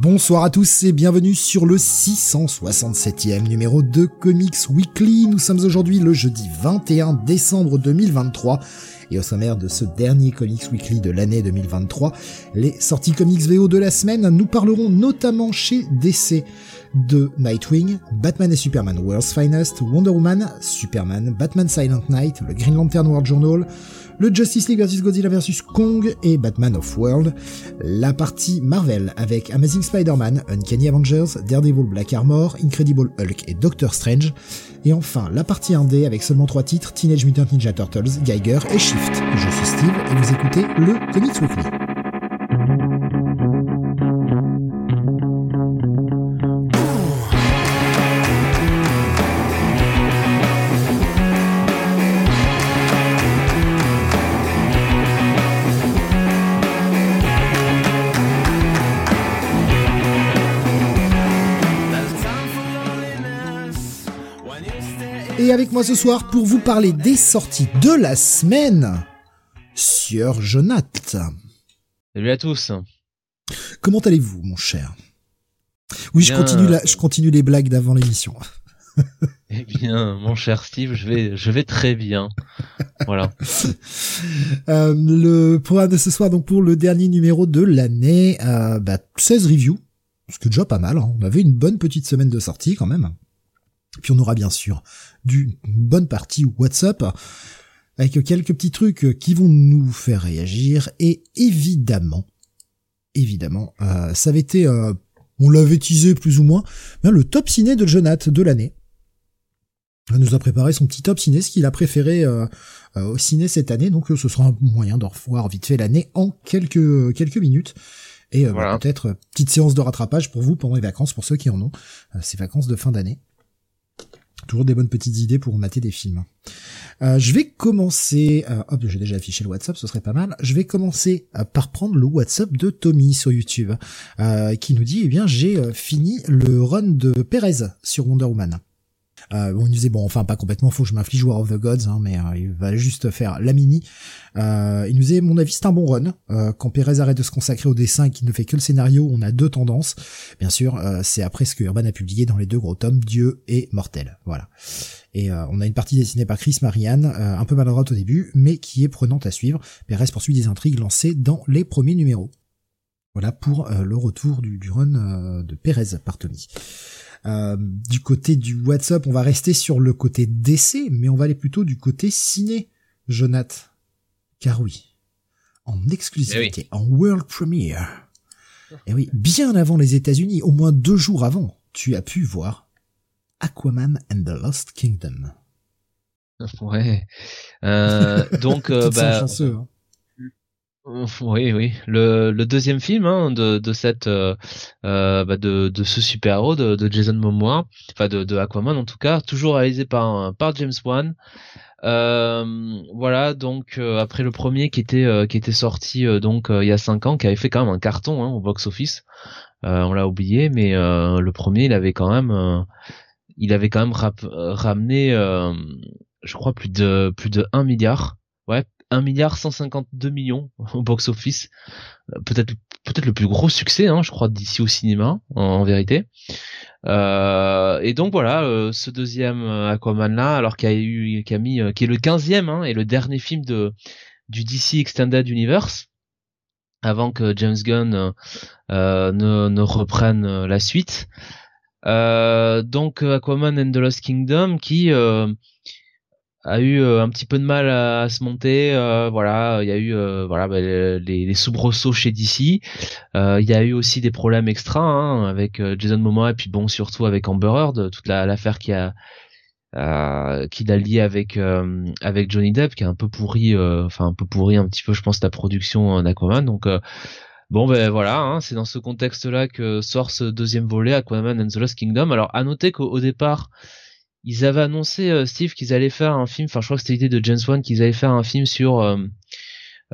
Bonsoir à tous et bienvenue sur le 667e numéro de Comics Weekly. Nous sommes aujourd'hui le jeudi 21 décembre 2023 et au sommaire de ce dernier Comics Weekly de l'année 2023, les sorties comics VO de la semaine, nous parlerons notamment chez DC de Nightwing, Batman et Superman World's Finest, Wonder Woman, Superman, Batman Silent Night, le Green Lantern World Journal, le Justice League vs Godzilla vs Kong et Batman of World, la partie Marvel avec Amazing Spider-Man, Uncanny Avengers, Daredevil Black Armor, Incredible Hulk et Doctor Strange, et enfin la partie 1D avec seulement trois titres, Teenage Mutant Ninja Turtles, Geiger et Shift. Je suis Steve et vous écoutez le Comics Weekly. Avec moi ce soir pour vous parler des sorties de la semaine, Sieur Jonathan. Salut à tous. Comment allez-vous, mon cher? Oui, je continue, la, je continue les blagues d'avant l'émission. eh bien, mon cher Steve, je vais, je vais très bien. Voilà. Euh, le programme de ce soir, donc pour le dernier numéro de l'année, euh, bah, 16 reviews, ce qui est déjà pas mal. Hein. On avait une bonne petite semaine de sortie quand même. Puis on aura bien sûr d'une bonne partie WhatsApp avec quelques petits trucs qui vont nous faire réagir et évidemment, évidemment, euh, ça avait été, euh, on l'avait teasé plus ou moins, mais le top ciné de Jonath de l'année. Il nous a préparé son petit top ciné, ce qu'il a préféré euh, au ciné cette année, donc ce sera un moyen de revoir vite fait l'année en quelques quelques minutes. Et bah, peut-être petite séance de rattrapage pour vous pendant les vacances, pour ceux qui en ont, ces vacances de fin d'année. Toujours des bonnes petites idées pour mater des films. Euh, je vais commencer, euh, hop, j'ai déjà affiché le WhatsApp, ce serait pas mal. Je vais commencer euh, par prendre le WhatsApp de Tommy sur YouTube, qui nous dit, eh bien, j'ai fini le run de Perez sur Wonder Woman. Euh, nous disait bon, enfin pas complètement, que je m'inflige War of the Gods, hein, mais euh, il va juste faire la mini. Euh, il nous disait, mon avis, c'est un bon run. Euh, quand Perez arrête de se consacrer au dessin et qu'il ne fait que le scénario, on a deux tendances. Bien sûr, c'est après ce que Urban a publié dans les deux gros tomes, Dieu et Mortel. Voilà. Et on a une partie dessinée par Chris Marianne, un peu maladroite au début, mais qui est prenante à suivre. Perez poursuit des intrigues lancées dans les premiers numéros. Voilà pour le retour du, du run de Perez par Tony. Euh, du côté du WhatsApp, on va rester sur le côté DC, mais on va aller plutôt du côté ciné, Jonath. Car oui, en exclusivité, eh en world premiere. Et eh oui, bien avant les États-Unis, au moins deux jours avant, tu as pu voir Aquaman and the Lost Kingdom. Ouais. Euh, donc, euh, bah, chanceux, hein. Oui, oui. Le, deuxième film hein, de, cette euh, euh, bah de, ce super héros de, Jason Momoa, enfin de, Aquaman en tout cas, toujours réalisé par par James Wan. Euh, voilà donc après le premier qui était qui était sorti donc il y a cinq ans, qui avait fait quand même un carton hein, au box office. on l'a oublié, mais le premier il avait quand même il avait quand même ramené je crois plus de plus de 1 milliard. Ouais, 1 milliard 152 millions au box office euh, peut-être peut-être le plus gros succès hein, je crois d'ici au cinéma en, vérité. Euh, et donc voilà euh, ce deuxième Aquaman là alors qu'il a eu qui a mis qui est le 15e hein, et le dernier film de du DC Extended Universe avant que James Gunn ne, ne reprenne la suite. Donc Aquaman and the Lost Kingdom qui a eu euh, un petit peu de mal à, se monter. Euh, voilà, il y a eu euh, voilà bah, les, les, soubresauts chez DC. il y a eu aussi des problèmes extra hein, avec Jason Momoa et puis bon surtout avec Amber Heard, toute l'affaire qui a euh, qu'il a lié avec avec Johnny Depp qui a un peu pourri enfin un peu pourri un petit peu je pense la production d'Aquaman donc Bon ben voilà, hein, c'est dans ce contexte-là que sort ce deuxième volet Aquaman and the Lost Kingdom. Alors à noter qu'au départ, ils avaient annoncé euh, Steve qu'ils allaient faire un film enfin je crois que c'était l'idée de James Wan qu'ils allaient faire un film sur euh,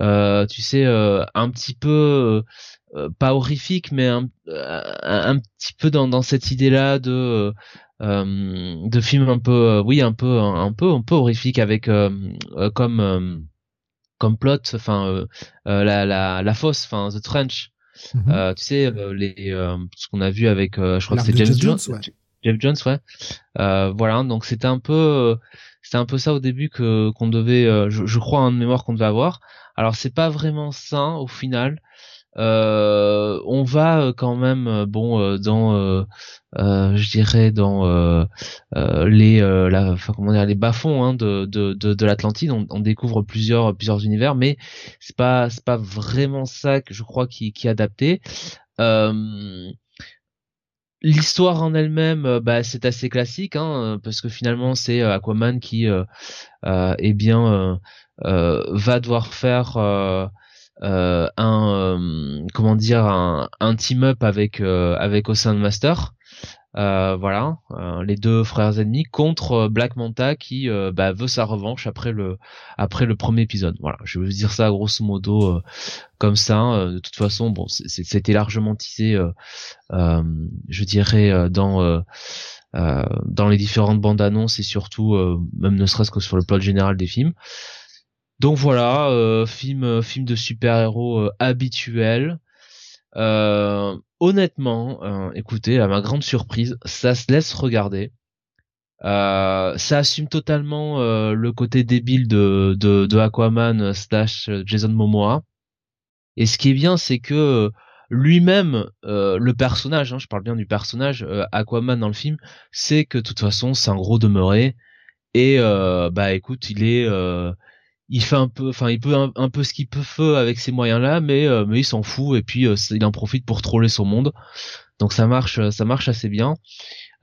euh, tu sais un petit peu pas horrifique mais un, un, petit peu dans, dans cette idée là de de film un peu oui un peu un, peu un peu horrifique avec comme comme plot enfin la, la la fosse enfin the trench Mhm. tu sais, les ce qu'on a vu avec, je crois que c'est James Jones. Jones ouais. James Jones, ouais. voilà, donc c'était un peu, c'était un peu ça au début que qu'on devait, je, je, crois, en mémoire qu'on devait avoir. Alors c'est pas vraiment ça au final. Euh, on va euh, quand même euh, bon dans je dirais dans les comment dire les bas-fonds hein, de de de, l'Atlantide on, découvre plusieurs plusieurs univers mais c'est pas c'est pas vraiment ça que je crois qui qui est adapté L'histoire en elle-même, bah, c'est assez classique, hein, parce que finalement c'est Aquaman qui, euh, eh bien, va devoir faire euh, un euh, comment dire un, team up avec euh, avec Ocean Master voilà les deux frères ennemis contre Black Manta qui bah, veut sa revanche après le après le premier épisode voilà je vous dire ça grosso modo comme ça de toute façon bon c'était largement tissé je dirais dans dans les différentes bandes annonces et surtout même ne serait-ce que sur le plot général des films donc voilà, euh, film euh, film de super-héros euh, habituel. Honnêtement, écoutez, à ma grande surprise, ça se laisse regarder. ça assume totalement le côté débile de, de, Aquaman slash Jason Momoa. Et ce qui est bien, c'est que lui-même, le personnage, hein, je parle bien du personnage Aquaman dans le film, c'est que de toute façon c'est un gros demeuré. Et bah écoute, il est il fait un peu enfin il peut un, peu ce qu'il peut faire avec ces moyens là mais euh, mais il s'en fout et puis euh, il en profite pour troller son monde. Donc ça marche ça marche assez bien.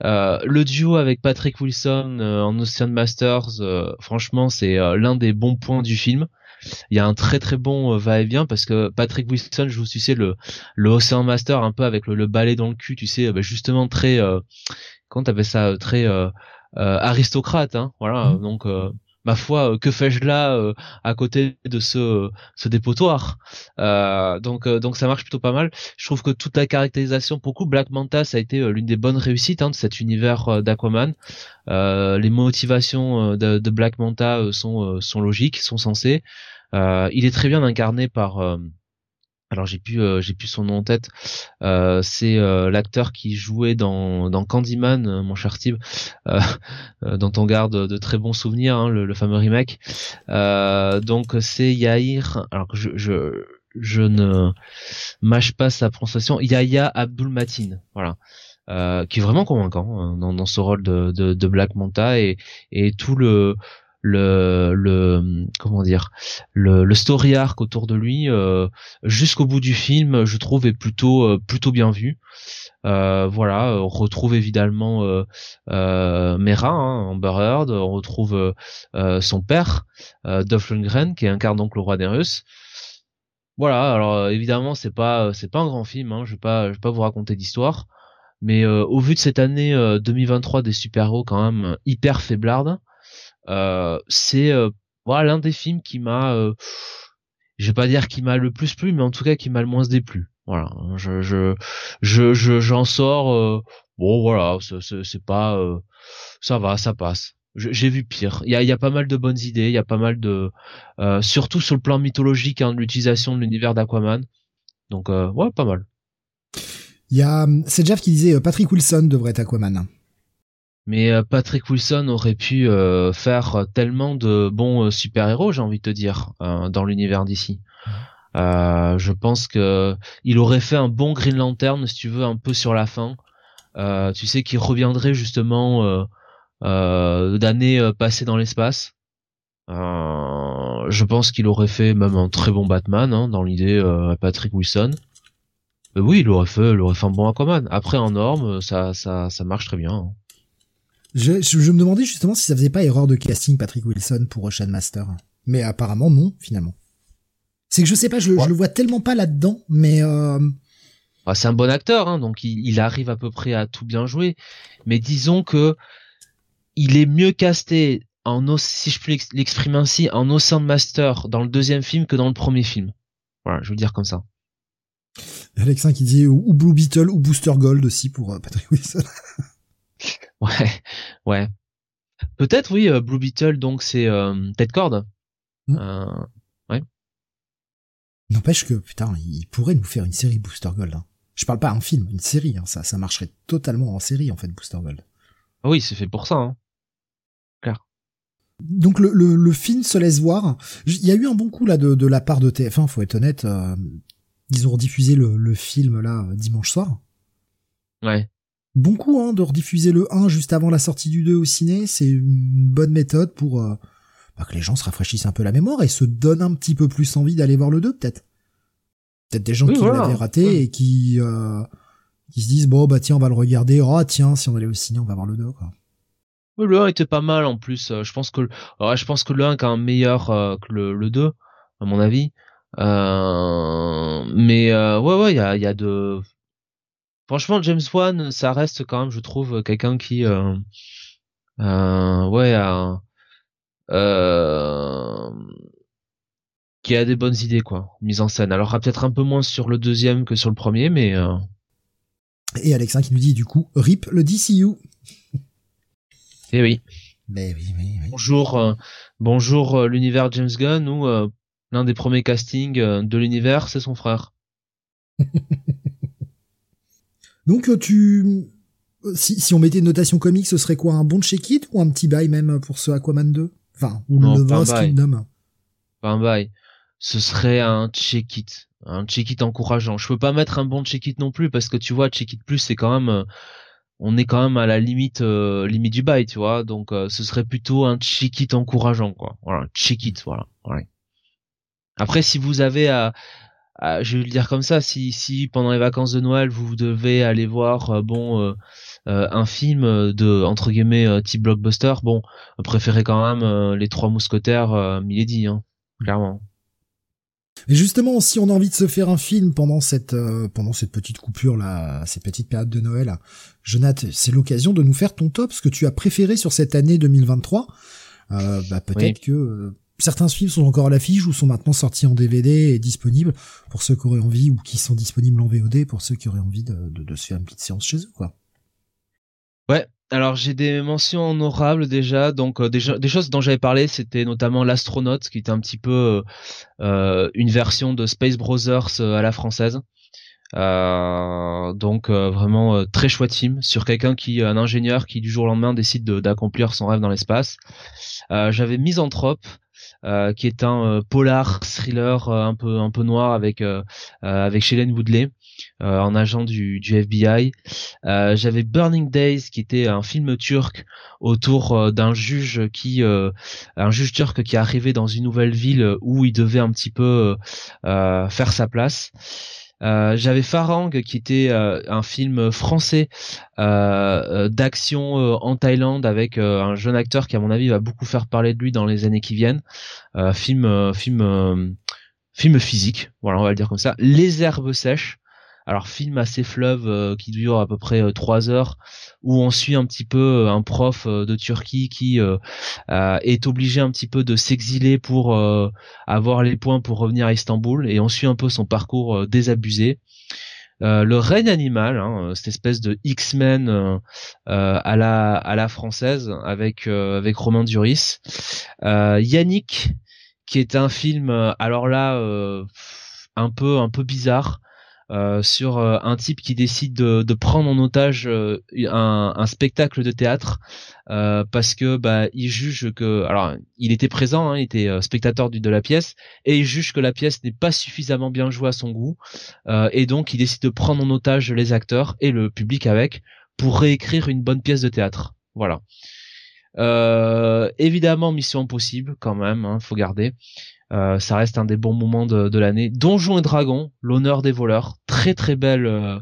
Euh, le duo avec Patrick Wilson en Ocean Masters franchement c'est l'un des bons points du film. Il y a un très très bon va-et-vient parce que Patrick Wilson joue tu sais le le Ocean Master un peu avec le, balai dans le cul tu sais bah, justement très comment t'appelles ça très aristocrate hein voilà mmh. donc ma foi, euh, que fais-je là euh, à côté de ce, ce dépotoir? Euh, Donc donc ça marche plutôt pas mal. Je trouve que toute la caractérisation, pour coup, Black Manta, ça a été l'une des bonnes réussites hein, de cet univers d'Aquaman. les motivations de, de, Black Manta sont sont logiques, sont sensées. il est très bien incarné par alors j'ai plus euh, j'ai plus son nom en tête. Euh, c'est euh, l'acteur qui jouait dans dans Candyman mon cher Steve dont on garde de très bons souvenirs hein, le, fameux remake. Donc c'est Yahir alors je, ne mâche pas sa prononciation Yahya Abdul Matin voilà. Qui est vraiment convaincant hein, dans, ce rôle de Black Manta et, et tout le le, le comment dire le, le story arc autour de lui euh, jusqu'au bout du film je trouve est plutôt euh, plutôt bien vu. Euh, voilà on retrouve évidemment euh, euh Mera hein, Amber Heard on retrouve son père Dolph Lundgren qui incarne donc le roi des Russes. Voilà alors évidemment c'est pas c'est pas un grand film hein, je vais pas je vais pas vous raconter d'histoire mais au vu de cette année 2023 des super-héros quand même hyper faiblarde euh, c'est euh, voilà l'un des films qui m'a euh, je vais pas dire qui m'a le plus plu mais en tout cas qui m'a le moins déplu voilà je je je j'en sors bon voilà c'est pas ça va ça passe j'ai vu pire. Il y a, y a, pas mal de bonnes idées, il y a pas mal de, surtout sur le plan mythologique, hein, de l'utilisation de l'univers d'Aquaman. Donc ouais, pas mal. Il y a, c'est Jeff qui disait Patrick Wilson devrait être Aquaman. Mais euh, Patrick Wilson aurait pu euh, faire tellement de bons euh, super-héros, j'ai envie de te dire, dans l'univers d'ici. je pense que il aurait fait un bon Green Lantern, si tu veux, un peu sur la fin. tu sais, qui reviendrait justement d'années passées dans l'espace. je pense qu'il aurait fait même un très bon Batman hein, dans l'idée Patrick Wilson. oui, il aurait fait, il aurait fait un bon Aquaman. Après en norme, ça, ça, ça marche très bien. Hein. Je, je, me demandais justement si ça faisait pas erreur de casting Patrick Wilson pour Ocean Master. Mais apparemment non, finalement. C'est que je sais pas, je, je le vois tellement pas là-dedans, mais... Euh... Bah, c'est un bon acteur, hein, donc il, il, arrive à peu près à tout bien jouer. Mais disons que il est mieux casté en si je peux l'exprimer ainsi, en Ocean Master dans le deuxième film que dans le premier film. Voilà, je veux dire comme ça. Alexin qui dit ou Blue Beetle ou Booster Gold aussi pour euh, Patrick Wilson. Ouais, ouais. Peut-être oui, euh, Blue Beetle, donc c'est euh, Ted Cord. Hmm. Euh, ouais. N'empêche que, putain, il pourrait nous faire une série Booster Gold. Hein. Je parle pas un film, une série. Hein. Ça, ça marcherait totalement en série, en fait, Booster Gold. Ah oui, c'est fait pour ça. Hein. Claire. Donc le, le, film se laisse voir. Il y a eu un bon coup là de, de la part de TF1, faut être honnête. Ils ont rediffusé le, le film là dimanche soir. Ouais. Bon coup hein, de rediffuser le 1 juste avant la sortie du 2 au ciné, c'est une bonne méthode pour euh, bah, que les gens se rafraîchissent un peu la mémoire et se donnent un petit peu plus envie d'aller voir le 2 peut-être. Peut-être des gens qui l'avaient raté et qui euh, qui se disent bon bah tiens on va le regarder, oh tiens si on allait au ciné on va voir le 2 quoi. Le 1 était pas mal en plus. Euh, je pense que je pense que le 1 est quand même meilleur que le, le 2 à mon avis. mais ouais ouais il y a, y a de franchement James Wan ça reste quand même je trouve quelqu'un qui euh, euh, ouais euh, qui a des bonnes idées quoi mise en scène. Alors peut-être un peu moins sur le deuxième que sur le premier mais et Alexa qui nous dit du coup rip le DCU eh oui. Mais oui, oui, oui. bonjour bonjour l'univers James Gunn ou l'un des premiers castings de l'univers c'est son frère Donc euh, tu si, si on mettait une notation comique, ce serait quoi un bon check-it ou un petit bail même pour ce Aquaman 2 Enfin, ou le Lost Kingdom Pas un bail. Ce serait un check-it, un check-it encourageant. Je peux pas mettre un bon check-it non plus parce que tu vois, check-it plus c'est quand même euh, on est quand même à la limite euh, limite du bail, tu vois. Donc ce serait plutôt un check-it encourageant quoi. Voilà, check-it, voilà. Après si vous avez à ah, je vais le dire comme ça, si, si pendant les vacances de Noël vous devez aller voir euh, bon euh, euh, un film de entre guillemets type blockbuster, bon préférez quand même les trois mousquetaires euh, Milady, hein, clairement. Et justement, si on a envie de se faire un film pendant cette pendant cette petite coupure là, cette petite période de Noël, Jonathan, c'est l'occasion de nous faire ton top, ce que tu as préféré sur cette année 2023. bah peut-être que certains films sont encore à l'affiche ou sont maintenant sortis en DVD et disponibles pour ceux qui auraient envie ou qui sont disponibles en VOD pour ceux qui auraient envie de, de, se faire une petite séance chez eux, quoi. Ouais. Alors j'ai des mentions honorables déjà, donc euh, des, choses dont j'avais parlé, c'était notamment l'astronaute, qui était un petit peu euh, une version de Space Brothers euh, à la française. Euh, donc vraiment très chouette film sur quelqu'un qui un ingénieur qui du jour au lendemain décide d'accomplir son rêve dans l'espace. J'avais Misanthrope euh, qui est un euh, polar thriller euh, un peu un peu noir avec avec Shailene Woodley. en agent du, du FBI. J'avais Burning Days, qui était un film turc autour d'un juge qui, un juge turc qui arrivé dans une nouvelle ville où il devait un petit peu faire sa place. Euh, j'avais Farang qui était euh, un film français euh, d'action en Thaïlande avec un jeune acteur qui à mon avis va beaucoup faire parler de lui dans les années qui viennent. film film film physique, voilà on va le dire comme ça. Les herbes sèches alors film assez fleuve euh, qui dure à peu près euh, trois heures où on suit un petit peu euh, un prof de Turquie qui est obligé un petit peu de s'exiler pour avoir les points pour revenir à Istanbul et on suit un peu son parcours désabusé. le règne animal, hein, cette espèce de X-Men à la à la française avec avec Romain Duris, Yannick qui est un film alors là un peu un peu bizarre euh, sur euh, un type qui décide de, prendre en otage euh, un, spectacle de théâtre parce que bah il juge que alors il était présent, hein, il était spectateur de la pièce et il juge que la pièce n'est pas suffisamment bien jouée à son goût et donc il décide de prendre en otage les acteurs et le public avec pour réécrire une bonne pièce de théâtre. Voilà. évidemment, Mission Impossible quand même, hein, faut garder. Euh, ça reste un des bons moments de, l'année. Donjons et Dragons, l'honneur des voleurs, très très belle euh,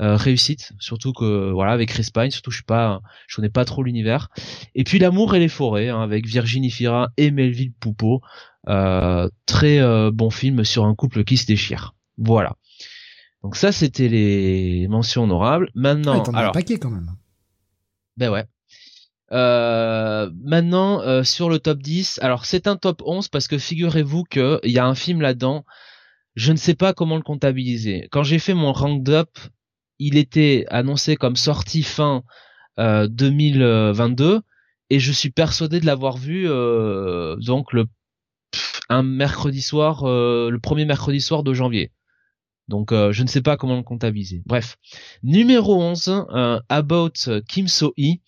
euh, réussite, surtout que voilà avec Chris Pine, surtout je suis pas, je connais pas trop l'univers. Et puis l'amour et les forêts hein, avec Virginie Fira et Melville Poupeau, très bon film sur un couple qui se déchire. Voilà. Donc ça c'était les mentions honorables. Maintenant, ah, alors, un paquet quand même. Ben ouais. Euh, maintenant euh, sur le top 10, alors c'est un top 11 parce que figurez-vous qu'il y a un film là-dedans, je ne sais pas comment le comptabiliser. Quand j'ai fait mon round-up, il était annoncé comme sortie fin 2022 euh, et je suis persuadé de l'avoir vu donc le un mercredi soir, le premier mercredi soir de janvier. Donc je ne sais pas comment le comptabiliser. Bref. Numéro 11, About Kim So-hee.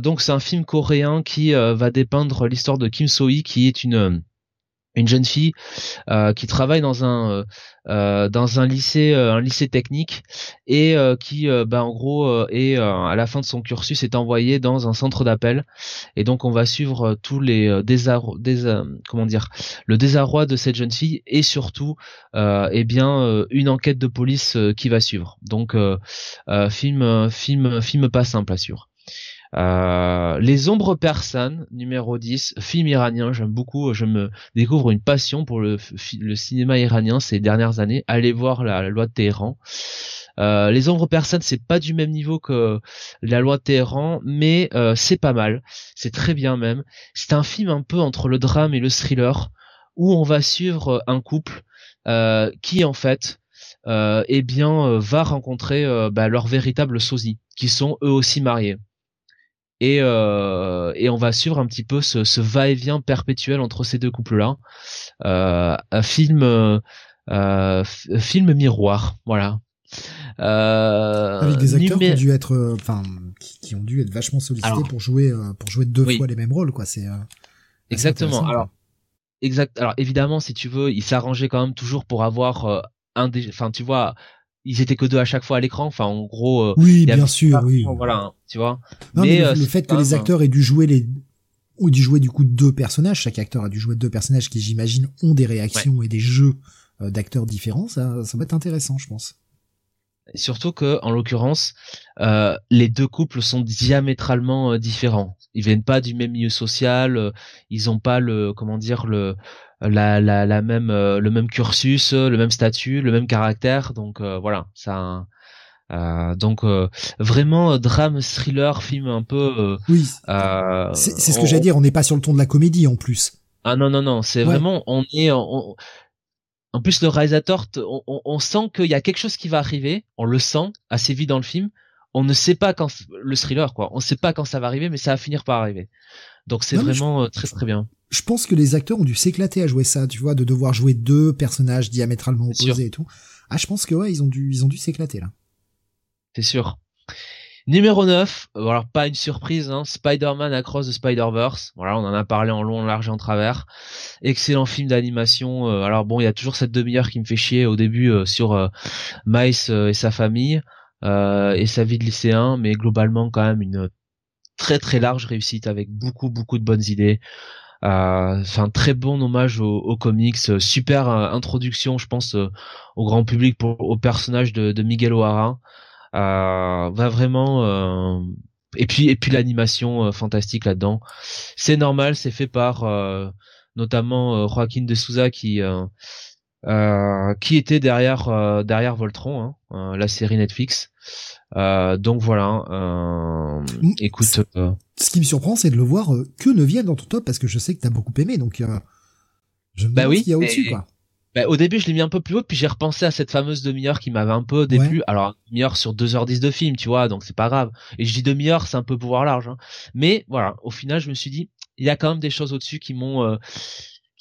donc c'est un film coréen qui va dépeindre l'histoire de Kim So-hee qui est une une jeune fille euh, qui travaille dans un euh, euh dans un lycée un lycée technique et qui bah, en gros est à la fin de son cursus est envoyée dans un centre d'appel. Et donc on va suivre tous les désarrois des comment dire le désarroi de cette jeune fille et surtout eh bien une enquête de police qui va suivre. Donc film film film pas simple à suivre euh, les ombres persanes, numéro 10, film iranien, j'aime beaucoup, je me découvre une passion pour le, cinéma iranien ces dernières années. Allez voir la, loi de Téhéran. Euh, les ombres persanes, c'est pas du même niveau que la loi de Téhéran, mais euh, c'est pas mal, c'est très bien même. C'est un film un peu entre le drame et le thriller, où on va suivre un couple qui en fait eh bien va rencontrer bah, leur véritable qui sont eux aussi mariés et, euh, et on va suivre un petit peu ce, ce va-et-vient perpétuel entre ces deux couples-là. Euh, un film, euh, film miroir, voilà. Euh, Avec des acteurs qui ont dû être, enfin, qui, ont dû être vachement sollicités pour jouer, pour jouer deux fois les mêmes rôles, quoi. C'est exactement. Alors, exact. Alors évidemment, si tu veux, ils s'arrangeaient quand même toujours pour avoir un des, enfin, tu vois, ils étaient que deux à chaque fois à l'écran. Enfin, en gros. Euh, oui, bien sûr, oui. Voilà, tu vois. mais, le, euh, fait que les acteurs aient dû jouer les ou dû jouer du coup deux personnages, chaque acteur a dû jouer deux personnages qui j'imagine ont des réactions et des jeux euh, d'acteurs différents, ça, ça va être intéressant, je pense. Surtout que, en l'occurrence, euh, les deux couples sont diamétralement différents. Ils viennent pas du même milieu social, ils ont pas le, comment dire, le, la, la, la même euh, le même cursus, le même statut, le même caractère. Donc euh, voilà, ça. Euh, donc vraiment drame thriller film un peu oui. c'est ce que j'allais dire. On n'est pas sur le ton de la comédie en plus. Ah non non non. C'est vraiment on est en plus le réalisateur on, on sent qu'il y a quelque chose qui va arriver. On le sent assez vite dans le film on ne sait pas quand le thriller quoi on ne sait pas quand ça va arriver mais ça va finir par arriver donc c'est vraiment très très bien je pense que les acteurs ont dû s'éclater à jouer ça, tu vois, de devoir jouer deux personnages diamétralement opposés et tout. Ah, je pense que ouais, ils ont dû, ils ont dû s'éclater là. C'est sûr. Numéro 9, alors pas une surprise, hein, Spider-Man Across the Spider-Verse. Voilà, on en a parlé en long, en large et en travers. Excellent film d'animation. Euh, alors bon, il y a toujours cette demi-heure qui me fait chier au début euh, sur euh, Miles et sa famille et sa vie de lycéen, mais globalement quand même une très très large réussite avec beaucoup beaucoup de bonnes idées. Euh, c'est un très bon hommage aux, comics, euh, super euh, introduction, je pense, au grand public pour, au personnage de, de Miguel O'Hara. va vraiment et puis et puis l'animation fantastique là-dedans. C'est normal, c'est fait par notamment Joaquin de Souza qui qui était derrière derrière Voltron, hein, la série Netflix. Euh, donc voilà. Euh, écoute. Ce qui me surprend, c'est de le voir que vient dans ton top parce que je sais que t'as beaucoup aimé. Donc je me bah oui, qu'il y a au-dessus quoi. Bah, au début, je l'ai mis un peu plus haut, puis j'ai repensé à cette fameuse demi-heure qui m'avait un peu déplu. Alors, demi-heure sur 2h10 de film, tu vois, donc c'est pas grave. Et je dis demi-heure, c'est un peu pouvoir large. Hein. Mais voilà, au final, je me suis dit, il y a quand même des choses au-dessus qui m'ont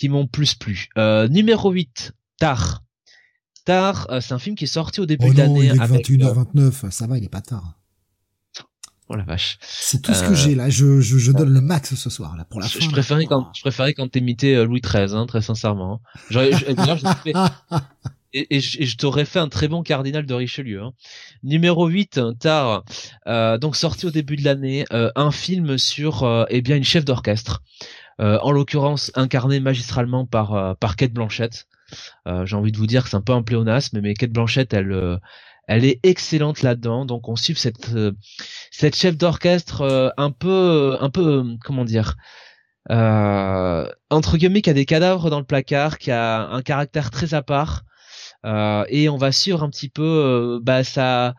qui m'ont plus plu. Euh, numéro 8, Tar. Tar, euh, c'est un film qui est sorti au début oh de l'année. Il est 21h29, ça va, il est pas tard. Oh la vache. C'est tout ce que j'ai là. Je, je, je, donne le max ce soir là pour la je, fin. Je préférais quand je préférais quand t'imitais euh, Louis XIII, hein, très sincèrement. Fait, et, et, je, t'aurais fait un très bon cardinal de Richelieu. Hein. Numéro 8, Tar, euh, donc sorti au début de l'année, euh, un film sur euh, eh bien une chef d'orchestre, euh, en l'occurrence incarné magistralement par par Kate Blanchett. Euh, j'ai envie de vous dire que c'est un peu un pléonasme, mais Kate Blanchett, elle, euh, elle est excellente là-dedans. Donc on suit cette euh, cette chef d'orchestre un peu un peu comment dire entre guillemets qui a des cadavres dans le placard, qui a un caractère très à part. et on va suivre un petit peu bah ça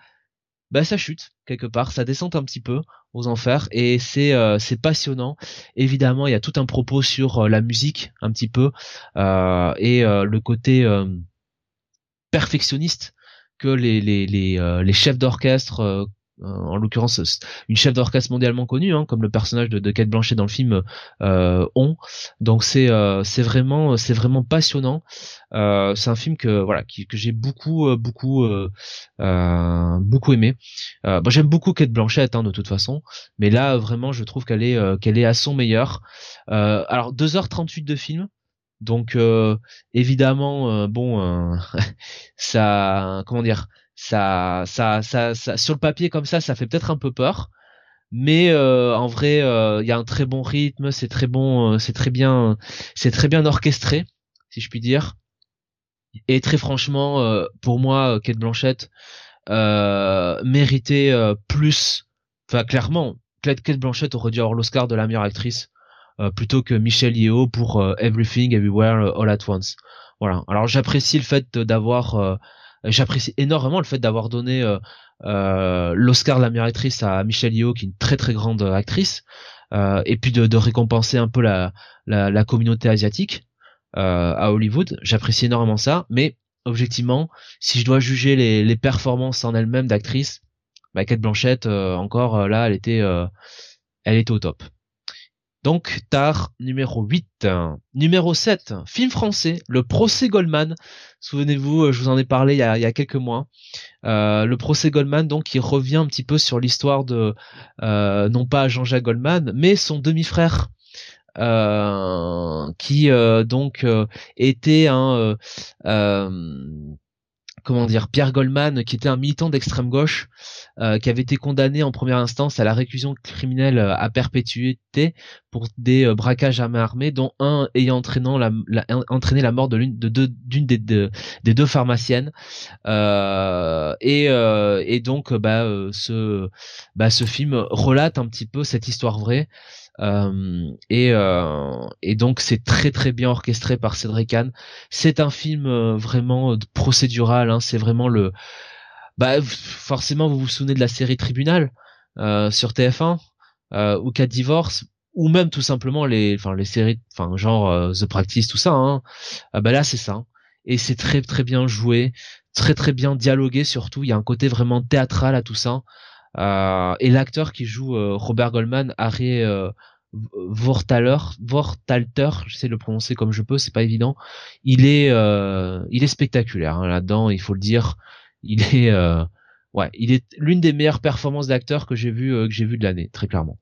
bah chute quelque part, ça descend un petit peu aux enfers et c'est euh, c'est passionnant. Évidemment, il y a tout un propos sur euh, la musique un petit peu euh, et le côté perfectionniste que les les les, les chefs d'orchestre en l'occurrence une chef d'orchestre mondialement connue, hein, comme le personnage de, de Kate Blanchet dans le film euh, ont. Donc c'est c'est vraiment c'est vraiment passionnant. c'est un film que voilà que j'ai beaucoup beaucoup beaucoup aimé. j'aime beaucoup Kate Blanchett hein, de toute façon, mais là vraiment je trouve qu'elle est qu'elle est à son meilleur. alors 2h38 de film. Donc évidemment, bon, ça, comment dire, ça, ça, ça, ça, sur le papier comme ça, ça fait peut-être un peu peur, mais euh, en vrai, il y a un très bon rythme, c'est très bon, c'est très bien, c'est très bien orchestré, si je puis dire. Et très franchement, pour moi, Kate Blanchett méritait plus, enfin clairement, Kate Blanchett aurait dû avoir l'Oscar de la meilleure actrice euh, plutôt que Michel Yeo pour euh, Everything Everywhere euh, All at Once. Voilà. Alors j'apprécie le fait d'avoir j'apprécie énormément le fait d'avoir donné l'Oscar de la meilleure actrice à Michelle Yeoh qui est une très très grande actrice et puis de, récompenser un peu la, la, communauté asiatique à Hollywood. J'apprécie énormément ça mais objectivement si je dois juger les, les performances en elles-mêmes d'actrice bah Kate Blanchett encore là elle était elle était au top donc, Tar numéro 8. Numéro 7, film français, Le procès Goldman. Souvenez-vous, euh, je vous en ai parlé il y a, quelques mois. Euh, le procès Goldman, donc, il revient un petit peu sur l'histoire de, euh, non pas Jean-Jacques Goldman, mais son demi-frère. qui donc était un comment dire Pierre Goldman qui était un militant d'extrême gauche euh, qui avait été condamné en première instance à la réclusion criminelle euh, à perpétuité pour des euh, braquages à main armée dont un ayant entraîné la mort de l'une d'une des deux pharmaciennes. Et donc bah ce bah ce film relate un petit peu cette histoire vraie et, euh, et donc c'est très très bien orchestré par Cédric Kahn. C'est un film euh, vraiment procédural. Hein, c'est vraiment le. Bah forcément vous vous souvenez de la série Tribunal sur TF1 ou Cas Divorce ou même tout simplement les enfin les séries enfin genre The Practice tout ça hein. bah là c'est ça et c'est très très bien joué très très bien dialogué surtout il y a un côté vraiment théâtral à tout ça euh, et l'acteur qui joue euh, Robert Goldman, Harry euh, Vortaler, Vortalter, sais le prononcer comme je peux, c'est pas évident. Il est, il est spectaculaire hein, là-dedans, il faut le dire. Il est, ouais, il est l'une des meilleures performances d'acteur que j'ai vu, que j'ai vu de l'année, très clairement.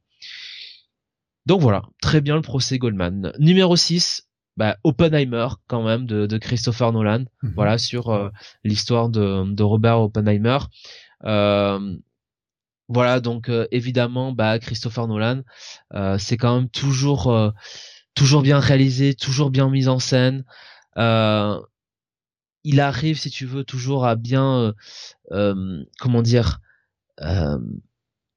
Donc voilà, très bien le procès Goldman. Numéro 6, bah, Oppenheimer quand même de, de Christopher Nolan. Mhm. Voilà sur l'histoire de, de Robert Oppenheimer. Euh, voilà, donc euh, évidemment, bah Christopher Nolan, euh, c'est quand même toujours euh, toujours bien réalisé, toujours bien mis en scène. il arrive, si tu veux, toujours à bien, comment dire,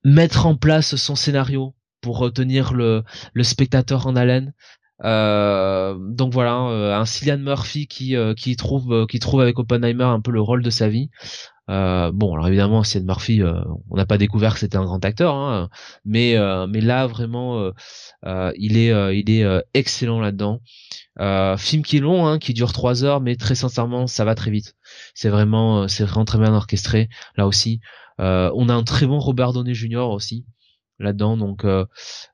mettre en place son scénario pour retenir le, le spectateur en haleine. donc voilà, un Cillian Murphy qui qui trouve qui trouve avec Oppenheimer un peu le rôle de sa vie. Euh, bon, alors évidemment, Cillian Murphy, euh, on n'a pas découvert que c'était un grand acteur, hein, mais euh, mais là vraiment, il est il est excellent là-dedans. film qui est long, hein, qui dure trois heures, mais très sincèrement, ça va très vite. C'est vraiment c'est vraiment très bien orchestré là aussi. on a un très bon Robert Downey Jr. aussi là-dedans, donc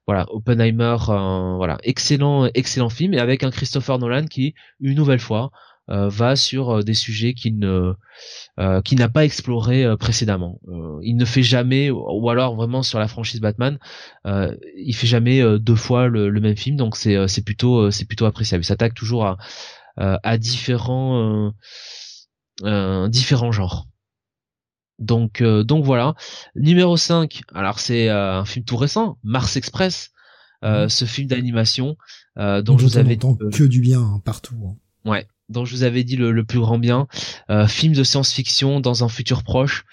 voilà, Oppenheimer, voilà, excellent excellent film et avec un Christopher Nolan qui une nouvelle fois euh, va sur euh, des sujets qu'il ne euh, qui n'a pas exploré précédemment. il ne fait jamais, ou alors vraiment sur la franchise Batman, il fait jamais deux fois le, même film, donc c'est c'est plutôt c'est plutôt appréciable. Il s'attaque toujours à à différents différents genres. Donc donc voilà. Numéro 5, alors c'est un film tout récent, Mars Express, mmh. ce film d'animation dont je vous avais que du bien hein, partout. Hein. Ouais, dont je vous avais dit le, plus grand bien. Euh, film de science-fiction dans un futur proche,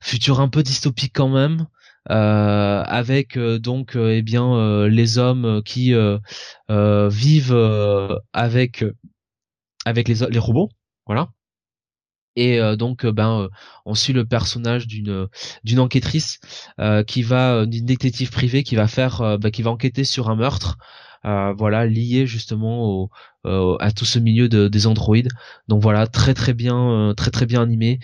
futur un peu dystopique quand même. Euh, avec euh, donc eh bien les hommes qui vivent avec avec les, les robots voilà et donc ben on suit le personnage d'une d'une enquêtrice qui va d'une détective privée qui va faire bah, qui va enquêter sur un meurtre voilà, lié justement au, à tout ce milieu de, des androïdes. Donc voilà, très très bien, très très bien animé.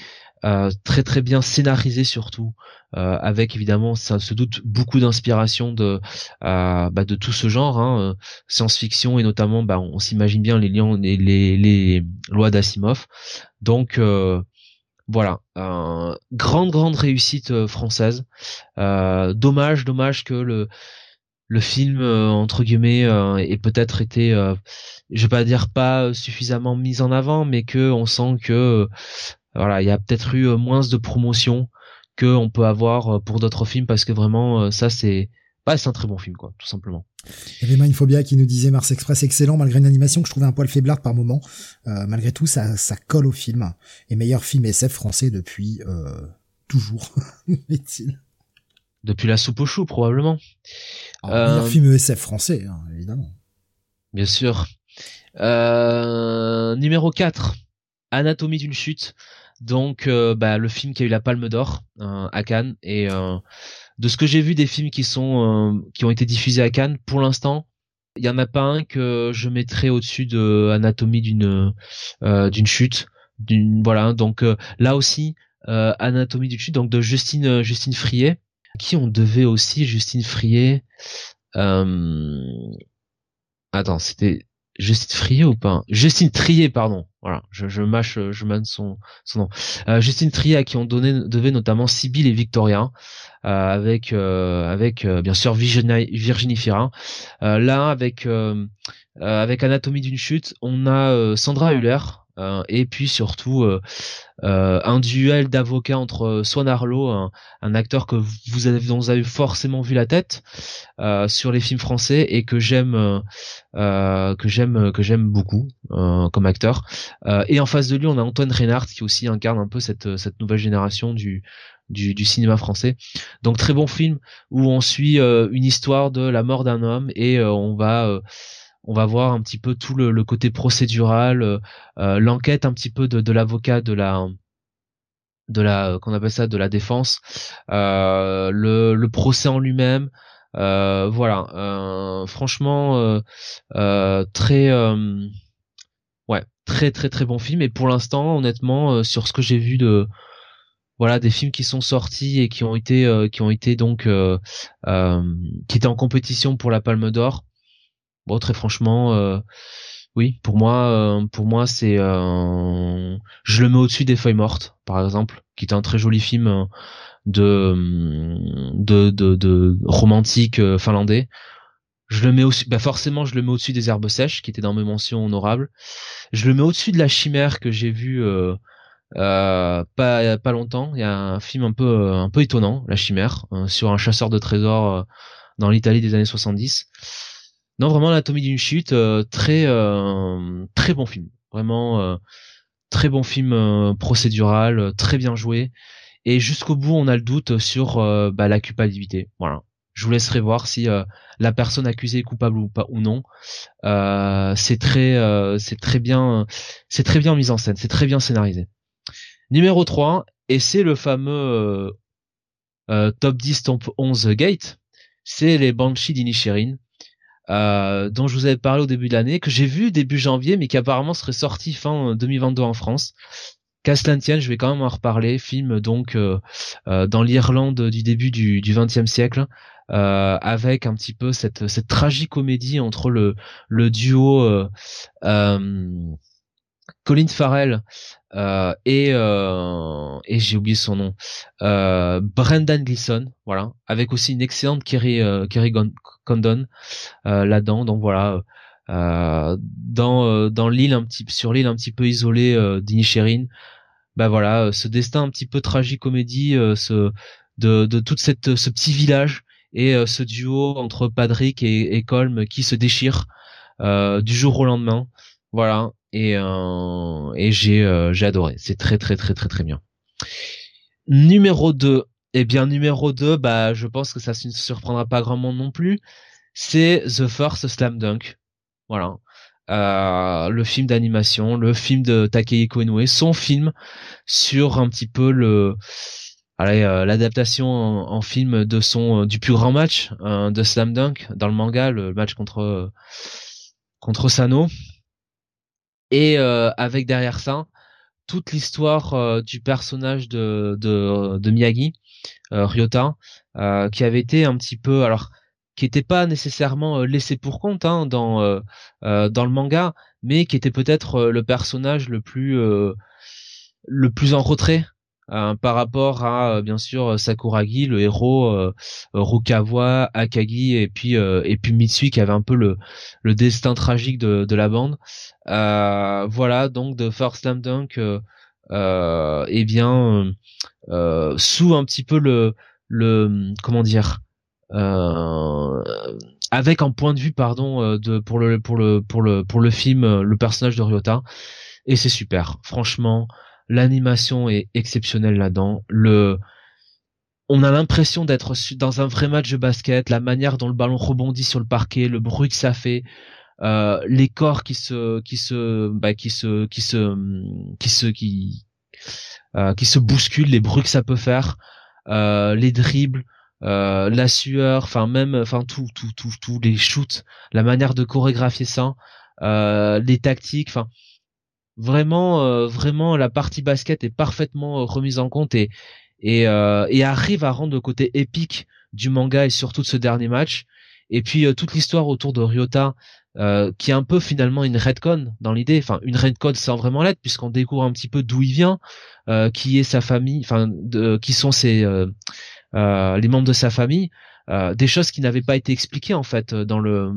très très bien scénarisé surtout euh, avec évidemment ça se doute beaucoup d'inspiration de euh, bah, de tout ce genre hein, euh, science-fiction et notamment bah, on, s'imagine bien les liens les, les, les lois d'Asimov donc voilà grande grande réussite française dommage dommage que le le film entre guillemets ait peut-être été je vais pas dire pas suffisamment mis en avant mais que on sent que voilà il y a peut-être eu moins de promotion que on peut avoir euh, pour d'autres films parce que vraiment euh, ça c'est bah, c'est un très bon film quoi tout simplement. Il y avait Mindphobia qui nous disait Mars Express excellent malgré une animation que je trouvais un poil faiblarde par moment. Euh, malgré tout ça ça colle au film et meilleur film SF français depuis euh, toujours Depuis la soupe au chou probablement. Ah, meilleur film SF français hein, évidemment. Bien sûr. numéro 4 Anatomie d'une chute donc euh, bah, le film qui a eu la Palme d'Or euh, à Cannes et euh, de ce que j'ai vu des films qui sont qui ont été diffusés à Cannes pour l'instant il y en a pas un que je mettrais au-dessus de Anatomie d'une d'une chute d'une voilà donc là aussi Anatomie d'une chute donc de Justine Justine Frier qui on devait aussi Justine Frier attends c'était Justine Frier ou pas? Justine Trier pardon voilà, je, je mâche, je mène son, son nom. Euh, Justine Trier à qui on donnait, devait notamment Sibyl et Victoria, euh, avec, euh, avec euh, bien sûr Virginie, Virginie Fira. là, avec, avec Anatomie d'une chute, on a Sandra Hüller, euh, et puis surtout euh, euh, un duel d'avocats entre Swan Arlo, un, acteur que vous avez, dont vous avez forcément vu la tête sur les films français et que j'aime que j'aime que j'aime beaucoup comme acteur. et en face de lui, on a Antoine Reinhardt qui aussi incarne un peu cette nouvelle génération du, cinéma français. Donc très bon film où on suit une histoire de la mort d'un homme et on va on va voir un petit peu tout le, côté procédural, euh, euh, l'enquête un petit peu de, l'avocat de la de la qu'on appelle ça de la défense, euh, le, procès en lui-même. voilà, franchement, très ouais, très très très bon film. Et pour l'instant, honnêtement, sur ce que j'ai vu de voilà des films qui sont sortis et qui ont été qui ont été donc qui étaient en compétition pour la Palme d'Or bon très franchement euh, oui pour moi euh, pour moi c'est euh, je le mets au-dessus des feuilles mortes par exemple qui est un très joli film de de de, romantique finlandais. Je le mets aussi bah forcément je le mets au-dessus des herbes sèches qui était dans mes mentions honorables. Je le mets au-dessus de la chimère que j'ai vu euh, pas pas longtemps. Il y a un film un peu un peu étonnant la chimère sur un chasseur de trésors dans l'Italie des années 70 non, vraiment l'anatomie d'une chute, euh, très euh, très bon film, vraiment euh, très bon film procédural, très bien joué. Et jusqu'au bout, on a le doute sur bah, la culpabilité. Voilà. Je vous laisserai voir si la personne accusée est coupable ou pas ou non. c'est très c'est très bien c'est très bien mis en scène, c'est très bien scénarisé. Numéro 3, et c'est le fameux top 10 top 11 gate, c'est les Banshees d'Inisherin. Euh, dont je vous avais parlé au début de l'année, que j'ai vu début janvier, mais qui apparemment serait sorti fin 2022 en France. Castantienne, je vais quand même en reparler. Film donc euh, euh, dans l'Irlande du début du XXe siècle, avec un petit peu cette cette tragicomédie entre le le duo Colin Farrell euh, et euh, et j'ai oublié son nom, euh, Brendan Gleeson, voilà, avec aussi une excellente Kerry Kerry Condon là-dedans. Donc voilà, dans dans l'île un petit sur l'île un petit peu isolée d'Inisherin, bah voilà, ce destin un petit peu tragique comédie, de de toute cette ce petit village et ce duo entre Patrick et, et Colm qui se déchire du jour au lendemain. Voilà, et, euh, euh, j'ai adoré. C'est très très très très très bien. Numéro 2. Eh bien numéro 2, bah je pense que ça ne surprendra pas grand monde non plus. C'est The First Slam Dunk. Voilà. Euh, le film d'animation, le film de Takehiko Inoue, son film sur un petit peu l'adaptation en, film de son du plus grand match de Slam Dunk dans le manga, le match contre contre Sano, et avec derrière ça toute l'histoire du personnage de de, de Miyagi, Ryota, qui avait été un petit peu alors qui n'était pas nécessairement laissé pour compte hein, dans dans le manga, mais qui était peut-être le personnage le plus le plus en retrait euh, par rapport à euh, bien sûr Sakuragi, le héros, euh, Rukawa, Akagi et puis et puis Mitsui qui avait un peu le le destin tragique de, de la bande. voilà donc de First Slam Dunk, eh bien sous un petit peu le le comment dire avec un point de vue pardon de pour le pour le pour le pour le film le personnage de Ryota et c'est super franchement L'animation est exceptionnelle là-dedans. Le, on a l'impression d'être dans un vrai match de basket. La manière dont le ballon rebondit sur le parquet, le bruit que ça fait, euh, les corps qui se, qui se, bah, qui se, qui se, qui se, qui, euh, se bousculent, les bruits que ça peut faire, euh, les dribbles. La sueur, enfin même, enfin tout, tout, tout, tout, les shoots, la manière de chorégraphier ça, les tactiques, enfin Vraiment, euh, vraiment, la partie basket est parfaitement euh, remise en compte et et, euh, et arrive à rendre le côté épique du manga et surtout de ce dernier match. Et puis toute l'histoire autour de Ryota, qui est un peu finalement une redcon dans l'idée, enfin une redcon sans vraiment l'être puisqu'on découvre un petit peu d'où il vient, qui est sa famille, enfin qui sont ses les membres de sa famille, des choses qui n'avaient pas été expliquées en fait dans le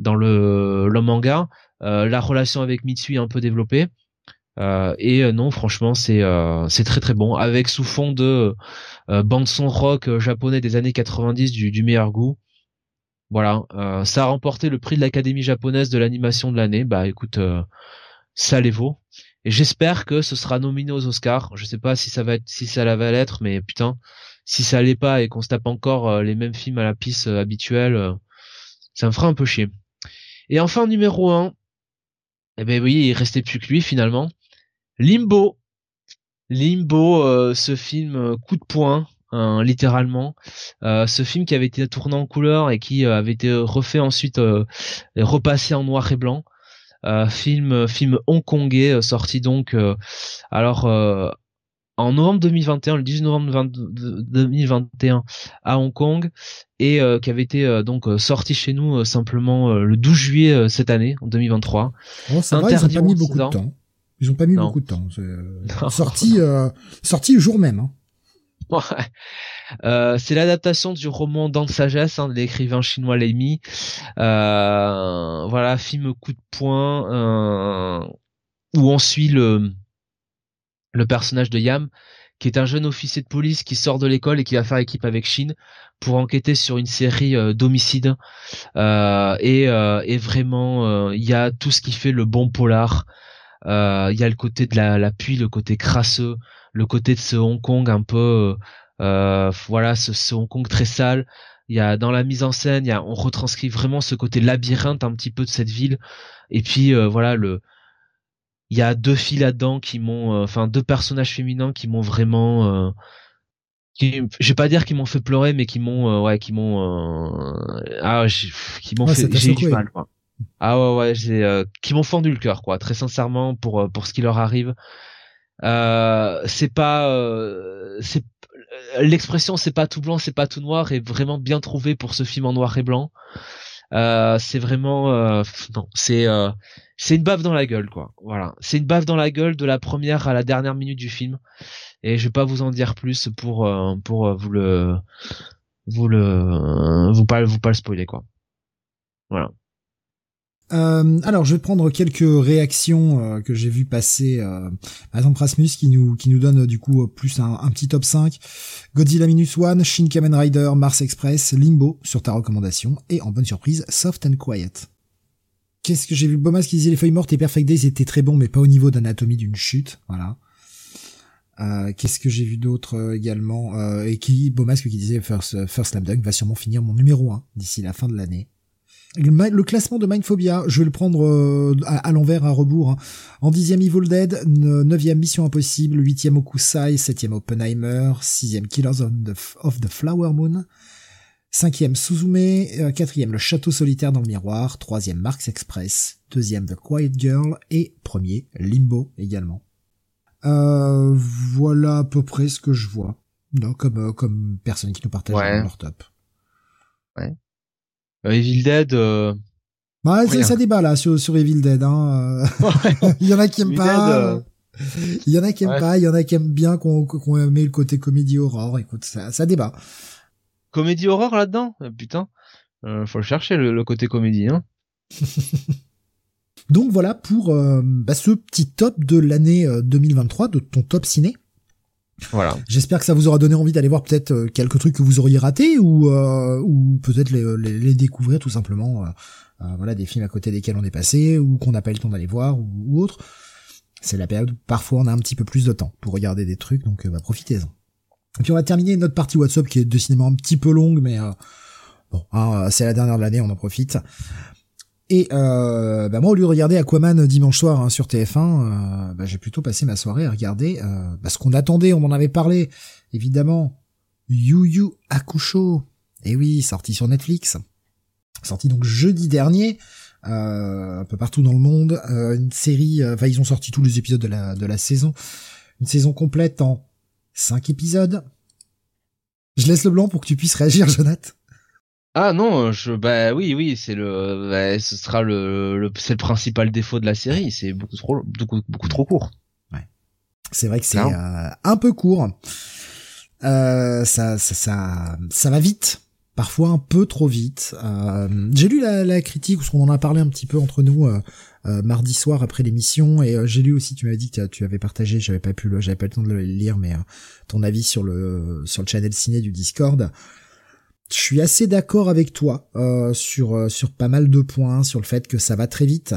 dans le, le manga. Euh, la relation avec Mitsui est un peu développée. Euh, et euh, non, franchement, c'est c'est très très bon, avec sous fond de bande son rock japonais des années 90 du, du meilleur goût. Voilà, ça a remporté le prix de l'Académie japonaise de l'animation de l'année. Bah écoute, ça les vaut. Et j'espère que ce sera nominé aux Oscars. Je sais pas si ça va être, si ça va l'être, mais putain, si ça l'est pas et qu'on se tape encore les mêmes films à la piste habituelle, ça me fera un peu chier. Et enfin numéro 1, eh ben oui, il restait plus que lui finalement. Limbo. Limbo, euh, ce film euh, coup de poing, hein, littéralement. Euh, ce film qui avait été tourné en couleur et qui avait été refait ensuite, repassé en noir et blanc. film film hongkongais sorti donc alors en novembre 2021, le 10 novembre 2021 à Hong Kong et euh, qui avait été euh, donc euh, sorti chez nous simplement le 12 juillet cette année en 2023. Oh, ça va, ils ont pas mis beaucoup de temps. Ils ont pas mis beaucoup de temps. sorti sorti le jour même. Hein. Ouais. c'est l'adaptation du roman Dans de sagesse hein, de l'écrivain chinois Mi. voilà, film coup de poing où on suit le le personnage de Yam, qui est un jeune officier de police qui sort de l'école et qui va faire équipe avec Shin pour enquêter sur une série euh, d'homicides. Euh, et, euh, et, vraiment, il y a tout ce qui fait le bon polar. Il y a le côté de la, la pluie, le côté crasseux, le côté de ce Hong Kong un peu, voilà, ce, ce, Hong Kong très sale. Il y a dans la mise en scène, y a, on retranscrit vraiment ce côté labyrinthe un petit peu de cette ville. Et puis voilà le il y a deux filles là-dedans qui m'ont, euh, enfin deux personnages féminins qui m'ont vraiment, euh, qui, je vais pas dire qu'ils m'ont fait pleurer, mais qui m'ont, euh, ouais, qui m'ont, ah, qui m'ont fait, j'ai eu du mal, quoi. Ah ouais, ouais, j'ai, qui m'ont fendu le cœur, quoi. Très sincèrement, pour pour ce qui leur arrive, c'est pas, c'est l'expression, c'est pas tout blanc, c'est pas tout noir, est vraiment bien trouvé pour ce film en noir et blanc. c'est vraiment, non, c'est c'est une baffe dans la gueule quoi. Voilà, c'est une baffe dans la gueule de la première à la dernière minute du film. Et je vais pas vous en dire plus pour euh, pour euh, vous le vous le vous pas vous pas le spoiler quoi. Voilà. Euh, alors, je vais prendre quelques réactions que j'ai vu passer. par exemple, Rasmus qui nous qui nous donne du coup plus un, un petit top 5. Godzilla Minus One, Shin Kamen Rider, Mars Express, Limbo sur ta recommandation et en bonne surprise, Soft and Quiet. Qu'est-ce que j'ai vu? Bomas qui disait les feuilles mortes et Perfect Days étaient très bons, mais pas au niveau d'anatomie d'une chute. Voilà. Euh, Qu'est-ce que j'ai vu d'autre euh, également? Euh, Et qui Bomasque qui disait First, First Dunk va sûrement finir mon numéro 1 d'ici la fin de l'année. Le, classement de Mindphobia, je vais le prendre à, l'envers, à rebours. Hein. En dixième Evil Dead, neuvième Mission Impossible, huitième Okusai, septième Oppenheimer, sixième Killers of the, Flower Moon, cinquième Suzume, euh, quatrième Le Château Solitaire dans le Miroir, troisième Marks Express, deuxième The Quiet Girl et premier Limbo également. Euh, voilà à peu près ce que je vois. Non, comme comme personne qui nous partage leur top. Ouais. Euh, Evil Dead. Euh... Bah, ça débat là sur, sur Evil Dead. Hein. il y en a qui aiment pas. Euh, il y en a qui aiment pas, il y en a qui aiment bien qu'on qu'on aimé le côté comédie horreur. Écoute, ça, ça débat. Comédie horreur là-dedans? Putain, euh, faut le chercher le, côté comédie. Hein. Donc voilà pour bah, ce petit top de l'année 2023 de ton top ciné. Voilà. J'espère que ça vous aura donné envie d'aller voir peut-être euh, quelques trucs que vous auriez ratés ou euh, ou peut-être les, les, découvrir tout simplement. Euh, voilà des films à côté desquels on est passé ou qu'on n'a pas eu le temps d'aller voir ou, ou autre. C'est la période où parfois on a un petit peu plus de temps pour regarder des trucs, donc bah, profitez-en. Et puis on va terminer notre partie WhatsApp qui est de cinéma un petit peu longue, mais bon, hein, c'est la dernière de l'année, on en profite. Et euh, bah moi, au lieu de regarder Aquaman dimanche soir hein, sur TF1, euh, bah, j'ai plutôt passé ma soirée à regarder euh, bah, ce qu'on attendait, on en avait parlé, évidemment, Yu Yu Hakusho. Et oui, sorti sur Netflix. Sorti donc jeudi dernier, euh, un peu partout dans le monde. Euh, une série, enfin ils ont sorti tous les épisodes de la, de la saison. Une saison complète en cinq épisodes. Je laisse le blanc pour que tu puisses réagir, Jonathan. Ah non, je bah oui oui, c'est le bah, ce sera le, le c'est le principal défaut de la série, c'est beaucoup trop beaucoup, beaucoup trop court. Ouais. C'est vrai que c'est euh, un peu court. Euh, ça, ça ça ça va vite, parfois un peu trop vite. Euh, j'ai lu la, la critique parce qu'on en a parlé un petit peu entre nous euh, euh mardi soir après l'émission et j'ai lu aussi tu m'avais dit que tu avais partagé, j'avais pas pu j'avais pas le temps de le lire mais ton avis sur le sur le channel ciné du Discord je suis assez d'accord avec toi euh, sur euh, sur pas mal de points, sur le fait que ça va très vite.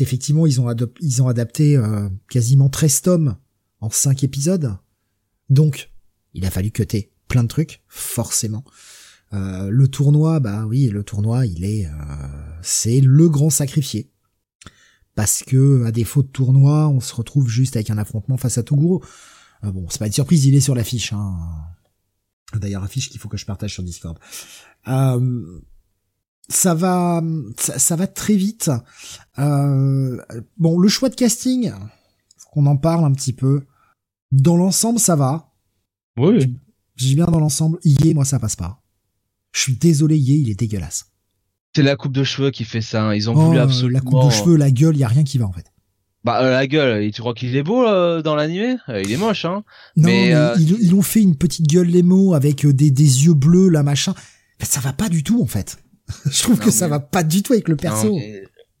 Effectivement, ils ont, ils ont adapté euh, quasiment 13 tomes en 5 épisodes. Donc, il a fallu cuter plein de trucs, forcément. le tournoi, bah oui, le tournoi, il est, c'est le grand sacrifié. Parce que, à défaut de tournoi, on se retrouve juste avec un affrontement face à Toguro. bon, c'est pas une surprise, il est sur l'affiche. Hein. D'ailleurs, affiche qu'il faut que je partage sur Discord. Euh, ça va, ça, va très vite. Euh, bon, le choix de casting, faut qu'on en parle un petit peu. Dans l'ensemble, ça va. Oui. J'ai bien dans l'ensemble. Yé, moi, ça passe pas. Je suis désolé, Yé, il est dégueulasse. C'est la coupe de cheveux qui fait ça. Hein. Ils ont voulu absolument. La coupe de cheveux, la gueule, y a rien qui va en fait. Bah euh, la gueule, tu crois qu'il est beau dans l'animé? Euh, Il est moche, hein. Non, mais, euh, ils, ont fait une petite gueule Lemo avec des, des yeux bleus, là machin. Mais ça va pas du tout en fait. Je trouve que ça va pas du tout avec le perso.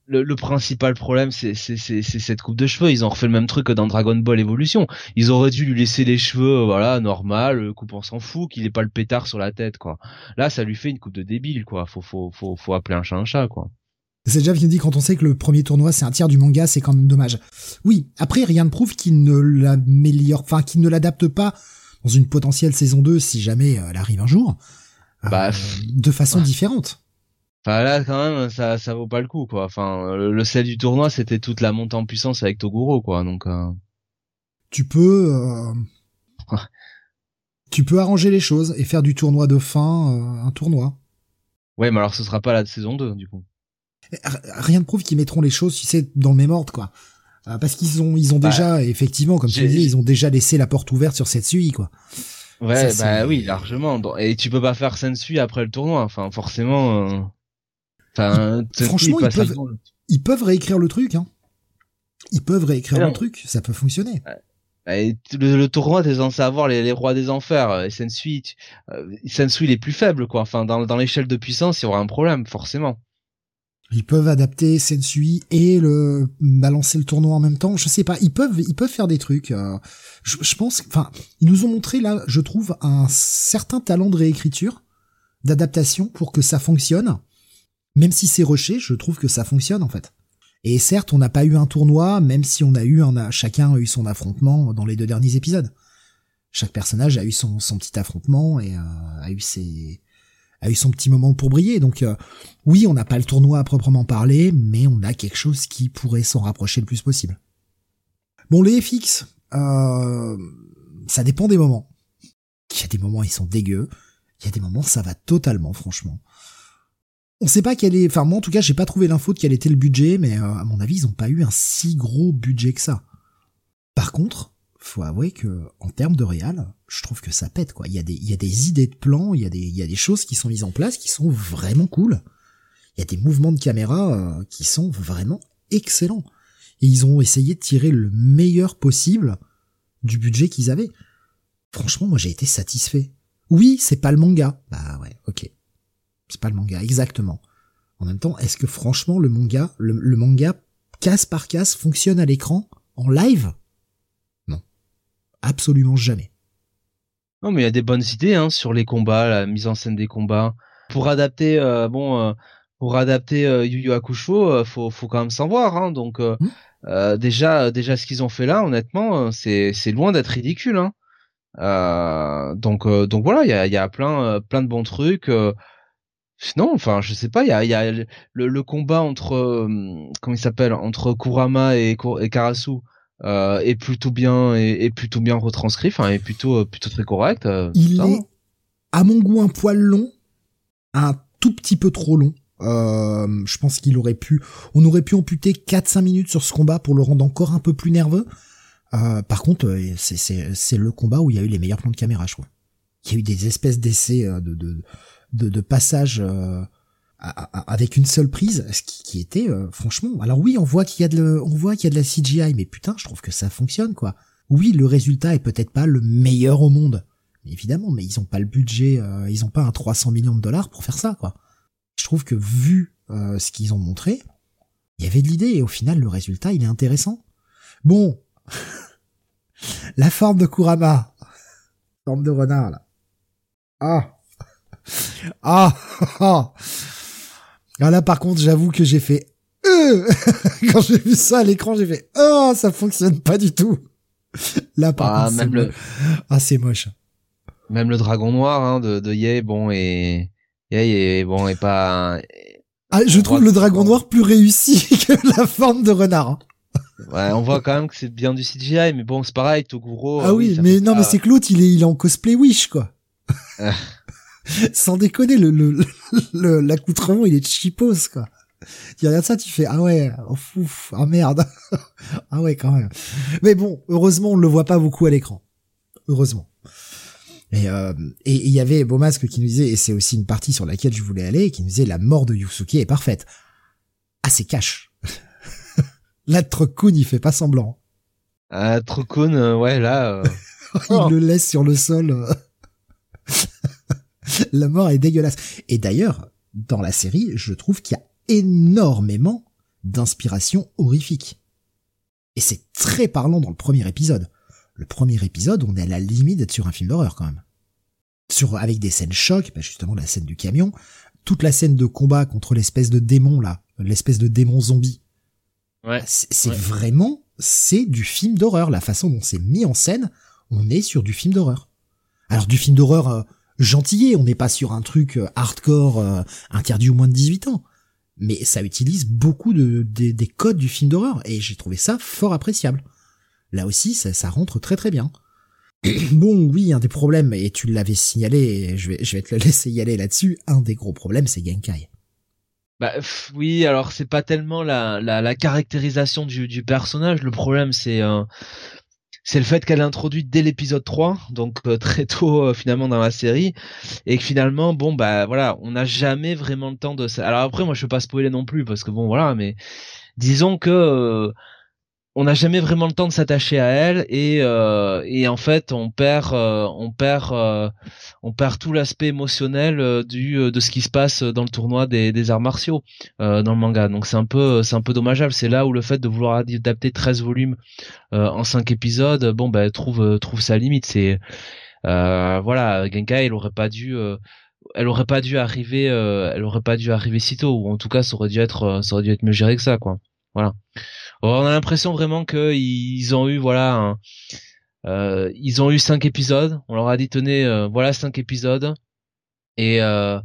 Le, le, principal problème, c'est cette coupe de cheveux. Ils ont refait le même truc que dans Dragon Ball Evolution. Ils auraient dû lui laisser les cheveux, voilà, normal, coupe on s'en fout, qu'il ait pas le pétard sur la tête, quoi. Là, ça lui fait une coupe de débile, quoi. Faut, faut, faut, faut appeler un chat un chat, quoi. C'est déjà bien dit quand on sait que le premier tournoi c'est un tiers du manga, c'est quand même dommage. Oui, après rien ne prouve qu'il ne l'améliore, enfin qu'il ne l'adapte pas dans une potentielle saison 2 si jamais euh, elle arrive un jour. Euh, bah, de façon différente. Enfin là quand même ça ça vaut pas le coup quoi. Enfin le, sel du tournoi c'était toute la montée en puissance avec Toguro quoi donc. Euh... Tu peux. tu peux arranger les choses et faire du tournoi de fin un tournoi. Ouais mais alors ce sera pas la saison 2 du coup rien ne prouve qu'ils mettront les choses, tu sais, dans le même ordre, quoi. Euh, parce qu'ils ont, ils ont bah, déjà, effectivement, comme tu dis, ils ont déjà laissé la porte ouverte sur cette suite, quoi. Ouais, bah oui, largement. Et tu peux pas faire Sensui après le tournoi. Enfin, forcément. Enfin, franchement, ils peuvent, ils peuvent réécrire le truc. Hein. Ils peuvent réécrire le truc. Ça peut fonctionner. Et le, tournoi, t'es censé avoir les, les, rois des enfers. Et Sensui, euh, Sensui, il est plus faible, quoi. Enfin, dans, dans l'échelle de puissance, il y aura un problème, forcément. Ils peuvent adapter Sensui et le balancer le tournoi en même temps. Je sais pas. Ils peuvent, ils peuvent faire des trucs. Euh, je, je, pense. Enfin, ils nous ont montré là, je trouve, un certain talent de réécriture, d'adaptation pour que ça fonctionne. Même si c'est rushé, je trouve que ça fonctionne en fait. Et certes, on n'a pas eu un tournoi, même si on a eu un, chacun a eu son affrontement dans les deux derniers épisodes. Chaque personnage a eu son, petit affrontement et euh, a eu ses, a eu son petit moment pour briller. Donc oui, on n'a pas le tournoi à proprement parler, mais on a quelque chose qui pourrait s'en rapprocher le plus possible. Bon, les FX, ça dépend des moments. Il y a des moments ils sont dégueux, il y a des moments ça va totalement, franchement. On sait pas quel est, enfin moi en tout cas j'ai pas trouvé l'info de quel était le budget, mais à mon avis ils ont pas eu un si gros budget que ça. Par contre, faut avouer que en termes de réal, je trouve que ça pète quoi. Il y a des il y a des idées de plans, il y a des il y a des choses qui sont mises en place qui sont vraiment cool. Il y a des mouvements de caméra euh, qui sont vraiment excellents. Et ils ont essayé de tirer le meilleur possible du budget qu'ils avaient. Franchement, moi j'ai été satisfait. Oui, c'est pas le manga. Bah ouais, ok. C'est pas le manga, exactement. En même temps, est-ce que franchement le manga, le, le manga case par case fonctionne à l'écran en live? Absolument jamais. Non, mais il y a des bonnes idées hein, sur les combats, la mise en scène des combats. Pour adapter, euh, bon, euh, pour adapter euh, Yu Yu Hakusho, euh, faut, faut quand même s'en voir. Hein, donc hmm. déjà, déjà ce qu'ils ont fait là, honnêtement, c'est, c'est loin d'être ridicule. Hein. donc, donc voilà, il y a, y a plein, plein de bons trucs. Non, enfin, je sais pas. Il y a, y a le, le, combat entre, comment il s'appelle, entre Kurama et, et Karasu euh, est plutôt bien est, plutôt bien retranscrit, enfin est plutôt euh, plutôt très correct. Euh, il est à mon goût un poil long, un tout petit peu trop long. Euh, je pense qu'il aurait pu, on aurait pu amputer 4-5 minutes sur ce combat pour le rendre encore un peu plus nerveux. Euh, par contre, c'est c'est le combat où il y a eu les meilleurs plans de caméra, je crois. Il y a eu des espèces d'essais de de, de, de passages avec une seule prise, ce qui, était euh, franchement. Alors oui, on voit qu'il y a de, on voit qu'il y a de la CGI, mais putain, je trouve que ça fonctionne quoi. Oui, le résultat est peut-être pas le meilleur au monde, évidemment, mais ils ont pas le budget, euh, ils ont pas un 300 millions de dollars pour faire ça quoi. Je trouve que vu euh, ce qu'ils ont montré, il y avait de l'idée et au final le résultat il est intéressant. Bon, la forme de Kurama, forme de renard là. Ah. Ah, ah. Ah là, par contre, j'avoue que j'ai fait euh quand j'ai vu ça à l'écran, j'ai fait oh ça fonctionne pas du tout. Là par ah, contre, même le ah c'est moche. Même le dragon noir hein, de de Ye, bon et Ye est bon et pas. Ah, je trouve le dragon noir plus réussi que la forme de renard. Hein. Ouais, on voit quand même que c'est bien du CGI, mais bon, c'est pareil, Toguro. Ah oui, mais non, mais c'est que l'autre, il est, il est en cosplay Wish, quoi. Sans déconner, le, le, l'accoutrement, il est cheapos, quoi. Tu regardes ça, tu fais, ah ouais, oh, fouf, ah merde. ah ouais, quand même. Mais bon, heureusement, on le voit pas beaucoup à l'écran. Heureusement. Et euh, et il y avait Beaumasque qui nous disait, et c'est aussi une partie sur laquelle je voulais aller, qui nous disait la mort de Yusuke est parfaite. Ah, c'est cash. là, Trokun, il fait pas semblant. Ah, Trokun, euh, ouais, là. Euh, il oh. le laisse sur le sol la mort est dégueulasse. Et d'ailleurs, dans la série, je trouve qu'il y a énormément d'inspiration horrifique. Et c'est très parlant dans le premier épisode. Le premier épisode, on est à la limite d'être sur un film d'horreur quand même. Sur, avec des scènes chocs, bah justement la scène du camion, toute la scène de combat contre l'espèce de démon là, l'espèce de démon zombie. Ouais. C'est vraiment, c'est du film d'horreur. La façon dont c'est mis en scène, on est sur du film d'horreur. Alors du film d'horreur euh, gentillé, on n'est pas sur un truc euh, hardcore euh, interdit aux moins de 18 ans. Mais ça utilise beaucoup de, des codes du film d'horreur et j'ai trouvé ça fort appréciable. Là aussi, ça, ça rentre très très bien. bon, oui, un des problèmes, et tu l'avais signalé, je vais, te le laisser y aller là-dessus, un des gros problèmes, c'est Genkai. Bah oui, alors c'est pas tellement la, la, la caractérisation du, du personnage, le problème c'est euh, c'est le fait qu'elle est introduite dès l'épisode 3, donc euh, très tôt euh, finalement dans la série, et que finalement, bon bah voilà, on n'a jamais vraiment le temps de. Alors après, moi je veux pas spoiler non plus parce que bon voilà, mais disons que euh, on n'a jamais vraiment le temps de s'attacher à elle et euh, en fait on perd euh, on perd euh, on perd tout l'aspect émotionnel de ce qui se passe dans le tournoi des, arts martiaux dans le manga. Donc c'est un peu c'est dommageable. C'est là où le fait de vouloir adapter 13 volumes en 5 épisodes bon ben trouve sa limite. C'est voilà Genkai pas dû elle aurait pas dû arriver elle aurait pas dû arriver si tôt ou en tout cas ça aurait dû être ça mieux géré que ça quoi on a l'impression vraiment qu'ils ont eu voilà euh, ils ont eu cinq épisodes. On leur a dit tenez euh, voilà cinq épisodes et euh,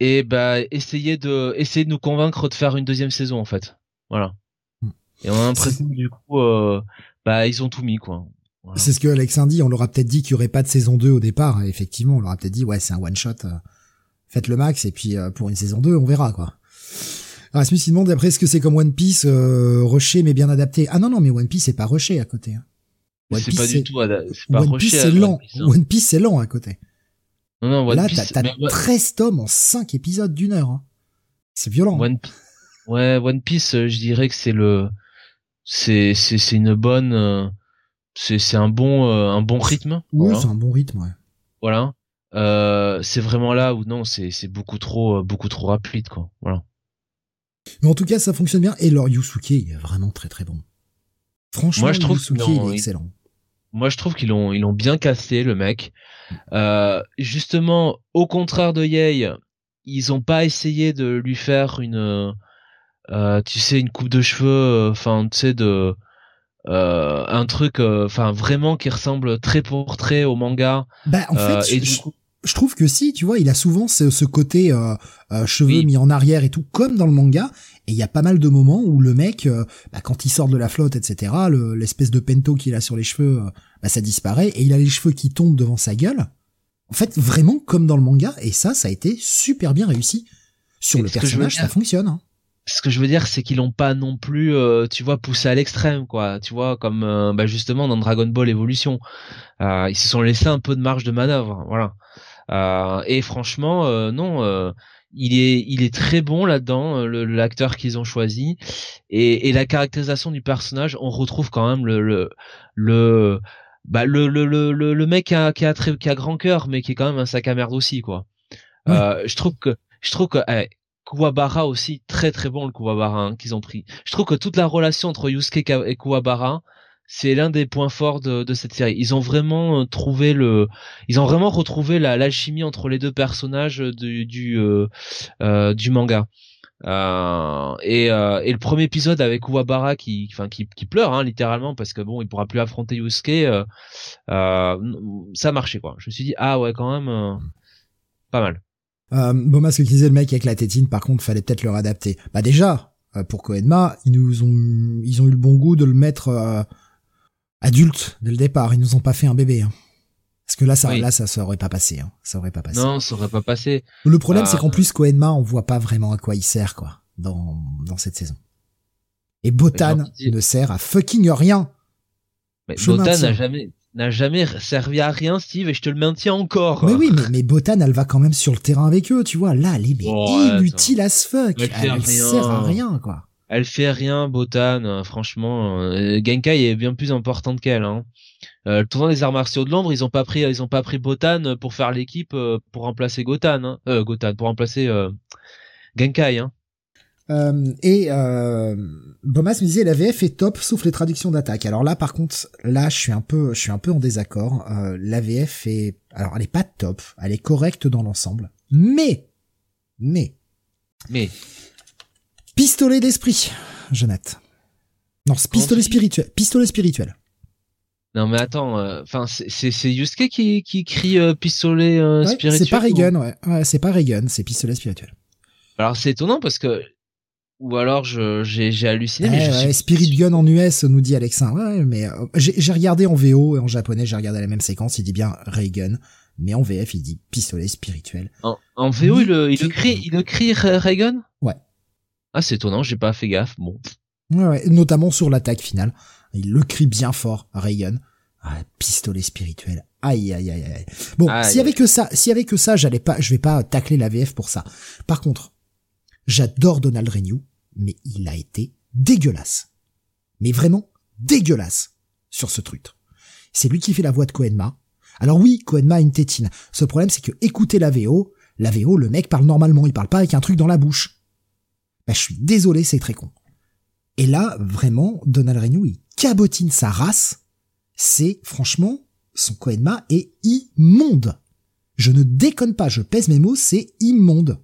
et bah essayer de essayer de nous convaincre de faire une deuxième saison en fait. Voilà. Et on a l'impression du coup euh, bah ils ont tout mis quoi. C'est ce que Alex dit, on leur a peut-être dit qu'il y aurait pas de saison 2 au départ, effectivement, on leur a peut-être dit ouais, c'est un one shot, euh, faites le max et puis pour une saison 2, on verra quoi. Rasmus il demande après ce que c'est comme One Piece euh, rushé mais bien adapté? Ah non non, mais One Piece c'est pas rushé à côté. Hein. C'est pas du tout pas One Piece c'est lent. Hein. One Piece c'est lent à côté. Non, non, One Là, Piece, t'as 13 tomes en 5 épisodes d'une heure. Hein. C'est violent. One... Ouais, One Piece, euh, je dirais que c'est le, c'est c'est c'est une bonne, euh, c'est c'est un bon euh, un bon rythme. Oui, c'est un bon rythme, ouais. Voilà. Euh, c'est vraiment là où non, c'est c'est beaucoup trop beaucoup trop rapide, quoi. Voilà. Mais en tout cas, ça fonctionne bien et leur Yusuke est vraiment très très bon. Franchement, Moi, je trouve Yusuke il est excellent. Moi, je trouve qu'ils l'ont ils l'ont bien cassé le mec. Euh, justement, au contraire de Yei, ils ont pas essayé de lui faire une, euh, tu sais, une coupe de cheveux, euh, enfin, tu sais, de euh, un truc, euh, enfin, vraiment qui ressemble très pour très au manga. Bah, en fait, et du coup, je trouve que si, tu vois, il a souvent ce, ce côté euh, euh, cheveux mis en arrière et tout, comme dans le manga. Et il y a pas mal de moments où le mec, euh, bah, quand il sort de la flotte, etc., l'espèce de pento qu'il a sur les cheveux, bah, ça disparaît et il a les cheveux qui tombent devant sa gueule. En fait, vraiment comme dans le manga. Et ça, ça a été super bien réussi. Sur le personnage, ça fonctionne. Hein. Ce que je veux dire, c'est qu'ils l'ont pas non plus, tu vois, poussé à l'extrême, quoi. Tu vois, comme bah, justement dans Dragon Ball Evolution, ils se sont laissés un peu de marge de manœuvre, voilà. Euh, et franchement, euh, non euh, il est il est très bon là-dedans l'acteur qu'ils ont choisi. Et, et la caractérisation du personnage on retrouve quand même le le le bah le le le, le mec qui a qui a très qui a grand cœur mais qui est quand même un sac à merde aussi quoi. Euh, je trouve que je trouve que eh, Kuwabara aussi très très bon le Kuwabara hein, qu'ils ont pris. Je trouve que toute la relation entre Yusuke et Kuwabara c'est l'un des points forts de, de, cette série. Ils ont vraiment euh, trouvé le, ils ont vraiment retrouvé la l'alchimie entre les deux personnages du du, euh, euh, du manga. Euh, et, euh, et, le premier épisode avec Uwabara qui, enfin, qui, qui pleure hein, littéralement parce que bon, il pourra plus affronter Yusuke. Euh, ça marchait quoi. Je me suis dit ah ouais quand même pas mal. Euh, bon, ce le mec avec la tétine, par contre, fallait peut-être le réadapter. Bah déjà, pour Koenma, ils nous ont, ils ont eu le bon goût de le mettre adultes dès le départ. Ils nous ont pas fait un bébé. Hein. Parce que là, ça, là, ça, ça aurait pas passé. Hein. Ça aurait pas passé. Non, ça aurait pas passé. Le problème, c'est qu'en euh, plus, Koenma, on voit pas vraiment à quoi il sert, quoi, dans, dans cette saison. Et Botan ne sert à fucking rien. Mais Botan n'a jamais, n'a jamais servi à rien, Steve, et je te le maintiens encore. Mais oui, mais, mais Botan, elle va quand même sur le terrain avec eux, tu vois. Là, elle est inutile as fuck. Elle, sert à rien, quoi elle fait rien, Botan. Euh, franchement, euh, Genkai est bien plus importante qu'elle. Hein. Euh, le tournoi des arts martiaux de Londres, ils ont pas pris, ils ont pas pris Botan pour faire l'équipe pour remplacer Gotan. Hein. Euh, Gotan pour remplacer Genkai. Hein. et euh, Bomas me disait la VF est top sauf les traductions d'attaque. Alors là par contre là je suis un peu je suis un peu en désaccord. Euh, la VF est alors elle est pas top, elle est correcte dans l'ensemble. Mais mais mais Pistolet d'esprit, Jeannette. Non, pistolet spirituel. Pistolet spirituel. Non mais attends, euh, enfin c'est c'est Yusuke qui qui crie euh, pistolet euh, spirituel. C'est pas Reagan, ouais. ouais c'est pas Reagan, c'est pistolet spirituel. Alors c'est étonnant parce que ou alors je j'ai halluciné. mais je suis... Spirit Gun en US nous dit Alexin. Ouais, mais j'ai regardé en VO et en japonais j'ai regardé la même séquence. Il dit bien Reagan, mais en VF il dit pistolet spirituel. En, en VO il, il, il, crie il le crie Reagan? Ouais. Ah, c'est étonnant, j'ai pas fait gaffe. Bon. Ouais, notamment sur l'attaque finale. Il le crie bien fort, Reagan. Ah, pistolet spirituel. Aïe, aïe, aïe, aïe. Bon, s'il y avait que ça, s'il y avait que ça, j'allais pas, je vais pas tacler la VF pour ça. Par contre, j'adore Donald Renew, mais il a été dégueulasse. Mais vraiment dégueulasse sur ce truc. C'est lui qui fait la voix de Koenma. Alors oui, Koenma a une tétine. Ce problème, c'est que écoutez la VO, la VO, le mec parle normalement, il parle pas avec un truc dans la bouche. Bah, je suis désolé, c'est très con. Et là, vraiment, Donald Renew, il cabotine sa race. C'est, franchement, son Koenma est immonde. Je ne déconne pas, je pèse mes mots, c'est immonde.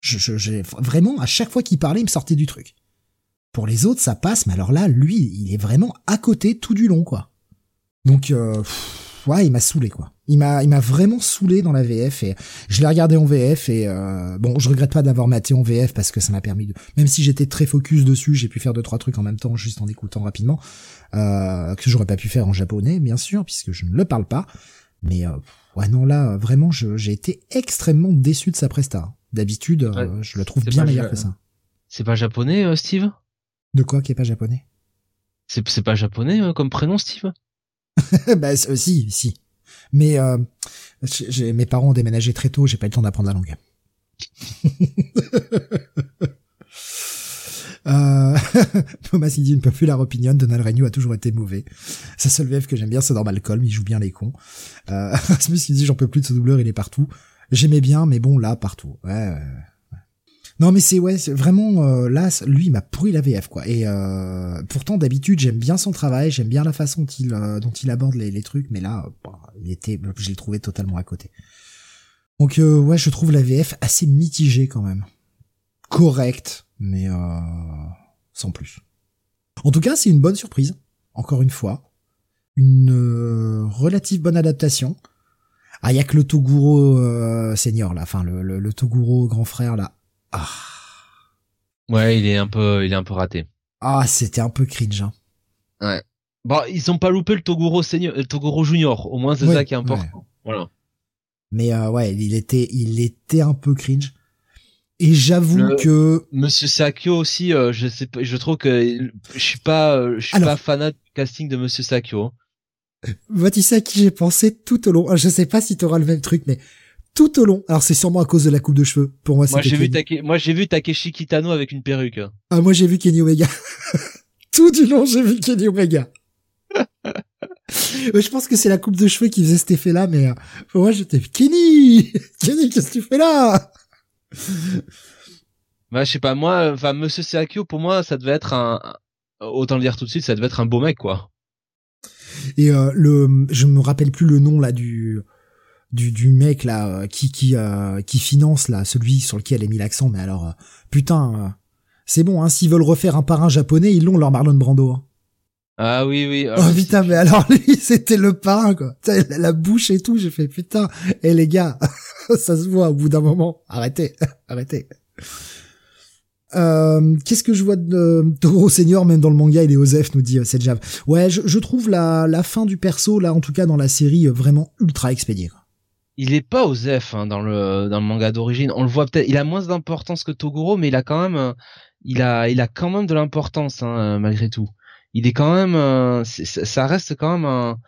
Je, je, vraiment, à chaque fois qu'il parlait, il me sortait du truc. Pour les autres, ça passe, mais alors là, lui, il est vraiment à côté tout du long, quoi. Donc, euh, ouais, il m'a saoulé quoi. Il m'a, il m'a vraiment saoulé dans la VF et je l'ai regardé en VF et euh, bon, je regrette pas d'avoir maté en VF parce que ça m'a permis de, même si j'étais très focus dessus, j'ai pu faire deux trois trucs en même temps juste en écoutant rapidement, euh, que j'aurais pas pu faire en japonais bien sûr puisque je ne le parle pas. Mais euh, ouais non là vraiment j'ai été extrêmement déçu de sa presta. D'habitude, euh, je le trouve bien meilleur que ça. C'est pas japonais, Steve? De quoi qui est pas japonais? C'est c'est pas japonais comme prénom, Steve? bah si, si. Mais euh, mes parents ont déménagé très tôt, j'ai pas eu le temps d'apprendre la langue. euh... Thomas il dit une populaire opinion, Donald Renew a toujours été mauvais. Sa seule VF que j'aime bien, c'est dans Malcolm, il joue bien les cons. Euh... Rasmus il dit j'en peux plus de ce doubleur, il est partout. J'aimais bien, mais bon là, partout. Ouais, ouais. Non mais c'est ouais, vraiment euh, là lui il m'a pourri la VF quoi. Et euh, pourtant d'habitude j'aime bien son travail, j'aime bien la façon dont il euh, dont il aborde les, les trucs, mais là bah, il était, je l'ai trouvé totalement à côté. Donc ouais, je trouve la VF assez mitigée quand même, correcte, mais sans plus. En tout cas, c'est une bonne surprise. Encore une fois, une relative bonne adaptation. Ah, y a que le Toguro senior là, enfin le, le Toguro grand frère là, ah. Ouais, il est un peu, il est un peu raté. Ah, c'était un peu cringe. Hein. Ouais. Bon, ils ont pas loupé le Toguro senior, le Toguro junior. Au moins, c'est ça qui est important. Voilà. Mais euh, ouais, il était, il était un peu cringe. Et j'avoue que Monsieur Sakyo aussi, euh, je sais pas, je trouve que je suis pas, euh, je suis pas fanat du casting de Monsieur Sakyo. Bah, tu sais à qui j'ai pensé tout au long? Je sais pas si tu auras le même truc, mais tout au long. Alors c'est sûrement à cause de la coupe de cheveux. Pour moi, moi j'ai vu moi j'ai vu Takeshi Kitano avec une perruque. Ah moi j'ai vu Kenny Omega. tout du long j'ai vu Kenny Omega. je pense que c'est la coupe de cheveux qui faisait cet effet-là, mais euh, pour moi j'étais Kenny, Kenny, qu'est-ce que tu fais là? Bah je sais pas, moi, enfin Monsieur Seakio, pour moi, ça devait être un, autant le dire tout de suite, ça devait être un beau mec quoi. Et euh, le, je me rappelle plus le nom là du du, du mec là euh, qui qui euh, qui finance là celui sur lequel est mis l'accent. Mais alors euh, putain c'est bon hein s'ils veulent refaire un parrain japonais ils l'ont leur Marlon Brando hein. ah oui oui oh putain mais alors lui c'était le parrain quoi. La bouche et tout j'ai fait putain. Et eh, les gars ça se voit au bout d'un moment. Arrêtez arrêtez. Euh, Qu'est-ce que je vois de Toro Senior même dans le manga il est Osef nous dit euh, Jave. Ouais, je, je, trouve la, la fin du perso là en tout cas dans la série vraiment ultra expédiée il est pas Osef hein, dans le dans le manga d'origine. On le voit peut-être. Il a moins d'importance que Toguro, mais il a quand même euh, il a il a quand même de l'importance hein, euh, malgré tout. Il est quand même euh, ça reste quand même un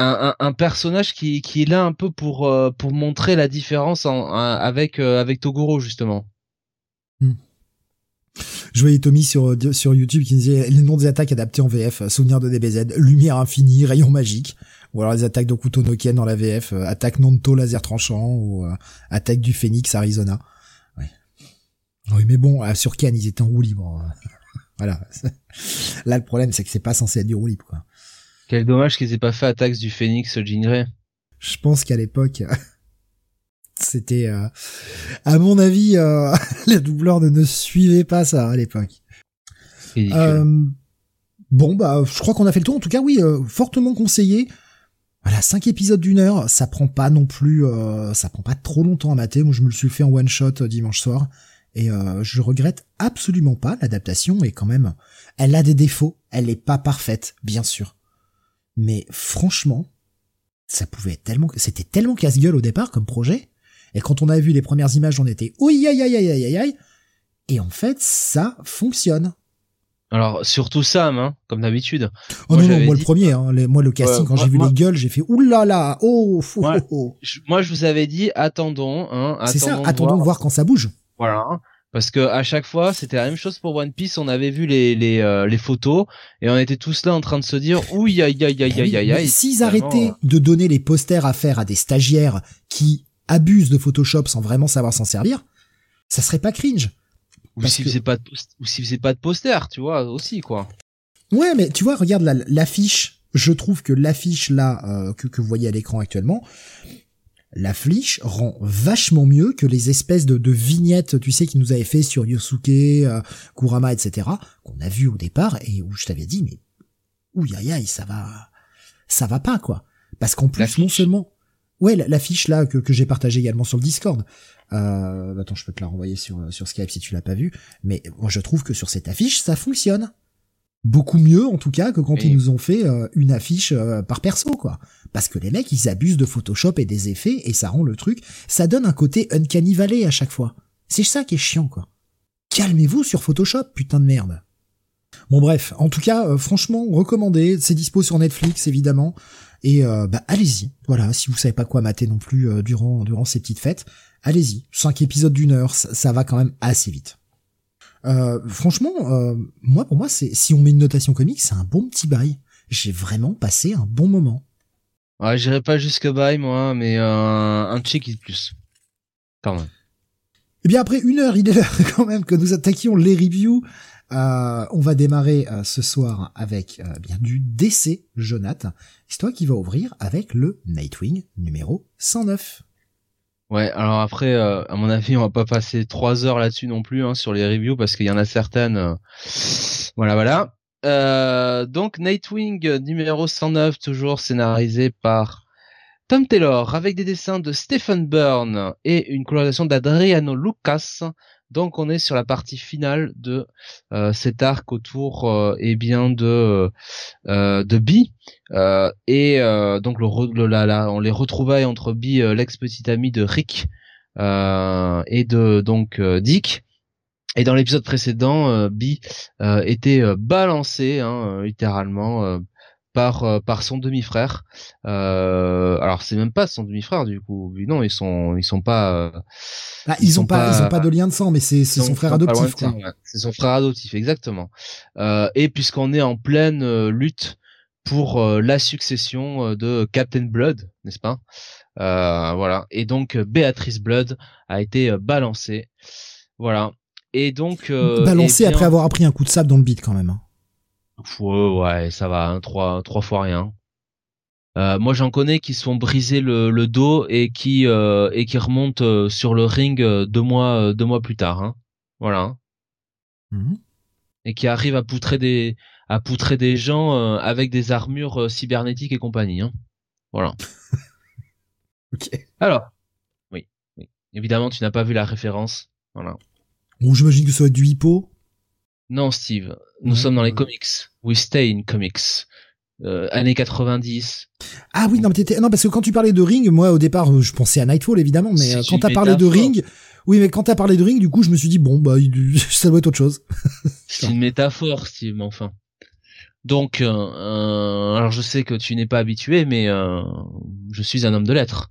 un, un, personnage qui, qui est là un peu pour pour montrer la différence en, avec avec Toguro justement. Hmm. Je voyais Tommy sur sur YouTube qui disait les noms des attaques adaptés en VF, souvenir de DBZ, lumière infinie, rayon magique. Ou alors les attaques de couteau Nokia dans la VF, euh, attaque Nanto laser tranchant ou euh, attaque du Phoenix Arizona. Ouais. Oui, mais bon, euh, sur Ken, ils étaient en roue libre. voilà. Là, le problème, c'est que c'est pas censé être du roue libre, quoi. Quel dommage qu'ils aient pas fait attaque du Phoenix Jingrey. Je pense qu'à l'époque, c'était, à mon avis, les doubleurs ne, ne suivaient pas ça à l'époque. bon, bah, je crois qu'on a fait le tour. En tout cas, oui, fortement conseillé. Voilà, cinq épisodes d'une heure, ça prend pas non plus, euh, ça prend pas trop longtemps à mater. Moi, je me le suis fait en one shot euh, dimanche soir et euh, je regrette absolument pas. L'adaptation est quand même, elle a des défauts, elle est pas parfaite, bien sûr, mais franchement, ça pouvait être tellement, c'était tellement casse-gueule au départ comme projet. Et quand on a vu les premières images, on était oui aïe aïe aïe aïe aïe. Et en fait, ça fonctionne. Alors surtout Sam, hein, comme d'habitude. Oh moi, non, non, moi le premier, hein, moi le casting, quand j'ai vu les gueules, j'ai fait oulala, oh, fou, moi, moi, je vous avais dit, attendons, hein, C'est ça, attendons voir. voir quand ça bouge. Voilà. Parce que à chaque fois, c'était la même chose pour One Piece. On avait vu les les, euh, les photos et on était tous là en train de se dire ouïe aïe aïe aïe aïe aïe aïe. S'ils arrêtaient de donner les posters à faire à des stagiaires qui abusent de Photoshop sans vraiment savoir s'en servir, ça serait pas cringe. Ou s'il faisait pas de ou s'il faisait pas de poster, tu vois, aussi quoi. Ouais, mais tu vois, regarde l'affiche. je trouve que l'affiche là euh, que, que vous voyez à l'écran actuellement, l'affiche rend vachement mieux que les espèces de, de, vignettes, tu sais, qui nous avaient fait sur Yosuke, euh, Kurama, etc., qu'on a vu au départ et où je t'avais dit, mais ouh aïe aïe, ça va, ça va pas quoi. Parce qu'en plus, non seulement, ouais, l'affiche là que, que j'ai partagée également sur le Discord. Euh, attends, je peux te la renvoyer sur sur Skype si tu l'as pas vu. Mais moi, je trouve que sur cette affiche, ça fonctionne beaucoup mieux en tout cas que quand ils nous ont fait euh, une affiche euh, par perso quoi. Parce que les mecs ils abusent de Photoshop et des effets et ça rend le truc, ça donne un côté uncanny valley à chaque fois. C'est ça qui est chiant quoi. Calmez-vous sur Photoshop putain de merde. Bon bref, en tout cas euh, franchement recommandé, c'est dispo sur Netflix évidemment et bah allez-y. Voilà, si vous savez pas quoi mater non plus durant durant ces petites fêtes, allez-y. Cinq épisodes d'une heure, ça va quand même assez vite. Euh, franchement, euh, moi pour moi, c'est si on met une notation comique, c'est un bon petit bail. J'ai vraiment passé un bon moment. Ouais, j'irai pas jusque bail moi, mais un, un check plus. Quand même. Et eh bien après une heure, il est l'heure quand même que nous attaquions les reviews. Euh, on va démarrer ce soir avec bien du DC Jonathan. C'est toi qui va ouvrir avec le Nightwing numéro 109. Ouais, alors après, euh, à mon avis, on va pas passer trois heures là-dessus non plus hein, sur les reviews parce qu'il y en a certaines. Euh, voilà, voilà. Euh, donc Nightwing numéro 109, toujours scénarisé par Tom Taylor, avec des dessins de Stephen Byrne et une colorisation d'Adriano Lucas. Donc on est sur la partie finale de euh, cet arc autour euh, eh bien de euh, de Bee et donc le, la, on les retrouvailles entre Bee l'ex petit ami de Rick et de donc Dick. Et dans l'épisode précédent Bee était balancé hein, littéralement par euh, par son demi-frère. Euh, alors c'est même pas son demi-frère du coup. Non, ils sont ils sont pas. Ah, ils, ils ont pas, ils ont pas de lien de sang, mais c'est son frère adoptif. C'est son frère adoptif exactement. Euh, et puisqu'on est en pleine lutte pour la succession de Captain Blood, n'est-ce pas? Voilà. Et donc Béatrice Blood a été balancée. Voilà. Et donc balancée après avoir appris un coup de sable dans le beat quand même. Hein. Ouais, ouais, ça va, hein, trois, trois fois rien. Euh, moi, j'en connais qui se font briser le, le dos et qui euh, et qui remontent euh, sur le ring deux mois deux mois plus tard. Hein. Voilà. Mmh. Et qui arrivent à poutrer des à poutrer des gens avec des armures cybernétiques et compagnie. Hein. Voilà. ok. Alors, oui, oui. Évidemment, tu n'as pas vu la référence. Voilà. Bon, j'imagine que ça va être du hippo. Non, Steve. Nous sommes dans les comics. We stay in comics. Euh, années 90. Ah oui, non, mais t'étais, non, parce que quand tu parlais de Ring, moi, au départ, je pensais à Nightfall, évidemment, mais euh, quand t'as parlé de Ring, oui, mais quand t'as parlé de Ring, du coup, je me suis dit, bon, bah, ça doit être autre chose. C'est une métaphore, Steve, mais enfin. Donc, euh, euh, alors je sais que tu n'es pas habitué, mais euh, je suis un homme de lettres.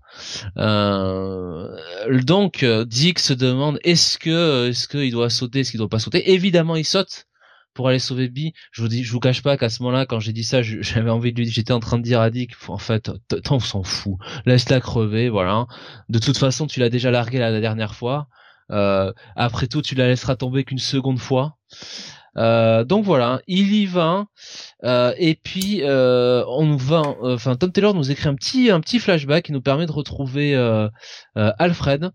donc, Dick se demande est-ce que, est-ce qu'il doit sauter, est-ce qu'il doit pas sauter? Évidemment, il saute pour aller sauver Bee. Je vous dis, je vous cache pas qu'à ce moment-là, quand j'ai dit ça, j'avais envie de lui, j'étais en train de dire à Dick, en fait, on s'en fout, laisse-la crever, voilà. De toute façon, tu l'as déjà largué la dernière fois. après tout, tu la laisseras tomber qu'une seconde fois. Euh, donc voilà, il y va. Euh, et puis euh, on va, enfin Tom Taylor nous écrit un petit un petit flashback qui nous permet de retrouver Alfred.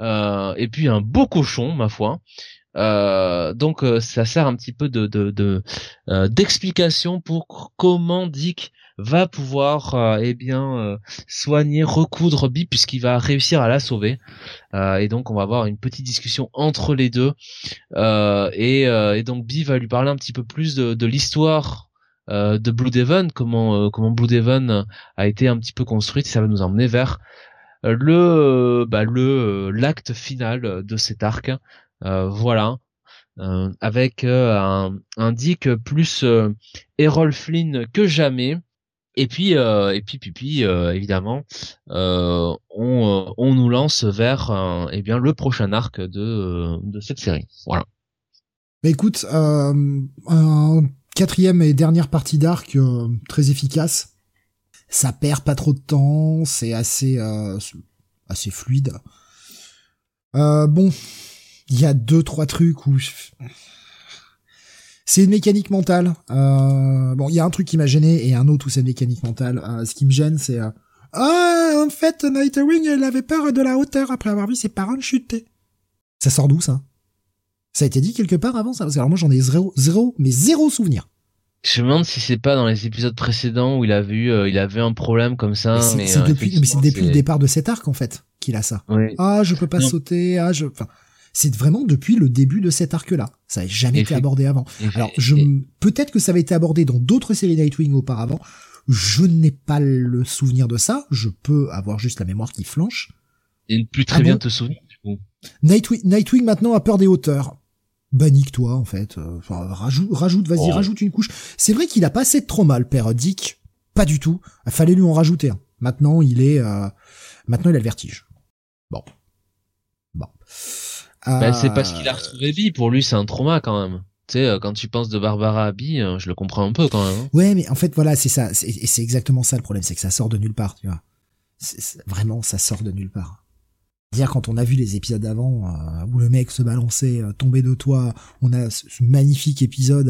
et puis un beau cochon, ma foi. donc ça sert un petit peu de d'explication pour comment Dick va pouvoir euh, eh bien euh, soigner, recoudre Bi puisqu'il va réussir à la sauver. Euh, et donc on va avoir une petite discussion entre les deux. Et, et, donc Bi va lui parler un petit peu plus de, l'histoire de Blue Devon, comment comment Blue Devon a été un petit peu construite. Ça va nous emmener vers le bah, le l'acte final de cet arc. voilà. avec un, un Dick plus Errol Flynn que jamais et puis, euh, et puis, puis, puis euh, évidemment, euh, on, on nous lance vers eh bien le prochain arc de, de cette série. Voilà. Mais écoute, un quatrième et dernière partie d'arc très efficace. Ça perd pas trop de temps, c'est assez assez fluide. bon, il y a deux trois trucs où c'est une mécanique mentale. Euh, bon, il y a un truc qui m'a gêné et un autre où c'est une mécanique mentale. Euh, ce qui me gêne, c'est euh, ah en fait Nightwing elle avait peur de la hauteur après avoir vu ses parents chuter. Ça sort d'où ça? Ça a été dit quelque part avant ça? Parce que alors moi j'en ai zéro, zéro, mais zéro souvenir. Je me demande si c'est pas dans les épisodes précédents où il avait eu, euh, il avait un problème comme ça. Mais c'est depuis, mais c'est depuis le départ de cet arc en fait qu'il a ça. Ah, je peux pas sauter. Ah, je. Enfin, c'est vraiment depuis le début de cet arc-là. Ça n'a jamais été abordé avant. Alors, je peut-être que ça avait été abordé dans d'autres séries Nightwing auparavant. Je n'ai pas le souvenir de ça. Je peux avoir juste la mémoire qui flanche. Et ne plus très ah bien te souvenir. Nightwing, Nightwing maintenant a peur des hauteurs. Bannique toi en fait. Euh, enfin, rajoute, rajoute, vas-y, oh. rajoute une couche. C'est vrai qu'il a pas assez de trauma le père Dick. Pas du tout. Il fallait lui en rajouter un. Maintenant, il est, euh, maintenant il a le vertige. Bon. Bon. Bah, c'est parce qu'il a euh, retrouvé Bee. Pour lui, c'est un trauma quand même. Tu sais, euh, quand tu penses de Barbara à Bee, euh, je le comprends un peu quand même. Hein. Ouais, mais en fait, voilà, c'est ça. Et c'est exactement ça le problème, c'est que ça sort de nulle part, tu vois. vraiment, ça sort de nulle part. Dire quand on a vu les épisodes d'avant où le mec se balançait, tombait de toi, on a ce, magnifique épisode,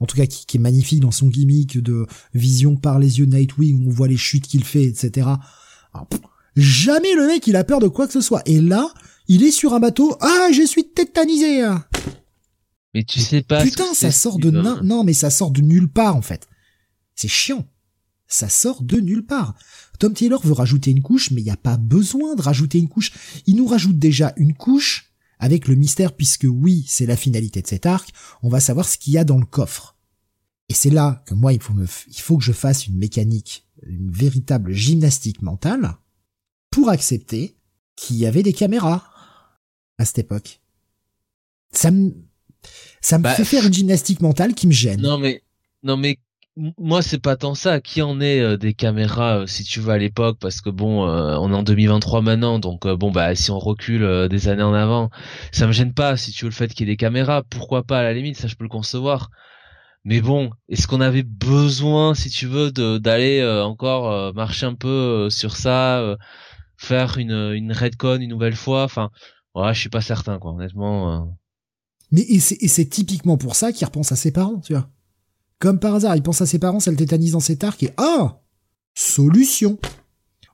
en tout cas qui, qui, est magnifique dans son gimmick de vision par les yeux de Nightwing où on voit les chutes qu'il fait, etc. jamais le mec il a peur de quoi que ce soit. Et là, il est sur un bateau. Ah, je suis tétanisé. Mais tu sais pas. Putain, ça sort de non, mais ça sort de nulle part en fait. C'est chiant. Ça sort de nulle part. Tom Taylor veut rajouter une couche, mais il n'y a pas besoin de rajouter une couche. Il nous rajoute déjà une couche avec le mystère, puisque oui, c'est la finalité de cet arc. On va savoir ce qu'il y a dans le coffre. Et c'est là que moi, il faut me, il faut que je fasse une mécanique, une véritable gymnastique mentale pour accepter qu'il y avait des caméras à cette époque. Ça me, ça me bah, fait faire une gymnastique mentale qui me gêne. Non mais, non mais, moi c'est pas tant ça. Qui en est euh, des caméras, euh, si tu veux à l'époque, parce que bon, euh, on est en 2023 maintenant, donc bon bah si on recule des années en avant, ça me gêne pas. Si tu veux le fait qu'il y ait des caméras, pourquoi pas à la limite, ça je peux le concevoir. Mais bon, est-ce qu'on avait besoin, si tu veux, d'aller encore marcher un peu sur ça, faire une une redcon une nouvelle fois, enfin Ouais, je suis pas certain, quoi, honnêtement. Euh. Mais et c'est typiquement pour ça qu'il repense à ses parents, tu vois. Comme par hasard, il pense à ses parents, ça le tétanise dans cet arc et ah solution.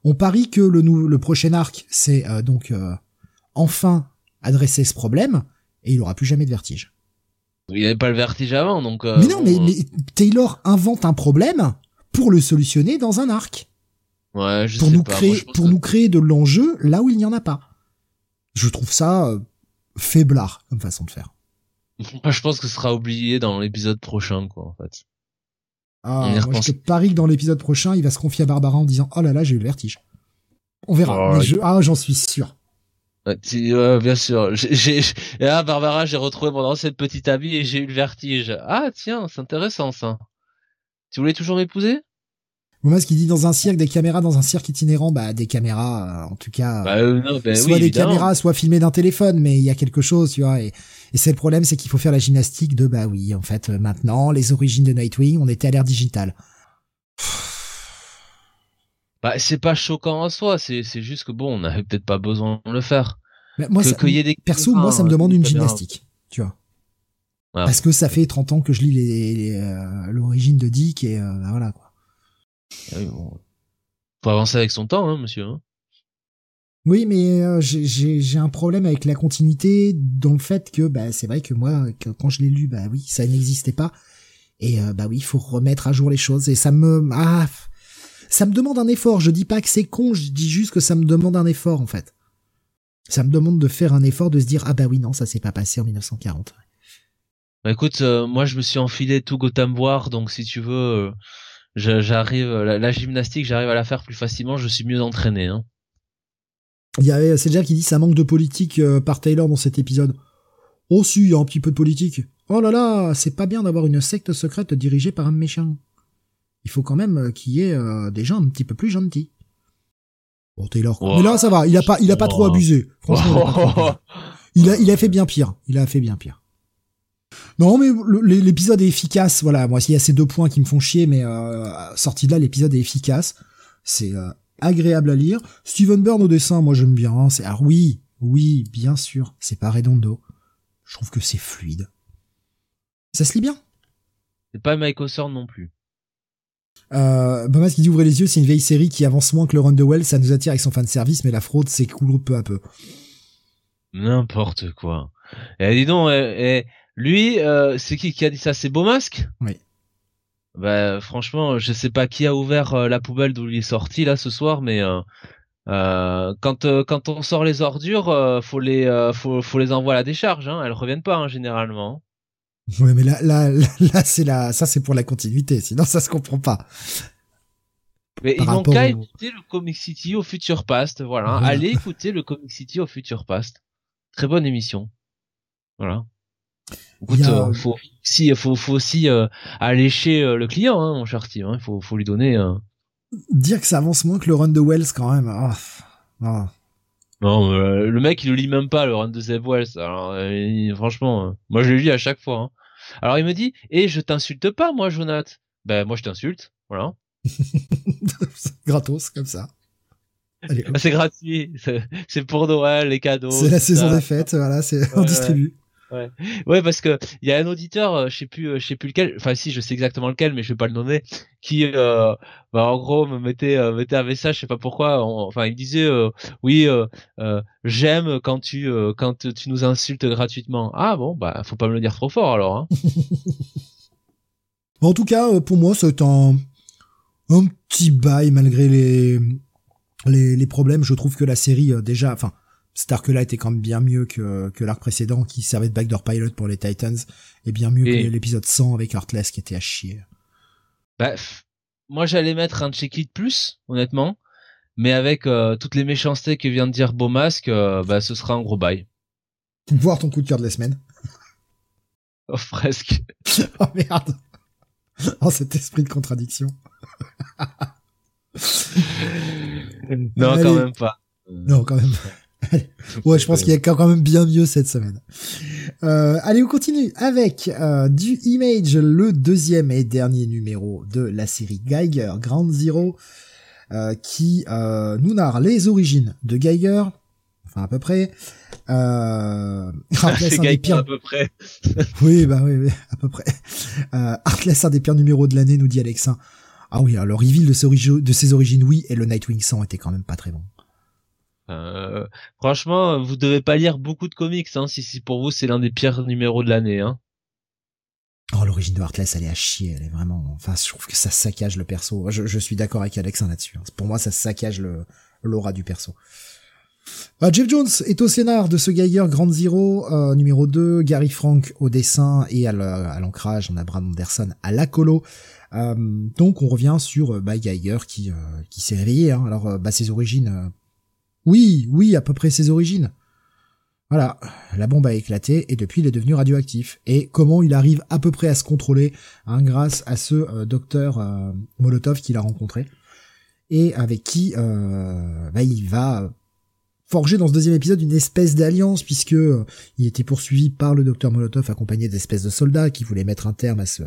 On parie que le, le prochain arc, c'est euh, donc euh, enfin adresser ce problème et il aura plus jamais de vertige. Il n'y avait pas le vertige avant, donc. mais non, mais, mais, Taylor invente un problème pour le solutionner dans un arc. Ouais, je pour sais nous pas. créer, pour nous créer de l'enjeu là où il n'y en a pas. Je trouve ça euh, faiblard comme façon de faire. Je pense que ce sera oublié dans l'épisode prochain, quoi, en fait. Ah, moi, je te parie que dans l'épisode prochain, il va se confier à Barbara en disant, oh là là, j'ai eu le vertige. On verra. Oh, Ah, j'en suis sûr. Bien sûr. J'ai, ah, Barbara, j'ai retrouvé mon ancienne petite amie et j'ai eu le vertige. Ah, tiens, c'est intéressant, ça. Tu voulais toujours m'épouser? Moi, ce qu'il dit dans un cirque, des caméras dans un cirque itinérant, bah des caméras, euh, en tout cas, bah, euh, non, ben soit des caméras, soit filmées d'un téléphone, mais il y a quelque chose, tu vois. Et, et c'est le problème, c'est qu'il faut faire la gymnastique de bah oui, en fait, euh, maintenant, les origines de Nightwing, on était à l'ère digitale. Bah c'est pas choquant en soi, c'est c'est juste que bon, on n'avait peut-être pas besoin de le faire. Mais moi, ça, des perso, moi, ça me demande une gymnastique, tu vois. Parce que ça fait 30 ans que je lis les, l'origine de Dick et bah, voilà quoi. Ah Faut avancer avec son temps, hein, monsieur. Hein. Oui, mais euh, j'ai un problème avec la continuité dans le fait que bah, c'est vrai que moi, quand je l'ai lu, bah oui, ça n'existait pas. Et euh, bah oui, il faut remettre à jour les choses. Et ça me... Ah, ça me demande un effort. Je dis pas que c'est con, je dis juste que ça me demande un effort, en fait. Ça me demande de faire un effort de se dire, ah bah oui, non, ça s'est pas passé en 1940. Bah écoute, euh, moi je me suis enfilé tout Gotham donc si tu veux j'arrive la, gymnastique, j'arrive à la faire plus facilement, je suis mieux entraîné. Hein. Il y avait c'est déjà qui dit ça manque de politique euh, par Taylor dans cet épisode. Oh si, il y a un petit peu de politique. Oh là là, c'est pas bien d'avoir une secte secrète dirigée par un méchant. Il faut quand même euh, qu'il y ait euh, des gens un petit peu plus gentils. Bon Taylor. Mais là ça va, il a pas il a pas trop abusé. Franchement. il a, il a fait bien pire. Il a fait bien pire. Non, mais l'épisode est efficace. Voilà, moi, il y a ces deux points qui me font chier, mais euh, sorti de là, l'épisode est efficace. C'est euh, agréable à lire. Steven Byrne au dessin, moi, j'aime bien. Hein. C'est ah oui, oui, bien sûr, c'est pas Redondo. Je trouve que c'est fluide. Ça se lit bien. C'est pas Mike Osorn non plus. Euh, Bomas qui dit ouvrez les yeux, c'est une vieille série qui avance moins que le Run de Well, ça nous attire avec son fan service, mais la fraude s'écoule peu à peu. N'importe quoi. Eh, dis donc, eh, eh, lui, euh, c'est qui qui a dit ça? C'est Beau Masque? Oui. bah franchement, je sais pas qui a ouvert la poubelle d'où il est sorti là ce soir, mais euh, quand quand on sort les ordures, faut les faut faut les envoyer à la décharge. Hein. Elles reviennent pas hein, généralement. Oui, mais là là là, c'est la ça c'est pour la continuité. Sinon ça se comprend pas. Mais ils n'ont qu'à écouter le Comic City au Future Past. Voilà. Allez écouter le Comic City au Future Past. Très bonne émission. Voilà. Écoute, euh, faut aussi, faut, faut aussi euh, allécher euh, le client, hein, mon cher Steve. Hein. Il faut, faut lui donner. Dire que ça avance moins que le run de Wells, quand même. Ah, ah. Non, le mec, il le lit même pas, le run de Zeb Wells. Alors, franchement, moi, je le lis à chaque fois. Hein. Alors, il me dit, et eh, je t'insulte pas, moi, Jonath. Ben, moi, je t'insulte. Voilà. Gratos, comme ça. Ah, c'est gratuit. C'est pour Noël, les cadeaux. C'est la saison des fêtes, voilà, c'est, on distribue. Ouais. ouais, parce que il y a un auditeur, euh, je sais plus, euh, je sais plus lequel, enfin si, je sais exactement lequel, mais je vais pas le nommer, qui, euh, bah, en gros, me mettait, mettait un message, je sais pas pourquoi, enfin il disait, oui, j'aime quand tu, quand tu nous insultes gratuitement. Ah bon, bah faut pas me le dire trop fort alors. Hein. en tout cas, pour moi, c'est un, un petit bail malgré les, les, les problèmes. Je trouve que la série déjà, enfin Star que là était quand même bien mieux que, que l'arc précédent qui servait de backdoor pilot pour les Titans et bien mieux que l'épisode 100 avec Heartless qui était à chier. Bah, moi j'allais mettre un check it plus, honnêtement, mais avec euh, toutes les méchancetés que vient de dire Beau Masque, euh, bah ce sera un gros bail. Voir ton coup de cœur de la semaine. oh, presque. oh merde. Oh cet esprit de contradiction. non, quand même pas. Non, quand même. pas. ouais, je pense qu'il y a quand même bien mieux cette semaine. Euh, allez, on continue avec euh, du Image, le deuxième et dernier numéro de la série Geiger Grand Zero, euh, qui euh, nous narre les origines de Geiger, enfin à peu près. Euh, un des pires... à peu près. oui, bah oui, oui, à peu près. Euh, Heartless, un des pires numéros de l'année, nous dit Alexa. Ah oui, alors reveal de ses, de ses origines, oui, et le Nightwing 100 était quand même pas très bon. Euh, franchement, vous devez pas lire beaucoup de comics, hein, si, pour vous c'est l'un des pires numéros de l'année. Hein. Oh, l'origine de Heartless, elle est à chier, elle est vraiment. Enfin, je trouve que ça saccage le perso. Je, suis d'accord avec Alex là-dessus. Hein. Pour moi, ça saccage l'aura du perso. Bah, Jeff Jones est au scénar de ce Geiger Grand Zero, euh, numéro 2, Gary Frank au dessin et à l'ancrage, on a Brad Anderson à la colo. Donc on revient sur bah, Geiger qui, s'est réveillé. Hein. Alors bah, ses origines, oui, oui, à peu près ses origines. Voilà, la bombe a éclaté et depuis il est devenu radioactif. Et comment il arrive à peu près à se contrôler hein, grâce à ce euh, docteur euh, Molotov qu'il a rencontré et avec qui euh, bah, il va forger dans ce deuxième épisode une espèce d'alliance puisque il était poursuivi par le docteur Molotov accompagné d'espèces de soldats qui voulaient mettre un terme à ce,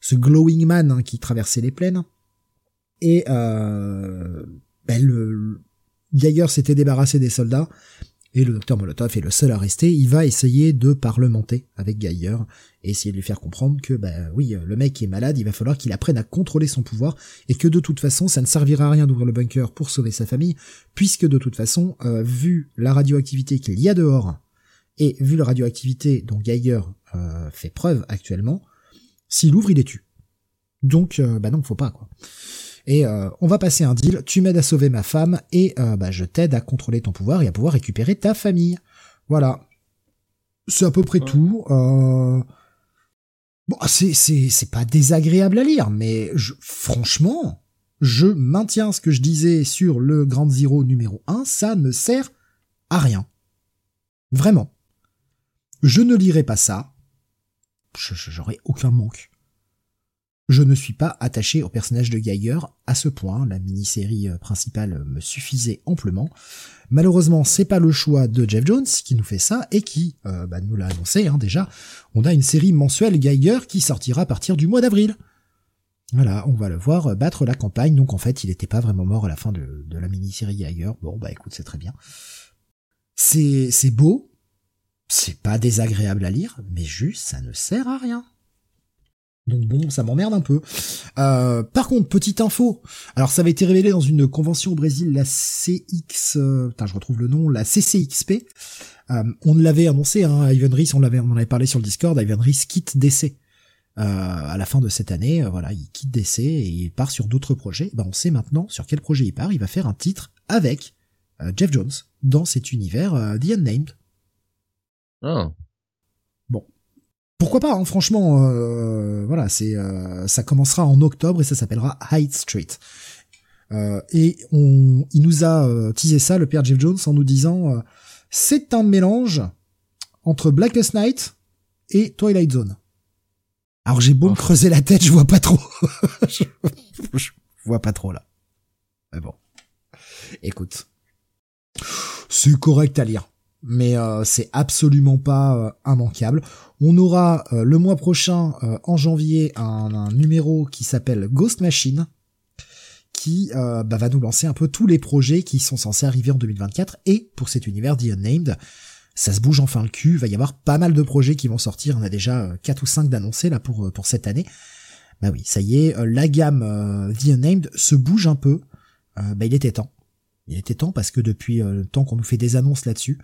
ce glowing man hein, qui traversait les plaines. Et euh, bah, le, Geiger s'était débarrassé des soldats, et le docteur Molotov est le seul à rester. Il va essayer de parlementer avec Geiger et essayer de lui faire comprendre que, bah oui, le mec est malade, il va falloir qu'il apprenne à contrôler son pouvoir et que de toute façon, ça ne servira à rien d'ouvrir le bunker pour sauver sa famille, puisque de toute façon, euh, vu la radioactivité qu'il y a dehors et vu la radioactivité dont Geiger euh, fait preuve actuellement, s'il ouvre, il les tue. Donc, bah non, faut pas quoi et euh, on va passer un deal, tu m'aides à sauver ma femme et euh, bah, je t'aide à contrôler ton pouvoir et à pouvoir récupérer ta famille. Voilà. C'est à peu près tout. Euh... Bon, c'est, c'est, c'est pas désagréable à lire, mais je, franchement, je maintiens ce que je disais sur le Grand Zero numéro 1, ça ne sert à rien. Vraiment. Je ne lirai pas ça. J'aurais aucun manque. Je ne suis pas attaché au personnage de Geiger à ce point, la mini-série euh, principale me suffisait amplement. Malheureusement, c'est pas le choix de Jeff Jones qui nous fait ça et qui euh, bah, nous l'a annoncé hein, déjà. On a une série mensuelle Geiger qui sortira à partir du mois d'avril. Voilà, on va le voir battre la campagne. Donc en fait, il n'était pas vraiment mort à la fin de, de la mini-série Geiger. Bon bah écoute, c'est très bien. C'est beau, c'est pas désagréable à lire, mais juste ça ne sert à rien. Donc bon, ça m'emmerde un peu. Euh, par contre, petite info. Alors ça avait été révélé dans une convention au Brésil, la CX, euh, je retrouve le nom, la CCXP. Euh, on l'avait annoncé, hein, Ivan Reese, on en avait parlé sur le Discord, Ivan Reese quitte DC à la fin de cette année, voilà, il quitte DC et il part sur d'autres projets. Ben, on sait maintenant sur quel projet il part. Il va faire un titre avec Jeff Jones dans cet univers The Unnamed. Oh. Pourquoi pas hein, Franchement, voilà, c'est ça commencera en octobre et ça s'appellera Hyde Street. Euh, et on, il nous a euh, teasé ça, le père Jeff Jones, en nous disant euh, c'est un mélange entre Blackest Night et Twilight Zone. Alors j'ai beau me oh. creuser la tête, je vois pas trop. je, vois pas trop là. Mais bon, écoute, c'est correct à lire, mais c'est absolument pas immanquable. On aura le mois prochain, en janvier, un numéro qui s'appelle Ghost Machine qui euh, bah, va nous lancer un peu tous les projets qui sont censés arriver en 2024 et pour cet univers The Unnamed ça se bouge enfin le cul, il va y avoir pas mal de projets qui vont sortir, on a déjà 4 euh, ou 5 d'annoncés là pour, euh, pour cette année. Bah oui, ça y est, la gamme The Unnamed se bouge un peu, bah il était temps. Il était temps parce que depuis le temps qu'on nous fait des annonces là-dessus,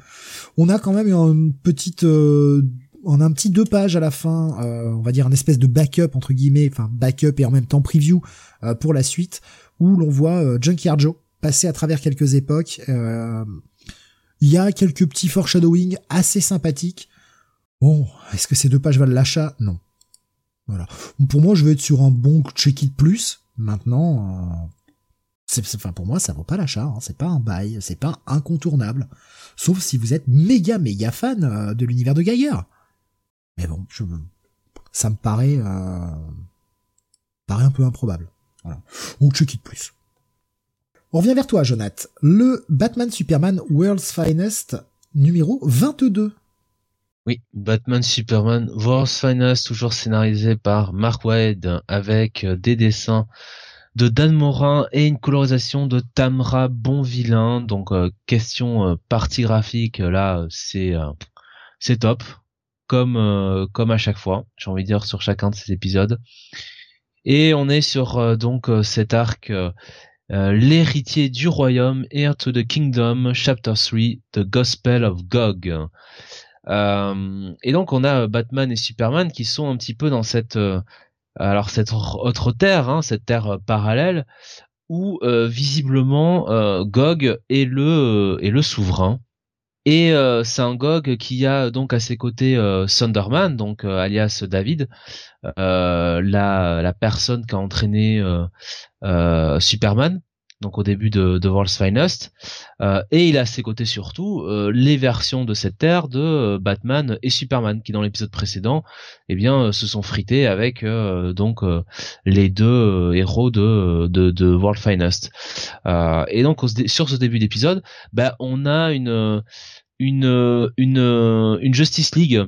on a quand même une petite on a un petit deux pages à la fin, on va dire un espèce de backup entre guillemets, enfin backup et en même temps preview pour la suite, où l'on voit euh, Junkyard Joe passer à travers quelques époques. Euh, il y a quelques petits foreshadowing assez sympathiques. Bon, est-ce que ces deux pages valent l'achat? Non. Voilà. Pour moi, je vais être sur un bon check it plus. Maintenant, euh, enfin pour moi, ça vaut pas l'achat. Hein. C'est pas un bail, c'est pas incontournable. Sauf si vous êtes méga méga fan de l'univers de Geiger. Mais bon, je, ça me paraît, paraît un peu improbable. Voilà. Ou check it plus. On revient vers toi, Jonath. Le Batman Superman World's Finest numéro 22. Oui, Batman Superman World's Finest, toujours scénarisé par Mark Wade, avec euh, des dessins de Dan Morin et une colorisation de Tamra Bonvillain. Donc euh, question euh, partie graphique, là c'est c'est top, comme comme à chaque fois. J'ai envie de dire sur chacun de ces épisodes. Et on est sur euh, donc euh, cet arc euh, l'héritier du royaume, Heir to the Kingdom, Chapter 3, The Gospel of Gog. et donc on a Batman et Superman qui sont un petit peu dans cette alors cette autre terre, hein, cette terre parallèle où visiblement Gog est le souverain. Et euh, c'est un Gog qui a donc à ses côtés euh, Thunderman, donc euh, alias David, la, la personne qui a entraîné Superman, donc au début de, World's Finest, et il a à ses côtés surtout les versions de cette terre de Batman et Superman, qui dans l'épisode précédent, eh bien, se sont frités avec donc les deux héros de, de, World's Finest. et donc sur ce début d'épisode, bah, on a une une une Justice League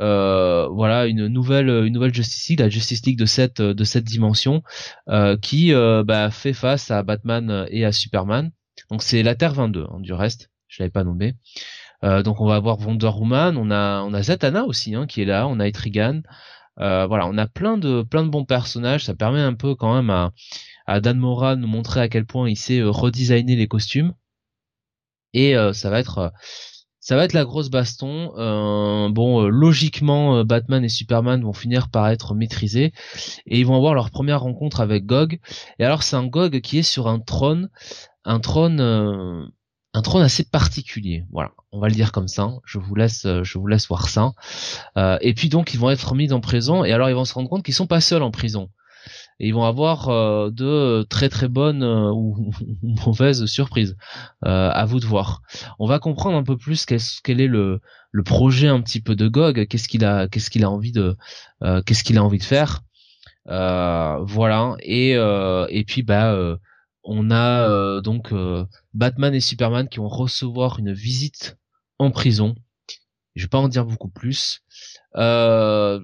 euh, voilà une nouvelle une nouvelle Justice la Justice de cette de cette dimension euh, qui euh, bah, fait face à Batman et à Superman. Donc c'est la Terre 22 hein, du reste je l'avais pas nommé. Donc on va avoir Wonder Woman on a on a Zatanna aussi hein, qui est là on a Etrigan. Voilà on a plein de plein de bons personnages. Ça permet un peu quand même à à Dan Mora de nous montrer à quel point il sait redesigner les costumes. Et ça va être ça va être la grosse baston. Euh, bon, euh, logiquement, euh, Batman et Superman vont finir par être maîtrisés et ils vont avoir leur première rencontre avec Gog. Et alors, c'est un Gog qui est sur un trône, un trône, un trône assez particulier. Voilà, on va le dire comme ça. Je vous laisse, je vous laisse voir ça. et puis donc, ils vont être mis en prison et alors ils vont se rendre compte qu'ils sont pas seuls en prison et ils vont avoir euh, de très très bonnes euh, ou, mauvaises surprises. Euh, à vous de voir. On va comprendre un peu plus quel, est le, le projet un petit peu de Gog, qu'est-ce qu'il a qu'est-ce qu'il a envie de qu'est-ce qu'il a envie de faire. voilà et et puis bah on a donc Batman et Superman qui vont recevoir une visite en prison. Je vais pas en dire beaucoup plus. voilà,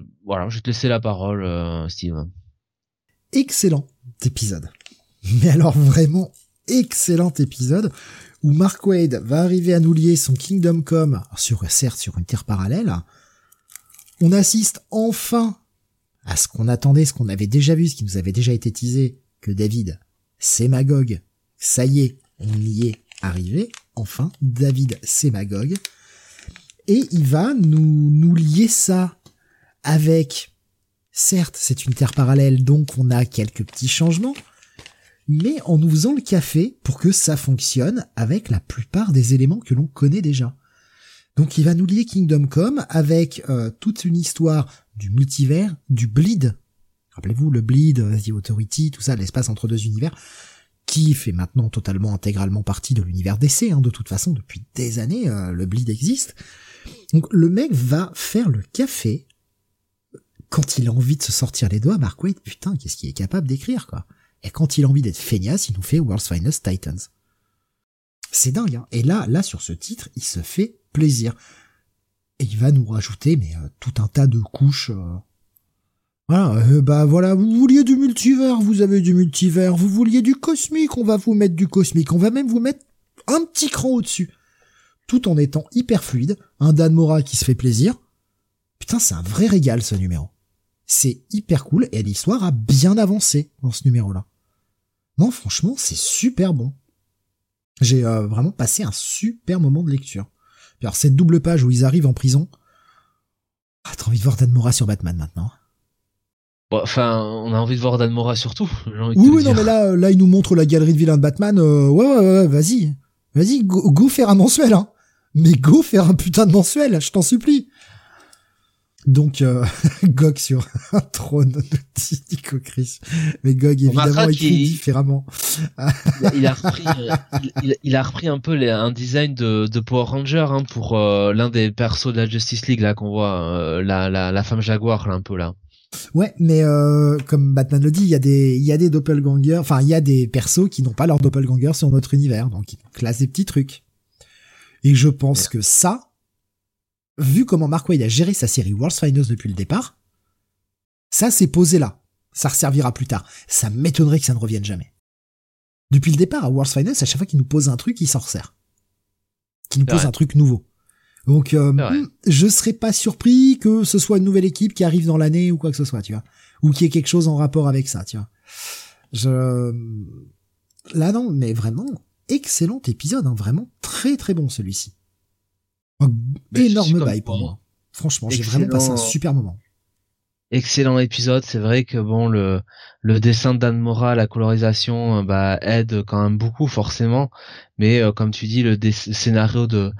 je vais te laisser la parole, Steve excellent épisode. Mais alors vraiment excellent épisode où Mark Wade va arriver à nous lier son Kingdom Come, sur, certes sur une terre parallèle. On assiste enfin à ce qu'on attendait, ce qu'on avait déjà vu, ce qui nous avait déjà été teasé, que David, c'est Magog. Ça y est, on y est arrivé. Enfin, David, c'est Magog. Et il va nous, nous lier ça avec Certes, c'est une terre parallèle, donc on a quelques petits changements, mais en nous faisant le café pour que ça fonctionne avec la plupart des éléments que l'on connaît déjà. Donc il va nous lier Kingdom Come avec euh, toute une histoire du multivers, du bleed. Rappelez-vous le bleed, euh, The Authority, tout ça, l'espace entre deux univers, qui fait maintenant totalement intégralement partie de l'univers d'essai. Hein, de toute façon, depuis des années, euh, le bleed existe. Donc le mec va faire le café quand il a envie de se sortir les doigts. Mark Waid, putain, qu'est-ce qu'il est capable d'écrire quoi Et quand il a envie d'être feignasse, il nous fait World's Finest Titans. C'est dingue. Hein Et là, là sur ce titre, il se fait plaisir. Et il va nous rajouter mais euh, tout un tas de couches. Euh, voilà, euh, bah voilà, vous vouliez du multivers, vous avez du multivers, vous vouliez du cosmique, on va vous mettre du cosmique, on va même vous mettre un petit cran au-dessus. Tout en étant hyper fluide, un Dan Mora qui se fait plaisir. Putain, c'est un vrai régal ce numéro. C'est hyper cool et l'histoire a bien avancé dans ce numéro-là. Non, franchement, c'est super bon. J'ai euh, vraiment passé un super moment de lecture. alors cette double page où ils arrivent en prison, ah, t'as envie de voir Dan Mora sur Batman maintenant enfin, on a envie de voir Dan Mora surtout. oui, oui, non, mais là, là, il nous montre la galerie de vilains de Batman. Euh, ouais, ouais, ouais, vas-y, vas-y, go, faire un mensuel, hein. Mais go faire un putain de mensuel, je t'en supplie. Donc, euh, Gog sur un trône, dit Nico Chris. Mais Gog, évidemment, écrit différemment. il, a repris, il, a repris un peu les, un design de, de Power Ranger hein, pour euh, l'un des persos de la Justice League là qu'on voit, la, la, la femme jaguar là un peu là. Ouais, mais euh, comme Batman le dit, il y a des il y a des doppelgangers, enfin il y a des persos qui n'ont pas leur doppelganger sur notre univers, donc ils classent des petits trucs. Et je pense que ça, vu comment Mark Waid a géré sa série World's Finest depuis le départ, ça c'est posé là. Ça resservira plus tard. Ça m'étonnerait que ça ne revienne jamais. Depuis le départ à World's Finest, à chaque fois qu'il nous pose un truc, il s'en resserre. Qu'il nous pose un truc nouveau. Donc euh, hmm, je serais pas surpris que ce soit une nouvelle équipe qui arrive dans l'année ou quoi que ce soit, tu vois, ou qu'il y ait quelque chose en rapport avec ça, tu vois. Je là non, mais vraiment excellent épisode, hein, vraiment très très bon celui-ci. Énorme bail pour moi. Franchement, j'ai vraiment passé un super moment excellent épisode. C'est vrai que bon le le dessin de Dan Mora, la colorisation, euh, bah aide quand même beaucoup forcément. Mais euh, comme tu dis, le scénario de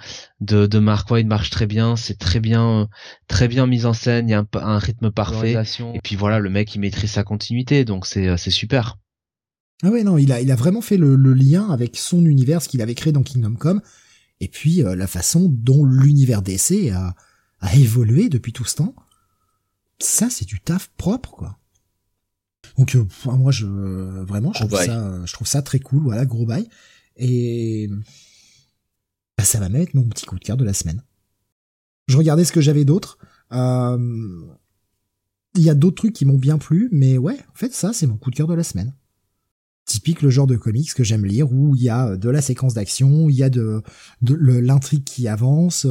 de, de Mark White marche très bien. C'est très bien très bien mis en scène. Il y a un, rythme parfait. Et puis voilà, le mec il maîtrise sa continuité, donc c'est euh, c'est super. Ah ouais non, il a il a vraiment fait le, le lien avec son univers, ce qu'il avait créé dans Kingdom Come, et puis la façon dont l'univers DC a a évolué depuis tout ce temps ça c'est du taf propre quoi. Donc euh, moi je vraiment je trouve ça je trouve ça très cool voilà gros bail et bah, ça va mettre mon petit coup de cœur de la semaine. Je regardais ce que j'avais d'autre. Euh, il y a d'autres trucs qui m'ont bien plu, mais ouais, en fait ça c'est mon coup de cœur de la semaine. Typique le genre de comics que j'aime lire où il y a de la séquence d'action, il y a de, de l'intrigue qui avance,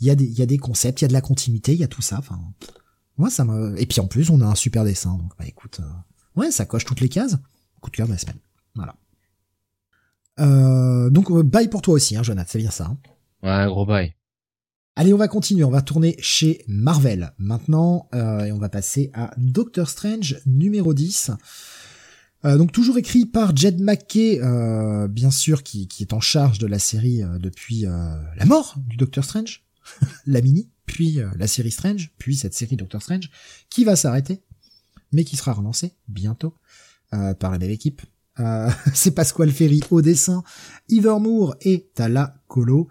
il y a des il y a des concepts, il y a de la continuité, il y a tout ça. Enfin, moi, ça me. Et puis en plus, on a un super dessin. Donc, bah écoute, euh, ouais, ça coche toutes les cases. Coup de cœur de la semaine. Voilà. Euh, donc, euh, bye pour toi aussi, hein, Jonathan. C'est bien ça. Hein. ouais, gros bye. Allez, on va continuer. On va tourner chez Marvel maintenant et on va passer à Doctor Strange numéro 10. Donc toujours écrit par Jed McKay, bien sûr, qui, qui, est en charge de la série depuis la mort du Doctor Strange, la mini puis euh, la série Strange, puis cette série Doctor Strange, qui va s'arrêter, mais qui sera relancée bientôt euh, par la même équipe. Euh, c'est Pasquale Ferry au dessin, Ivor Moore est à la colo,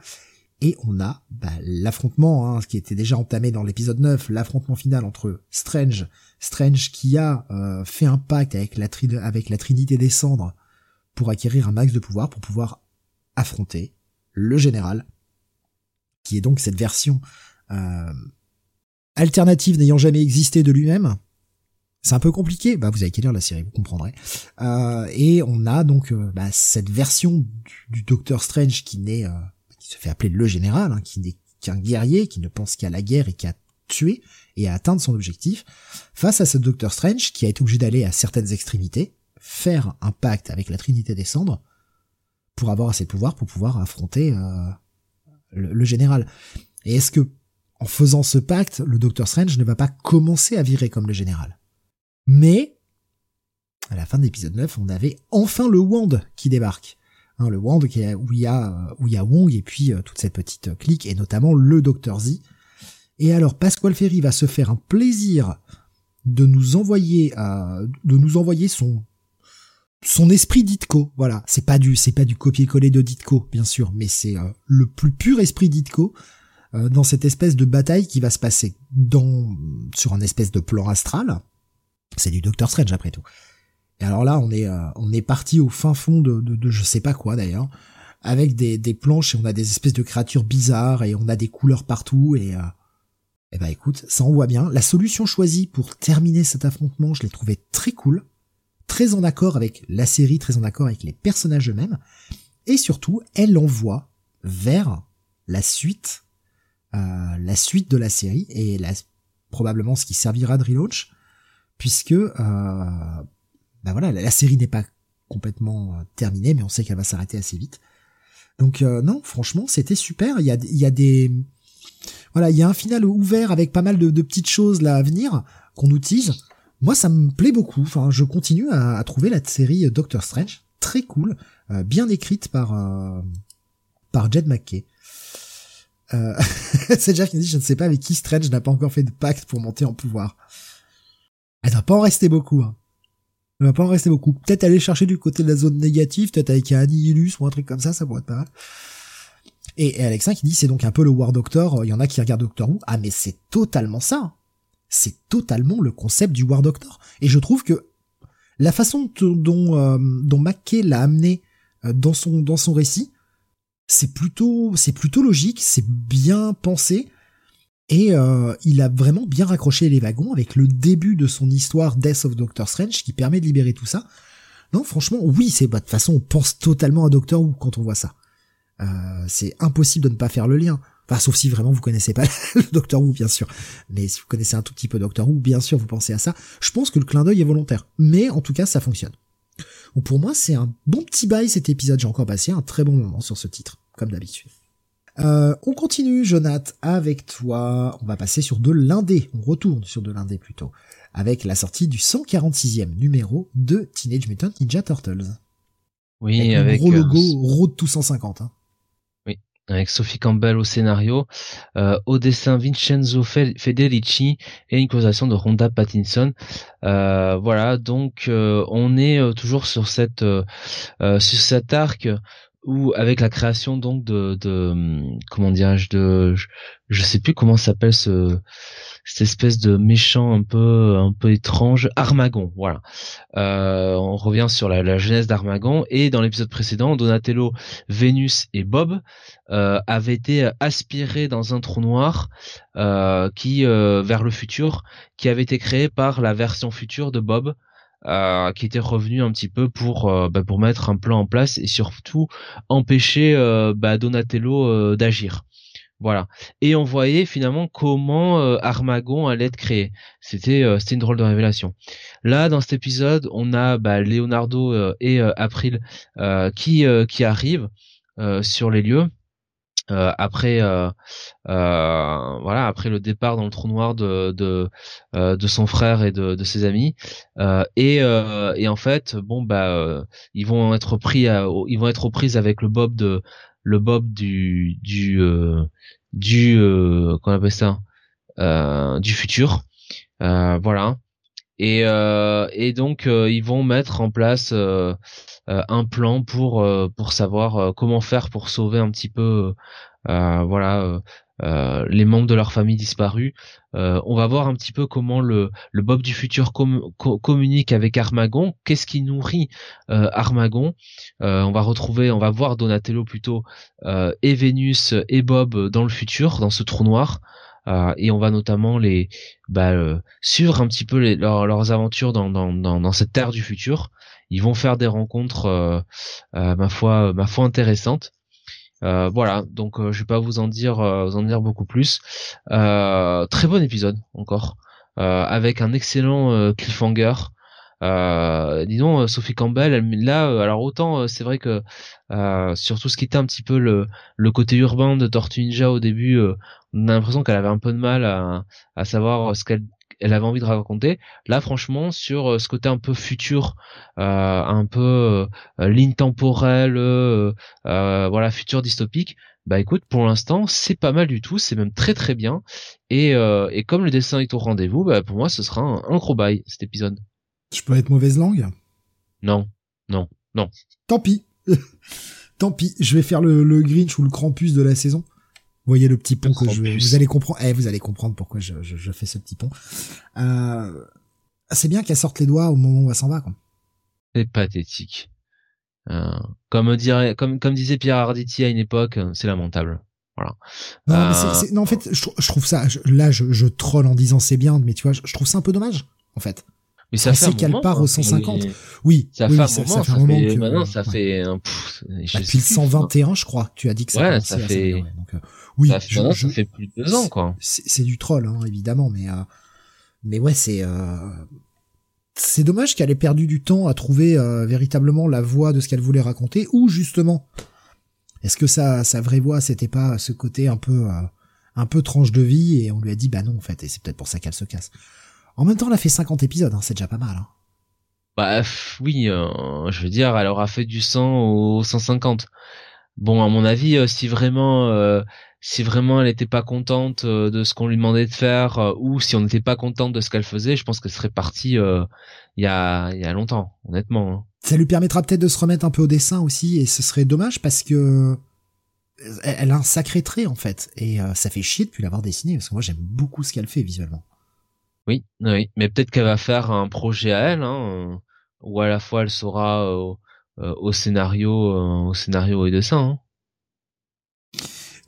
et on a bah, l'affrontement, hein, ce qui était déjà entamé dans l'épisode 9, l'affrontement final entre Strange, Strange qui a fait un pacte avec la, Trinité des Cendres pour acquérir un max de pouvoir, pour pouvoir affronter le général, qui est donc cette version euh, alternative n'ayant jamais existé de lui-même. C'est un peu compliqué, bah vous avez qu'à lire la série, vous comprendrez. Euh, et on a donc euh, bah, cette version du, Docteur Strange qui n'est, se fait appeler le général, hein, qui n'est qu'un guerrier, qui ne pense qu'à la guerre et qu'à tuer et à atteindre son objectif, face à ce Docteur Strange qui a été obligé d'aller à certaines extrémités, faire un pacte avec la Trinité des Cendres pour avoir assez de pouvoir pour pouvoir affronter le, le, général. Et est-ce que en faisant ce pacte, le Docteur Strange ne va pas commencer à virer comme le général? Mais, à la fin de l'épisode 9, on avait enfin le Wand qui débarque. Hein, le Wand est, où il y a Wong et puis toute cette petite clique et notamment le Dr Z. Et alors Pasquale Ferry va se faire un plaisir de nous envoyer son esprit Ditko, voilà, c'est pas du c'est pas du copier-coller de Ditko bien sûr, mais c'est euh, le plus pur esprit Ditko euh, dans cette espèce de bataille qui va se passer sur un espèce de plan astral. C'est du Doctor Strange après tout. Et alors là, on est euh, on est parti au fin fond de, de, de je sais pas quoi d'ailleurs, avec des, des planches et on a des espèces de créatures bizarres et on a des couleurs partout et eh ben écoute, ça envoie bien. La solution choisie pour terminer cet affrontement, je l'ai trouvé très cool très en accord avec la série, très en accord avec les personnages eux-mêmes, et surtout, elle envoie vers la suite, euh, la suite de la série, et la, probablement ce qui servira de relaunch, puisque euh, bah voilà, la, série n'est pas complètement euh, terminée, mais on sait qu'elle va s'arrêter assez vite. Donc euh, non, franchement, c'était super. Il y a, y a des voilà, il y a un final ouvert avec pas mal de, de petites choses là à venir qu'on nous moi, ça me plaît beaucoup. Enfin, je continue à, trouver la série Doctor Strange très cool, euh, bien écrite par euh, par Jed McKay. C'est Jeff qui dit, je ne sais pas avec qui Strange n'a pas encore fait de pacte pour monter en pouvoir. Elle va pas en rester beaucoup. Hein. Elle va pas en rester beaucoup. Peut-être aller chercher du côté de la zone négative, peut-être avec un ou un truc comme ça, ça pourrait être pas mal. Et, Alexa qui dit, c'est donc un peu le War Doctor. Il y en a qui regardent Doctor Who. Ah, mais c'est totalement ça c'est totalement le concept du War Doctor. Et je trouve que la façon dont, euh, McKay l'a amené euh, dans son, dans son récit, c'est plutôt, c'est plutôt logique, c'est bien pensé, et euh, il a vraiment bien raccroché les wagons avec le début de son histoire Death of Doctor Strange qui permet de libérer tout ça. Non, franchement, oui, c'est bah, de toute façon, on pense totalement à Doctor Who quand on voit ça. c'est impossible de ne pas faire le lien sauf si vraiment vous connaissez pas le Docteur Who, bien sûr. Mais si vous connaissez un tout petit peu Doctor Who, bien sûr, vous pensez à ça. Je pense que le clin d'œil est volontaire. Mais en tout cas, ça fonctionne. Pour moi, c'est un bon petit bail cet épisode. J'ai encore passé un très bon moment sur ce titre, comme d'habitude. Euh, on continue, Jonath, avec toi. On va passer sur de l'indé. On retourne sur de l'indé plutôt. Avec la sortie du 146e numéro de Teenage Mutant Ninja Turtles. Oui, avec, gros logo euh, Road to 150. Hein avec Sophie Campbell au scénario, euh, au dessin Vincenzo Federici et une causation de Rhonda Pattinson. Euh, voilà, donc on est toujours sur cette sur cet arc où avec la création donc de, de comment dirais-je de je, sais plus comment s'appelle ce cette espèce de méchant un peu un peu étrange Armagon voilà. Euh, on revient sur la, la jeunesse d'Armagon et dans l'épisode précédent Donatello Vénus et Bob euh, avaient été aspirés dans un trou noir euh, qui euh, vers le futur qui avait été créé par la version future de Bob euh, qui était revenu un petit peu pour euh, bah, pour mettre un plan en place et surtout empêcher euh, bah, Donatello d'agir. Voilà. Et on voyait finalement comment Armagon allait être créé. C'était c'était une drôle de révélation. Là, dans cet épisode, on a bah, Leonardo et April qui qui arrivent sur les lieux euh, après euh, euh, voilà après le départ dans le trou noir de de, de son frère et de, de ses amis et et en fait bon bah ils vont être pris à, ils vont être prises avec le Bob de le Bob du du du qu'on appelle ça du futur. Voilà et et donc ils vont mettre en place euh, un plan pour euh, savoir euh, comment faire pour sauver un petit peu voilà les membres de leur famille disparus. on va voir un petit peu comment le, le Bob du futur communique avec Armagon. Qu'est-ce qui nourrit Armagon? On va retrouver, on va voir Donatello plutôt et Vénus et Bob dans le futur, dans ce trou noir. Et on va notamment les bah, suivre un petit peu leurs aventures dans, cette terre du futur ils vont faire des rencontres euh, euh, ma foi ma foi intéressantes. Euh, voilà, donc je vais pas vous en dire vous en dire beaucoup plus. très bon épisode encore, avec un excellent cliffhanger. Euh, disons Sophie Campbell elle, là alors autant c'est vrai que euh, sur tout ce qui était un petit peu le, le côté urbain de Tortue Ninja au début on a l'impression qu'elle avait un peu de mal à, à savoir ce qu'elle elle avait envie de raconter. Là, franchement, sur ce côté un peu futur, un peu ligne temporelle, voilà, futur dystopique, bah écoute, pour l'instant, c'est pas mal du tout, c'est même très très bien. Et, et comme le dessin est au rendez-vous, bah pour moi, ce sera un, un gros bail cet épisode. Je peux être mauvaise langue Non, non, non. Tant pis. Tant pis, je vais faire le, le Grinch ou le Krampus de la saison. Vous voyez le petit pont que je vais... Vous allez comprendre. Eh, vous allez comprendre pourquoi je, je, je fais ce petit pont. Euh... C'est bien qu'elle sorte les doigts au moment où elle s'en va. Quoi. C'est pathétique. Euh, comme dirait, comme comme disait Pierre Arditi à une époque, c'est lamentable. Voilà. Non, mais euh, non, en fait, je, je trouve ça. là, je, je troll en disant c'est bien, mais tu vois, je, je trouve ça un peu dommage, en fait. Mais ça fait qu'elle part au 150. Hein, oui, ça oui, fait un ça, moment. ça fait Ça un moment fait, que, maintenant, ça fait un. Pff, je bah, depuis le plus, 121, je crois. Tu as dit que ça Ouais, ça fait- s'améliorer. Donc, euh, oui, ça, fait, je- maintenant, je- ça fait plus de deux ans, quoi. c'est c'est du troll, hein, évidemment, mais euh, mais ouais, c'est euh, c'est dommage qu'elle ait perdu du temps à trouver euh, véritablement la voix de ce qu'elle voulait raconter, ou justement, est-ce que sa sa vraie voix c'était pas ce côté un peu euh, un peu tranche de vie et on lui a dit bah non en fait et c'est peut-être pour ça qu'elle se casse. En même temps, elle a fait 50 épisodes, hein, c'est déjà pas mal. Hein. Bah oui, euh, je veux dire, elle aura fait du 100 au 150. Bon, à mon avis, euh, si vraiment, euh, si vraiment elle n'était pas contente de ce qu'on lui demandait de faire, ou si on n'était pas contente de ce qu'elle faisait, je pense qu'elle serait partie il y a, y a longtemps, honnêtement. hein. Ça lui permettra peut-être de se remettre un peu au dessin aussi, et ce serait dommage parce que elle elle a un sacré trait en fait, et ça fait chier de plus l'avoir dessiné parce que moi j'aime beaucoup ce qu'elle fait visuellement. Oui, mais peut-être qu'elle va faire un projet à elle, hein, euh, où à la fois elle sera euh, euh, au scénario, au scénario et dessin.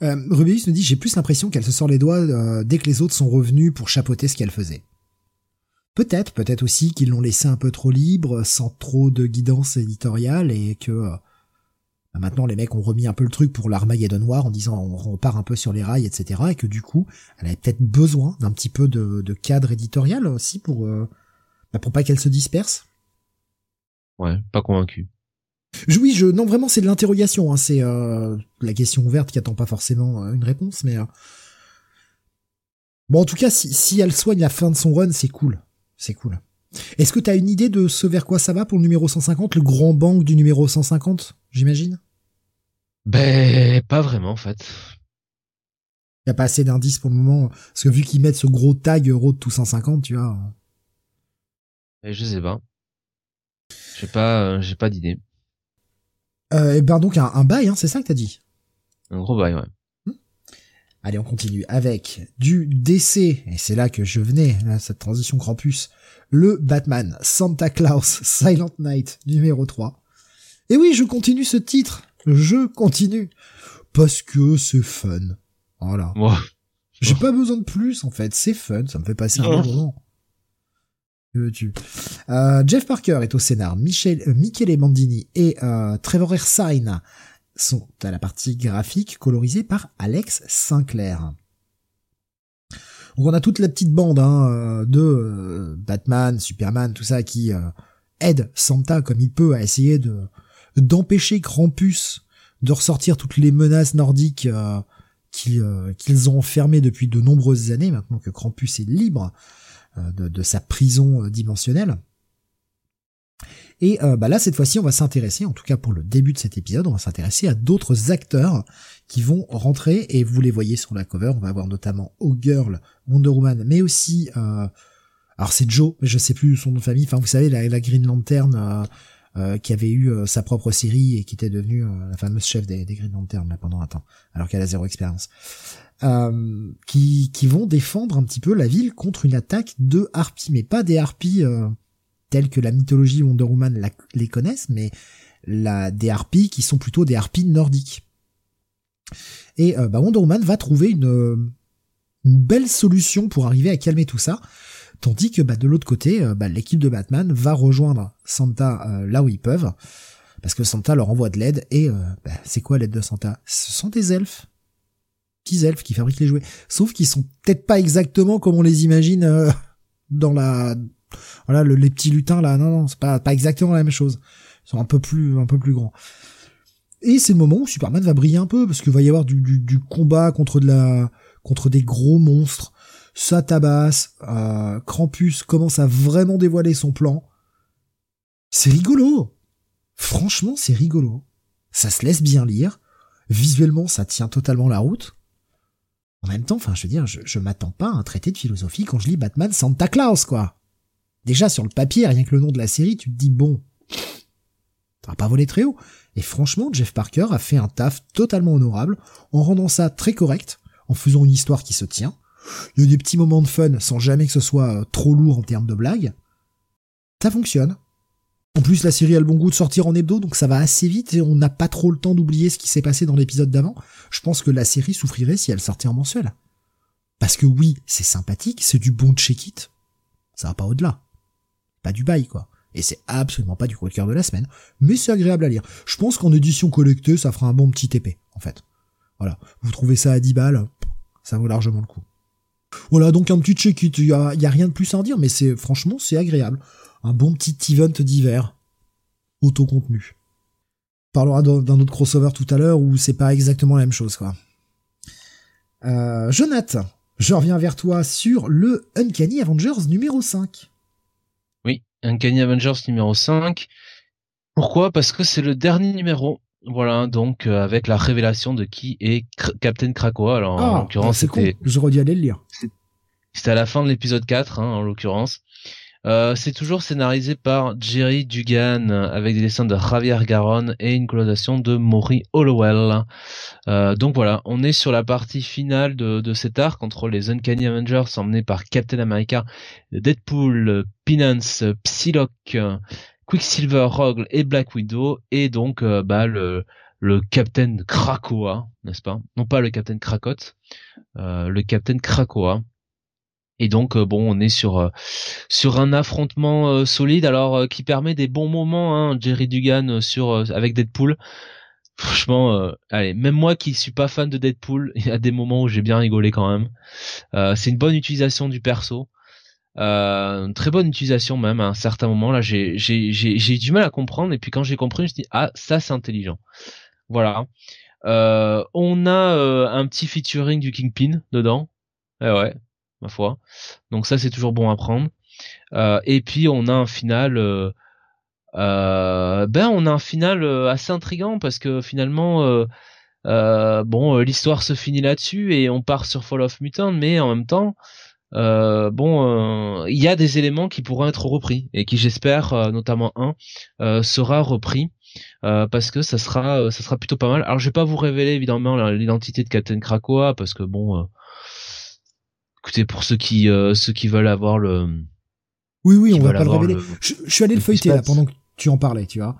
Hein. Rubius nous dit j'ai plus l'impression qu'elle se sort les doigts dès que les autres sont revenus pour chapeauter ce qu'elle faisait. Peut-être, peut-être aussi qu'ils l'ont laissé un peu trop libre, sans trop de guidance éditoriale, et que maintenant les mecs ont remis un peu le truc pour l'Armageddon noir en disant on repart un peu sur les rails, etc. Et que du coup, elle avait peut-être besoin d'un petit peu de, de cadre éditorial aussi pour euh, bah, pour pas qu'elle se disperse. Ouais, pas convaincu. Oui, je non vraiment c'est de l'interrogation. Hein, c'est euh, la question ouverte qui attend pas forcément euh, une réponse, mais euh, bon en tout cas si, si elle soigne la fin de son run, c'est cool, c'est cool. Est-ce que t'as une idée de ce vers quoi ça va pour le numéro 150, le grand bank du numéro 150, j'imagine? Ben, pas vraiment en fait. Y a pas assez d'indices pour le moment, parce que vu qu'ils mettent ce gros tag Road to 150, tu vois. Et je sais pas. J'ai pas, euh, j'ai pas d'idée. Euh, et ben donc un, un bail, hein, c'est ça que t'as dit? Un gros bail, ouais. Allez, on continue avec du DC, et c'est là que je venais, là, cette transition Krampus, le Batman Santa Claus Silent Night numéro 3. Et oui, je continue ce titre, je continue, parce que c'est fun. Voilà. Moi, J'ai pas besoin de plus, en fait, c'est fun, ça me fait passer un bon moment. Veux-tu? Euh, Jeff Parker est au scénar, Michel, euh, Michele Mandini et euh, Trevor Ersine sont à la partie graphique colorisée par Alex Sinclair. Donc on a toute la petite bande hein, euh, de euh, Batman, Superman, tout ça qui euh, aide Santa comme il peut à essayer de d'empêcher Krampus de ressortir toutes les menaces nordiques euh, euh, qu'ils ont enfermées depuis de nombreuses années maintenant que Krampus est libre euh, de, sa prison dimensionnelle. Et bah là, cette fois-ci, on va s'intéresser, en tout cas pour le début de cet épisode, on va s'intéresser à d'autres acteurs qui vont rentrer, et vous les voyez sur la cover, on va avoir notamment O-Girl, Wonder Woman, mais aussi... Alors c'est Joe, mais je sais plus son nom de famille, enfin vous savez, la, la Green Lantern euh, qui avait eu euh, sa propre série et qui était devenue euh, la fameuse chef des, des Green Lantern là, pendant un temps, alors qu'elle a zéro expérience. Euh, qui, qui vont défendre un petit peu la ville contre une attaque de harpies, mais pas des harpies telles que la mythologie Wonder Woman les connaissent, mais la, des harpies qui sont plutôt des harpies nordiques. Et bah, Wonder Woman va trouver une, une belle solution pour arriver à calmer tout ça, tandis que bah, de l'autre côté, euh, bah, l'équipe de Batman va rejoindre Santa euh, là où ils peuvent, parce que Santa leur envoie de l'aide, et euh, bah, c'est quoi l'aide de Santa? Ce sont des elfes petits elfes qui fabriquent les jouets. Sauf qu'ils sont peut-être pas exactement comme on les imagine euh, dans la voilà le- les petits lutins là. Non non, c'est pas pas exactement la même chose. Ils sont un peu plus un peu plus grands. Et c'est le moment où Superman va briller un peu parce qu'il va y avoir du, du, du combat contre de la contre des gros monstres. Ça tabasse, Krampus commence à vraiment dévoiler son plan. C'est rigolo. Franchement, c'est rigolo. Ça se laisse bien lire. Visuellement, ça tient totalement la route. En même temps, enfin, je veux dire, je, je m'attends pas à un traité de philosophie quand je lis Batman Santa Claus, quoi. Déjà, sur le papier, rien que le nom de la série, tu te dis, bon, t'auras pas volé très haut. Et franchement, Jeff Parker a fait un taf totalement honorable, en rendant ça très correct, en faisant une histoire qui se tient. Il y a des petits moments de fun, sans jamais que ce soit euh, trop lourd en termes de blagues. Ça fonctionne. En plus, la série a le bon goût de sortir en hebdo, donc ça va assez vite et on n'a pas trop le temps d'oublier ce qui s'est passé dans l'épisode d'avant. Je pense que la série souffrirait si elle sortait en mensuel. Parce que oui, c'est sympathique, c'est du bon check-it. Ça va pas au-delà. Pas du bail, quoi. Et c'est absolument pas du coup de cœur de la semaine, mais c'est agréable à lire. Je pense qu'en édition collectée, ça fera un bon petit épée, en fait. Voilà. Vous trouvez ça à 10 balles, ça vaut largement le coup. Voilà, donc un petit check-it. Il y a, rien de plus à en dire, mais c'est, franchement, c'est agréable. Un bon petit event d'hiver. Auto-contenu. On parlera d'un autre crossover tout à l'heure où c'est pas exactement la même chose, quoi. Euh, Jonathan, je reviens vers toi sur le Uncanny Avengers numéro 5. Uncanny Avengers numéro 5. Pourquoi? Parce que c'est le dernier numéro. Voilà, donc euh, avec la révélation de qui est Captain Krakoa. Alors en ah, l'occurrence, c'était. Je redis aller le lire. C'était à la fin de l'épisode 4, hein, en l'occurrence. Euh, c'est toujours scénarisé par Jerry Dugan avec des dessins de Javier Garon et une colorisation de Maury Hollowell. Euh, donc voilà, on est sur la partie finale de, de cet arc entre les Uncanny Avengers emmenés par Captain America, Deadpool, Pinance, Psylocke, Quicksilver, Rogue et Black Widow et donc euh, bah, le, le Captain Krakoa, n'est-ce pas? Non pas le Captain Krakot, euh, le Captain Krakoa. Et donc euh, bon, on est sur un affrontement solide, alors qui permet des bons moments. Hein, Jerry Dugan sur avec Deadpool. Franchement, allez, même moi qui suis pas fan de Deadpool, il y a des moments où j'ai bien rigolé quand même. c'est une bonne utilisation du perso. Une très bonne utilisation même à un certain moment là j'ai j'ai du mal à comprendre et puis quand j'ai compris je me suis dit ah ça c'est intelligent voilà on a un petit featuring du Kingpin dedans eh ouais ma foi. Donc ça c'est toujours bon à prendre. Euh, et puis on a un final. Euh, euh, ben on a un final assez intrigant parce que finalement bon l'histoire se finit là-dessus et on part sur Fall of Mutant mais en même temps bon il y a des éléments qui pourront être repris et qui j'espère notamment un sera repris parce que ça sera ça sera plutôt pas mal alors je vais pas vous révéler évidemment l'identité de Captain Krakoa parce que bon écoutez, pour ceux qui euh, ceux qui veulent avoir le. Oui, oui, on va pas le révéler. Je, suis allé le, feuilleter là pendant que tu en parlais, tu vois.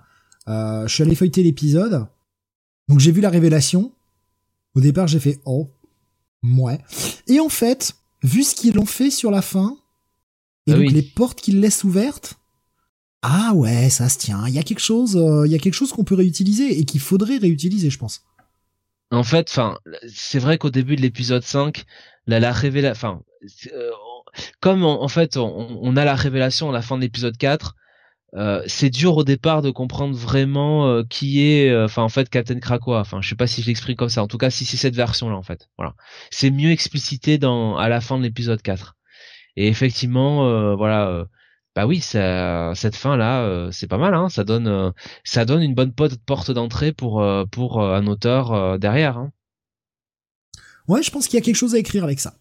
Euh, je suis allé feuilleter l'épisode. Donc j'ai vu la révélation. Au départ, j'ai fait oh, ouais. Et en fait, vu ce qu'ils ont fait sur la fin, et ah donc les portes qu'ils laissent ouvertes, ah ouais, ça se tient. Il y a quelque chose, euh, il y a quelque chose qu'on peut réutiliser et qu'il faudrait réutiliser, je pense. En fait, enfin, c'est vrai qu'au début de l'épisode 5, la, la révélation, enfin, euh, comme en, fait on, a la révélation à la fin de l'épisode 4, euh, c'est dur au départ de comprendre vraiment euh, qui est, enfin en fait Captain Krakoa. Enfin, je sais pas si je l'exprime comme ça. En tout cas, si c'est cette version là en fait, voilà, c'est mieux explicité dans à la fin de l'épisode 4. Et effectivement, voilà bah oui, ça, cette fin là, c'est pas mal. Hein, ça donne, ça donne une bonne porte d'entrée pour pour un auteur derrière. Hein. Ouais, je pense qu'il y a quelque chose à écrire avec ça.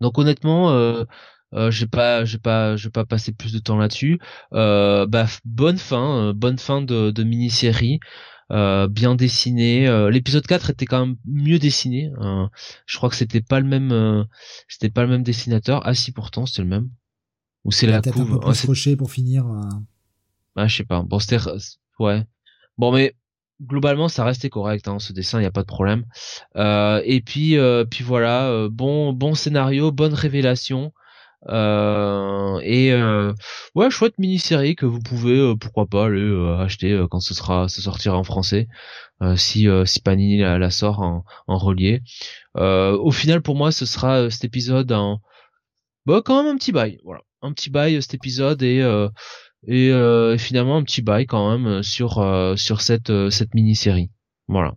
Donc honnêtement, euh, euh, j'ai pas, j'ai pas, j'ai pas passé plus de temps là-dessus. Euh, bah bonne fin, euh, bonne fin de, de mini-série. Euh, bien dessiné. L'épisode 4 était quand même mieux dessiné. je crois que c'était pas le même, c'était pas le même dessinateur. Ah si, pourtant c'était le même. Ou c'est la couve. Un peu plus pour finir. Ah je sais pas. Bon c'était, ouais. Bon mais globalement ça restait correct hein, ce dessin il n'y a pas de problème euh, et puis euh, puis voilà euh, bon bon scénario bonne révélation et ouais chouette mini série que vous pouvez pourquoi pas aller acheter quand ce sera ça sortira en français si si Panini la, sort en, en relié au final pour moi ce sera cet épisode un bah quand même un petit bail voilà un petit bail cet épisode et euh, et finalement un petit bail quand même euh, sur euh, sur cette cette mini série. Voilà.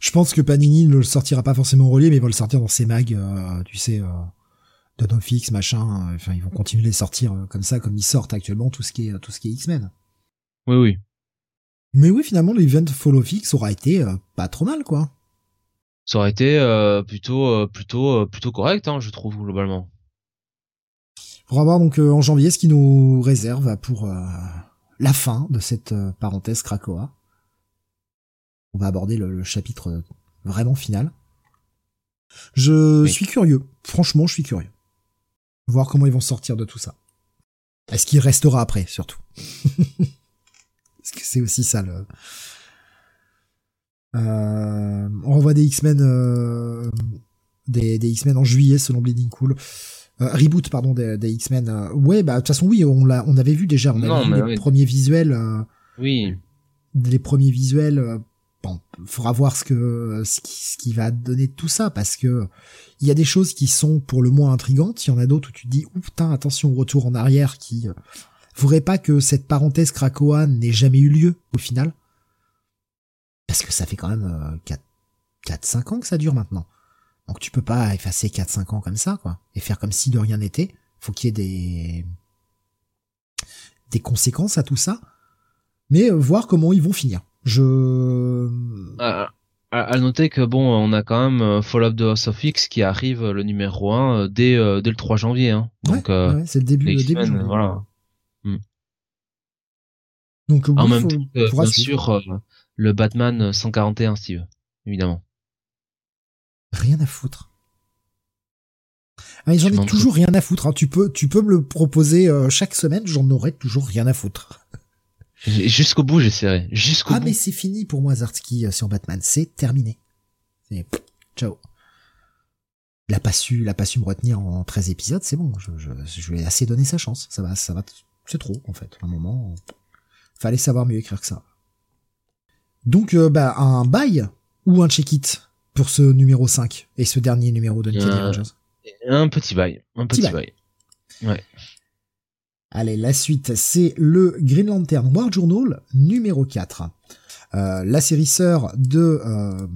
Je pense que Panini ne le sortira pas forcément relié, mais il va le sortir dans ses mags, tu sais, Of X, machin. Enfin, ils vont continuer de les sortir comme ça, comme ils sortent actuellement tout ce qui est tout ce qui est X-Men. Oui, oui. Mais oui, finalement, l'event Fall of X aura été pas trop mal, quoi. Ça aurait été plutôt plutôt plutôt correct, hein, je trouve globalement. On voir donc en janvier ce qui nous réserve pour la fin de cette parenthèse Krakoa. On va aborder le chapitre vraiment final. Je suis curieux. Franchement, je suis curieux. Voir comment ils vont sortir de tout ça. Est-ce qu'il restera après, surtout? Parce que c'est aussi ça le... Euh, on revoit des X-Men, euh, des, des X-Men en juillet selon Bleeding Cool. Euh, reboot pardon des, des X-Men. ouais, bah de toute façon oui, on l'a, on avait vu déjà, on avait vu les premiers visuels. oui. Les premiers visuels bon, faudra voir ce que ce qui, ce qui va donner tout ça parce que il y a des choses qui sont pour le moins intrigantes, il y en a d'autres où tu te dis ou putain attention retour en arrière qui euh, pas que cette parenthèse Krakoa n'ait jamais eu lieu au final parce que ça fait quand même 4 4 5 ans que ça dure maintenant. Donc tu peux pas effacer 4 5 ans comme ça quoi et faire comme si de rien n'était. Faut qu'il y ait des des conséquences à tout ça mais euh, voir comment ils vont finir. Je. À, noter que bon, on a quand même euh, Fall of the House of X qui arrive euh, le numéro 1 euh, dès, dès le 3 janvier. Hein. Donc, ouais, c'est le début, le début janvier. Voilà. Hmm. Donc, en même temps, bien sûr, le Batman 141, Steve, évidemment. Rien à foutre. Ah, j'en ai toujours rien à foutre. Hein. Tu peux, tu peux me le proposer chaque semaine, j'en aurais toujours rien à foutre. Jusqu'au bout, j'essaierai. Jusqu'au ah, bout. mais c'est fini pour moi, Zartsky, euh, sur Batman. C'est terminé. C'est... Ciao. Il a pas su, il a pas su me retenir en 13 épisodes, c'est bon. Je, je, je lui ai assez donné sa chance. Ça va, ça va, c'est trop, en fait. À un moment, fallait savoir mieux écrire que ça. Donc, euh, bah, un bail ou un check-it pour ce numéro 5 et ce dernier numéro de Nickel Rogers. Un petit bail. Un petit, bail. Ouais. Allez, la suite, c'est le Green Lantern War Journal numéro 4. Euh, la série sœur de, euh,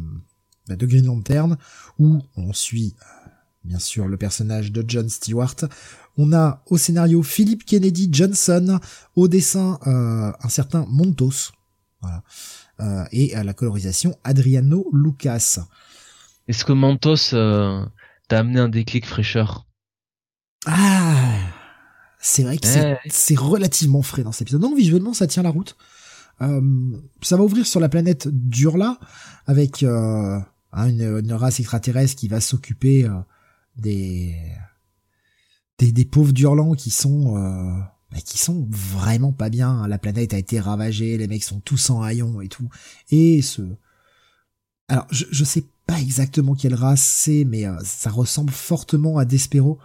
de Green Lantern, où on suit euh, bien sûr le personnage de John Stewart. On a au scénario Philip Kennedy Johnson, au dessin un certain Montos, voilà. et à la colorisation Adriano Lucas. Est-ce que Montos t'a amené un déclic fraîcheur? Ah c'est vrai que c'est relativement frais dans cet épisode. Donc visuellement, ça tient la route. Euh, ça va ouvrir sur la planète Durla avec euh, une, race extraterrestre qui va s'occuper euh, des, des, des pauvres Durlans qui sont bah, qui sont vraiment pas bien. La planète a été ravagée, les mecs sont tous en haillons et tout. Et ce alors je, je sais pas exactement quelle race c'est, mais ça ressemble fortement à Despero.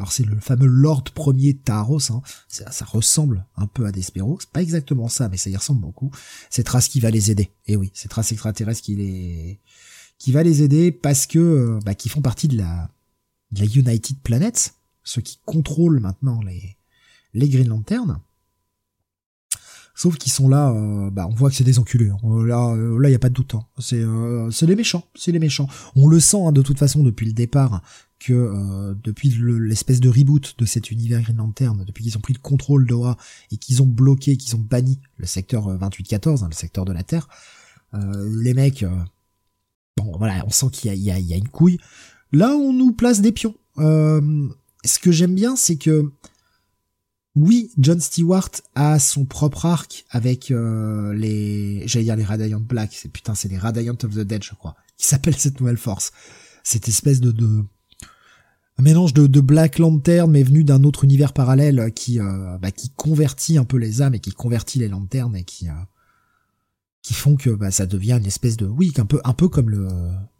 Alors c'est le fameux Lord premier Taros, hein. ça, ressemble un peu à Despero, c'est pas exactement ça, mais ça y ressemble beaucoup. Cette race qui va les aider. Et oui, cette race extraterrestre qui va les aider parce que euh, bah, qui font partie de la, United Planets, ceux qui contrôlent maintenant les les Green Lanterns. Sauf qu'ils sont là, euh, bah on voit que c'est des enculés. Hein. Là, euh, là, y a pas de doute. Hein. C'est, c'est les méchants, c'est les méchants. On le sent hein, de toute façon depuis le départ que euh, depuis l'espèce de reboot de cet univers Green Lantern, depuis qu'ils ont pris le contrôle d'Aura et qu'ils ont bloqué, qu'ils ont banni le secteur 2814, euh, hein, le secteur de la Terre, euh, les mecs, bon voilà, on sent qu'il y, y, y a, une couille. Là, on nous place des pions. ce que j'aime bien, c'est que oui, John Stewart a son propre arc avec les, j'allais dire les Radiant Black, c'est putain, c'est les Radiant of the Dead, je crois, qui s'appelle cette nouvelle force. Cette espèce de, de un mélange de, de, Black Lantern mais venu d'un autre univers parallèle qui euh, bah, qui convertit un peu les âmes et qui convertit les lanternes et qui euh, qui font que bah, ça devient une espèce de oui un peu un peu comme le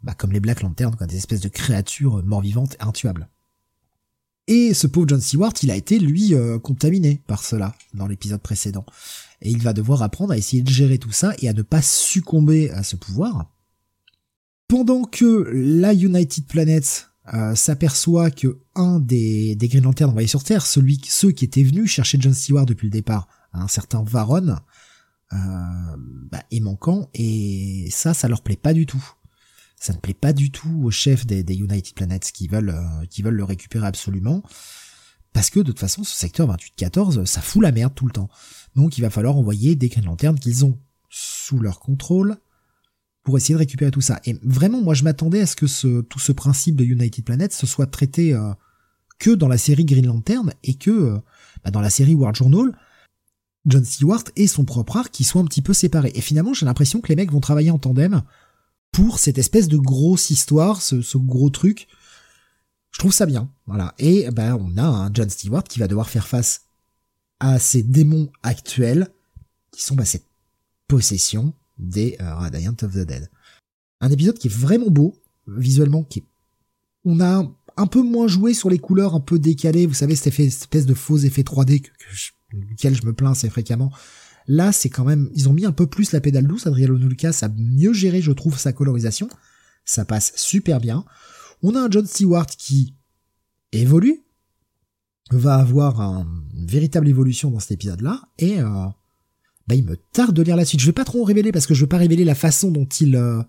bah, comme les Black Lanterns quoi, des espèces de créatures mort-vivantes intuables. Et ce pauvre John Stewart, il a été lui euh, contaminé par cela dans l'épisode précédent et il va devoir apprendre à essayer de gérer tout ça et à ne pas succomber à ce pouvoir. Pendant que la United Planets euh, s'aperçoit que un des, des Green Lanterns envoyés sur Terre, celui, ceux qui étaient venus chercher John Stewart depuis le départ, un certain Varon, euh, bah, est manquant et ça, ça leur plaît pas du tout. Ça ne plaît pas du tout aux chefs des, United Planets qui veulent, euh, qui veulent le récupérer absolument. Parce que de toute façon, ce secteur 2814, ça fout la merde tout le temps. Donc il va falloir envoyer des Green Lanternes qu'ils ont sous leur contrôle pour essayer de récupérer tout ça. Et vraiment, moi je m'attendais à ce que tout ce principe de United Planets se soit traité euh, que dans la série Green Lantern et que euh, bah, dans la série War Journal, John Stewart et son propre arc qui soient un petit peu séparés. Et finalement, j'ai l'impression que les mecs vont travailler en tandem pour cette espèce de grosse histoire, ce, gros truc je trouve ça bien, voilà. Et ben on a un John Stewart qui va devoir faire face à ces démons actuels qui sont bah, cette possession des euh, Radiant of the Dead. Un épisode qui est vraiment beau visuellement, qui on a un peu moins joué sur les couleurs un peu décalées, vous savez, cette espèce de faux effet 3D que, je, duquel je me plains assez fréquemment. Là, c'est quand même, ils ont mis un peu plus la pédale douce. Adriano Lucas a mieux géré, je trouve, sa colorisation. Ça passe super bien. On a un John Stewart qui évolue, va avoir une véritable évolution dans cet épisode-là, et euh, bah, il me tarde de lire la suite. Je vais pas trop en révéler parce que je veux pas révéler la façon dont il euh,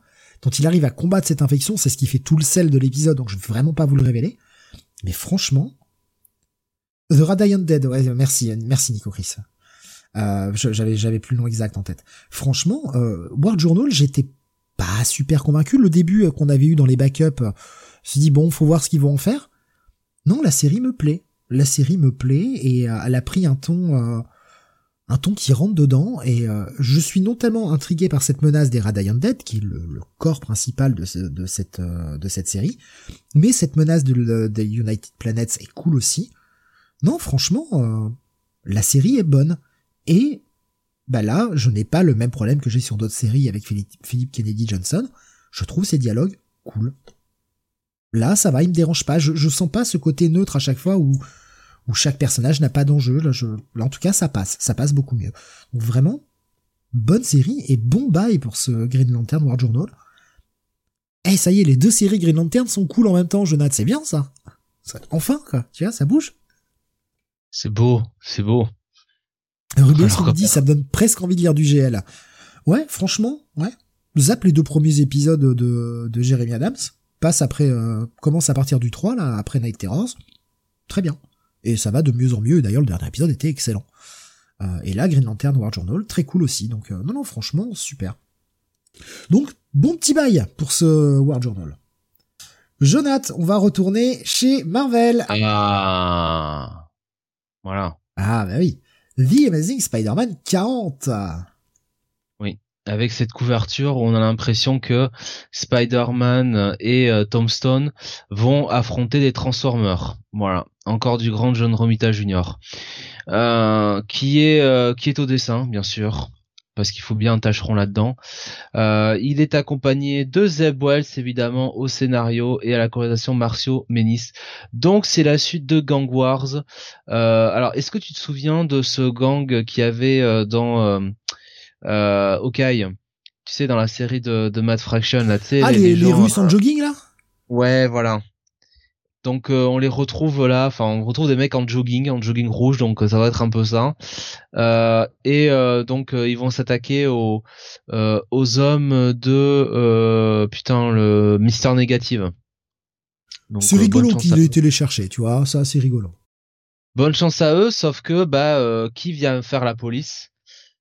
dont il arrive à combattre cette infection. C'est ce qui fait tout le sel de l'épisode, donc je vais vraiment pas vous le révéler. Mais franchement, The Radiant Dead, ouais, merci, merci Nico Chris. Euh, j'avais j'avais plus le nom exact en tête. Franchement, euh, World Journal, j'étais pas super convaincu. Le début qu'on avait eu dans les backups, se dit bon, faut voir ce qu'ils vont en faire. Non, la série me plaît. La série me plaît et euh, elle a pris un ton, euh, un ton qui rentre dedans. Et euh, je suis notamment intrigué par cette menace des Radiant Dead, qui est le, corps principal de, de cette, de cette série. Mais cette menace de, des United Planets est cool aussi. Non, franchement, la série est bonne. Et bah là, je n'ai pas le même problème que j'ai sur d'autres séries avec Philippe Kennedy Johnson. Je trouve ces dialogues cool. Là, ça va, il me dérange pas. Je, je sens pas ce côté neutre à chaque fois où, chaque personnage n'a pas d'enjeu. Là, en tout cas, ça passe. Ça passe beaucoup mieux. Donc vraiment, bonne série et bon bail pour ce Green Lantern War Journal. Eh, ça y est, les deux séries Green Lantern sont cool en même temps, Jonathan. C'est bien, ça. Enfin, quoi. Tu vois, ça bouge. C'est beau, c'est beau. Ruben me dit, ça me donne presque envie de lire du GL. Ouais, franchement, ouais. Zap les deux premiers épisodes de, de Jeremy Adams passe après, euh, commence à partir du 3, là, après Night Terrors. Très bien. Et ça va de mieux en mieux. D'ailleurs, le dernier épisode était excellent. Euh, et là, Green Lantern War Journal, très cool aussi. Donc, euh, non, non, franchement, super. Donc, bon petit bail pour ce War Journal. Jonath, on va retourner chez Marvel. Ah. Voilà. Ah, bah oui. The Amazing Spider-Man 40 avec cette couverture on a l'impression que Spider-Man et euh, Tombstone vont affronter des Transformers. Voilà, encore du grand John Romita Jr. Euh, qui est euh, qui est au dessin, bien sûr, parce qu'il faut bien un tâcheron là-dedans. il est accompagné de Zeb Wells, évidemment, au scénario et à la colorisation Marcio Menis. Donc c'est la suite de Gang Wars. alors, est-ce que tu te souviens de ce gang qui avait dans euh, Okai, tu sais, dans la série de, de Mad Fraction, là, tu sais. Ah, les, les, Russes en euh, jogging, là? Ouais, voilà. Donc euh, on les retrouve là, enfin on retrouve des mecs en jogging, en jogging rouge, donc ça va être un peu ça. Euh, et euh, donc ils vont s'attaquer aux aux hommes de putain le Mister Négative. C'est rigolo qu'il ait été les chercher, tu vois, ça c'est rigolo. Bonne chance à eux, sauf que bah qui vient faire la police?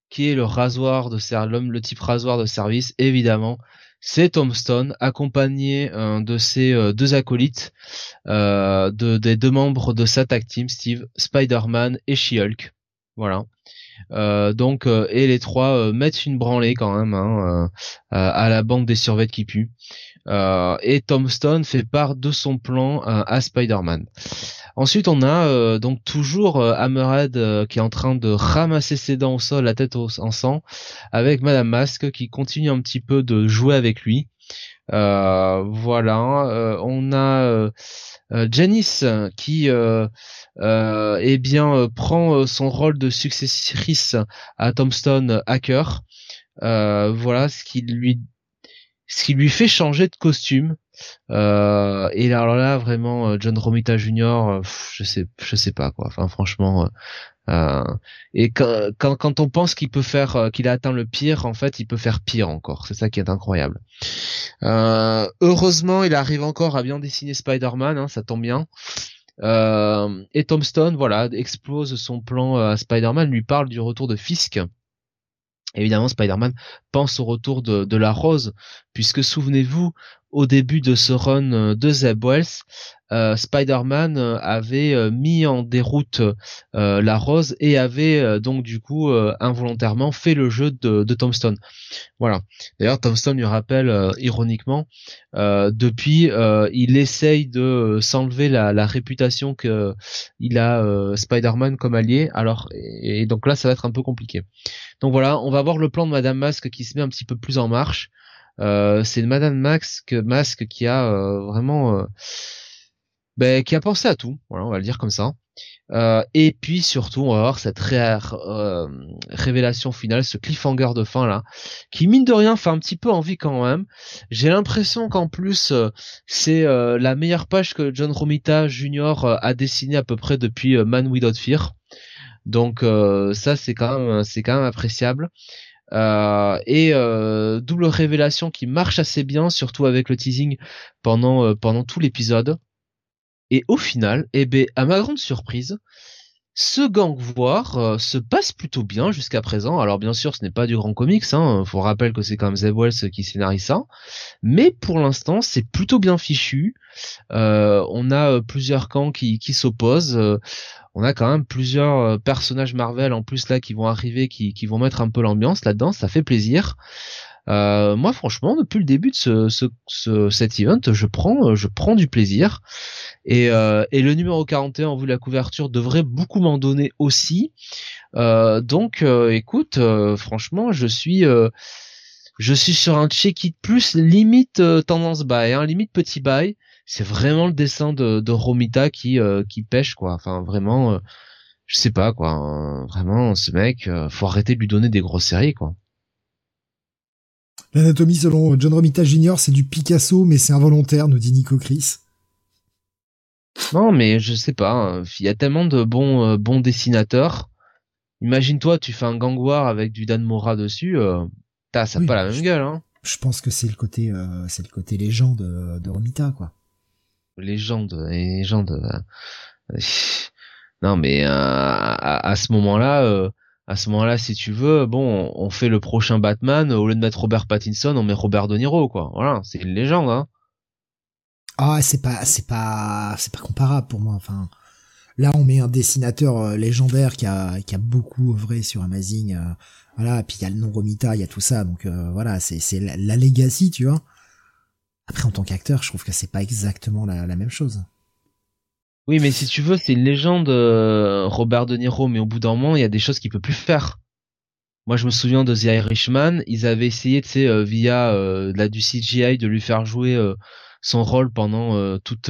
Qui est le rasoir de l'homme, le type rasoir de service, évidemment, c'est Tombstone, accompagné euh, de ses euh, deux acolytes, euh, de, des deux membres de sa tag team, Steve, Spider-Man et She-Hulk. Voilà. donc et les trois mettent une branlée quand même hein, à la bande des survêtes qui puent. et Tombstone fait part de son plan à Spider-Man. Ensuite, on a euh, donc toujours euh, Hammerhead euh, qui est en train de ramasser ses dents au sol, la tête en sang, avec Madame Masque qui continue un petit peu de jouer avec lui. voilà, on a Janice qui eh bien prend son rôle de successrice à Tombstone Hacker. voilà ce qui lui ce qui lui fait changer de costume. Euh, et alors là, vraiment, euh, John Romita Jr., euh, je sais, sais pas quoi. Enfin, franchement, et quand, on pense qu'il peut faire, qu'il a atteint le pire, en fait, il peut faire pire encore. C'est ça qui est incroyable. Heureusement, il arrive encore à bien dessiner Spider-Man, hein, ça tombe bien. et Tom Stone, voilà, explose son plan à Spider-Man, lui parle du retour de Fisk. Évidemment, Spider-Man pense au retour de, de la Rose, puisque souvenez-vous, au début de ce run de Zeb Wells, euh, Spider-Man euh, avait euh, mis en déroute la Rose et avait donc du coup involontairement fait le jeu de, Tombstone. Voilà. D'ailleurs, Tombstone lui rappelle ironiquement, depuis, il essaye de s'enlever la, réputation que il a Spider-Man comme allié. Alors, et, donc là, ça va être un peu compliqué. Donc voilà, on va voir le plan de Madame Mask qui se met un petit peu plus en marche. C'est Madame Max que Mask qui a vraiment ben, qui a pensé à tout, voilà, on va le dire comme ça. Euh, et puis surtout, on va avoir cette euh, révélation finale, ce cliffhanger de fin là, qui mine de rien fait un petit peu envie quand même. J'ai l'impression qu'en plus, euh, c'est la meilleure page que John Romita Jr. a dessiné à peu près depuis Man Without Fear. Donc ça, c'est quand même, c'est quand même appréciable. Et double révélation qui marche assez bien, surtout avec le teasing pendant pendant tout l'épisode. Et au final, eh ben, à ma grande surprise, ce gang voir euh, se passe plutôt bien jusqu'à présent. Alors bien sûr, ce n'est pas du grand comics, hein. Faut rappeler que c'est quand même Zeb Wells qui scénarise ça. Mais pour l'instant, c'est plutôt bien fichu. Euh, on a euh, plusieurs camps qui, qui s'opposent. On a quand même plusieurs personnages Marvel en plus là qui vont arriver, qui, vont mettre un peu l'ambiance là-dedans. Ça fait plaisir. Euh, moi, franchement, depuis le début de ce, ce, ce, cet event, je prends, je prends du plaisir. Et, euh, le numéro 41, en vue de la couverture, devrait beaucoup m'en donner aussi. Euh, donc, euh, écoute, euh, franchement, je suis, je suis sur un check it plus limite tendance buy, hein, limite petit buy. C'est vraiment le dessin de, de Romita qui, qui pêche, quoi. Enfin, vraiment, je sais pas, quoi. Hein. vraiment, ce mec, faut arrêter de lui donner des grosses séries, quoi. L'anatomie selon John Romita Jr. c'est du Picasso, mais c'est involontaire, nous dit Nico Chris. Non, mais je sais pas. Hein. Il y a tellement de bons euh, bons dessinateurs. Imagine-toi, tu fais un gangwar avec du Dan Mora dessus. Euh, ça pas la même gueule, hein. Je pense que c'est le côté euh, c'est le côté légende de, Romita, quoi. Légende, légende. Euh, non, mais à, à, ce moment-là à ce moment-là, si tu veux, bon, on fait le prochain Batman, au lieu de mettre Robert Pattinson, on met Robert De Niro, quoi. Voilà, c'est une légende, hein. Ah, c'est pas, c'est pas, c'est pas comparable pour moi. Enfin, là, on met un dessinateur euh, légendaire qui a, qui a beaucoup œuvré sur Amazing. Euh, voilà, puis il y a le nom Romita, il y a tout ça, donc euh, voilà, c'est, c'est la, legacy, tu vois. Après, en tant qu'acteur, je trouve que c'est pas exactement la, même chose. Oui, mais si tu veux, c'est une légende, euh, Robert De Niro, mais au bout d'un moment, il y a des choses qu'il peut plus faire. Moi, je me souviens de The Irishman, ils avaient essayé, tu sais, euh, via euh, la, du CGI, de lui faire jouer son rôle pendant toute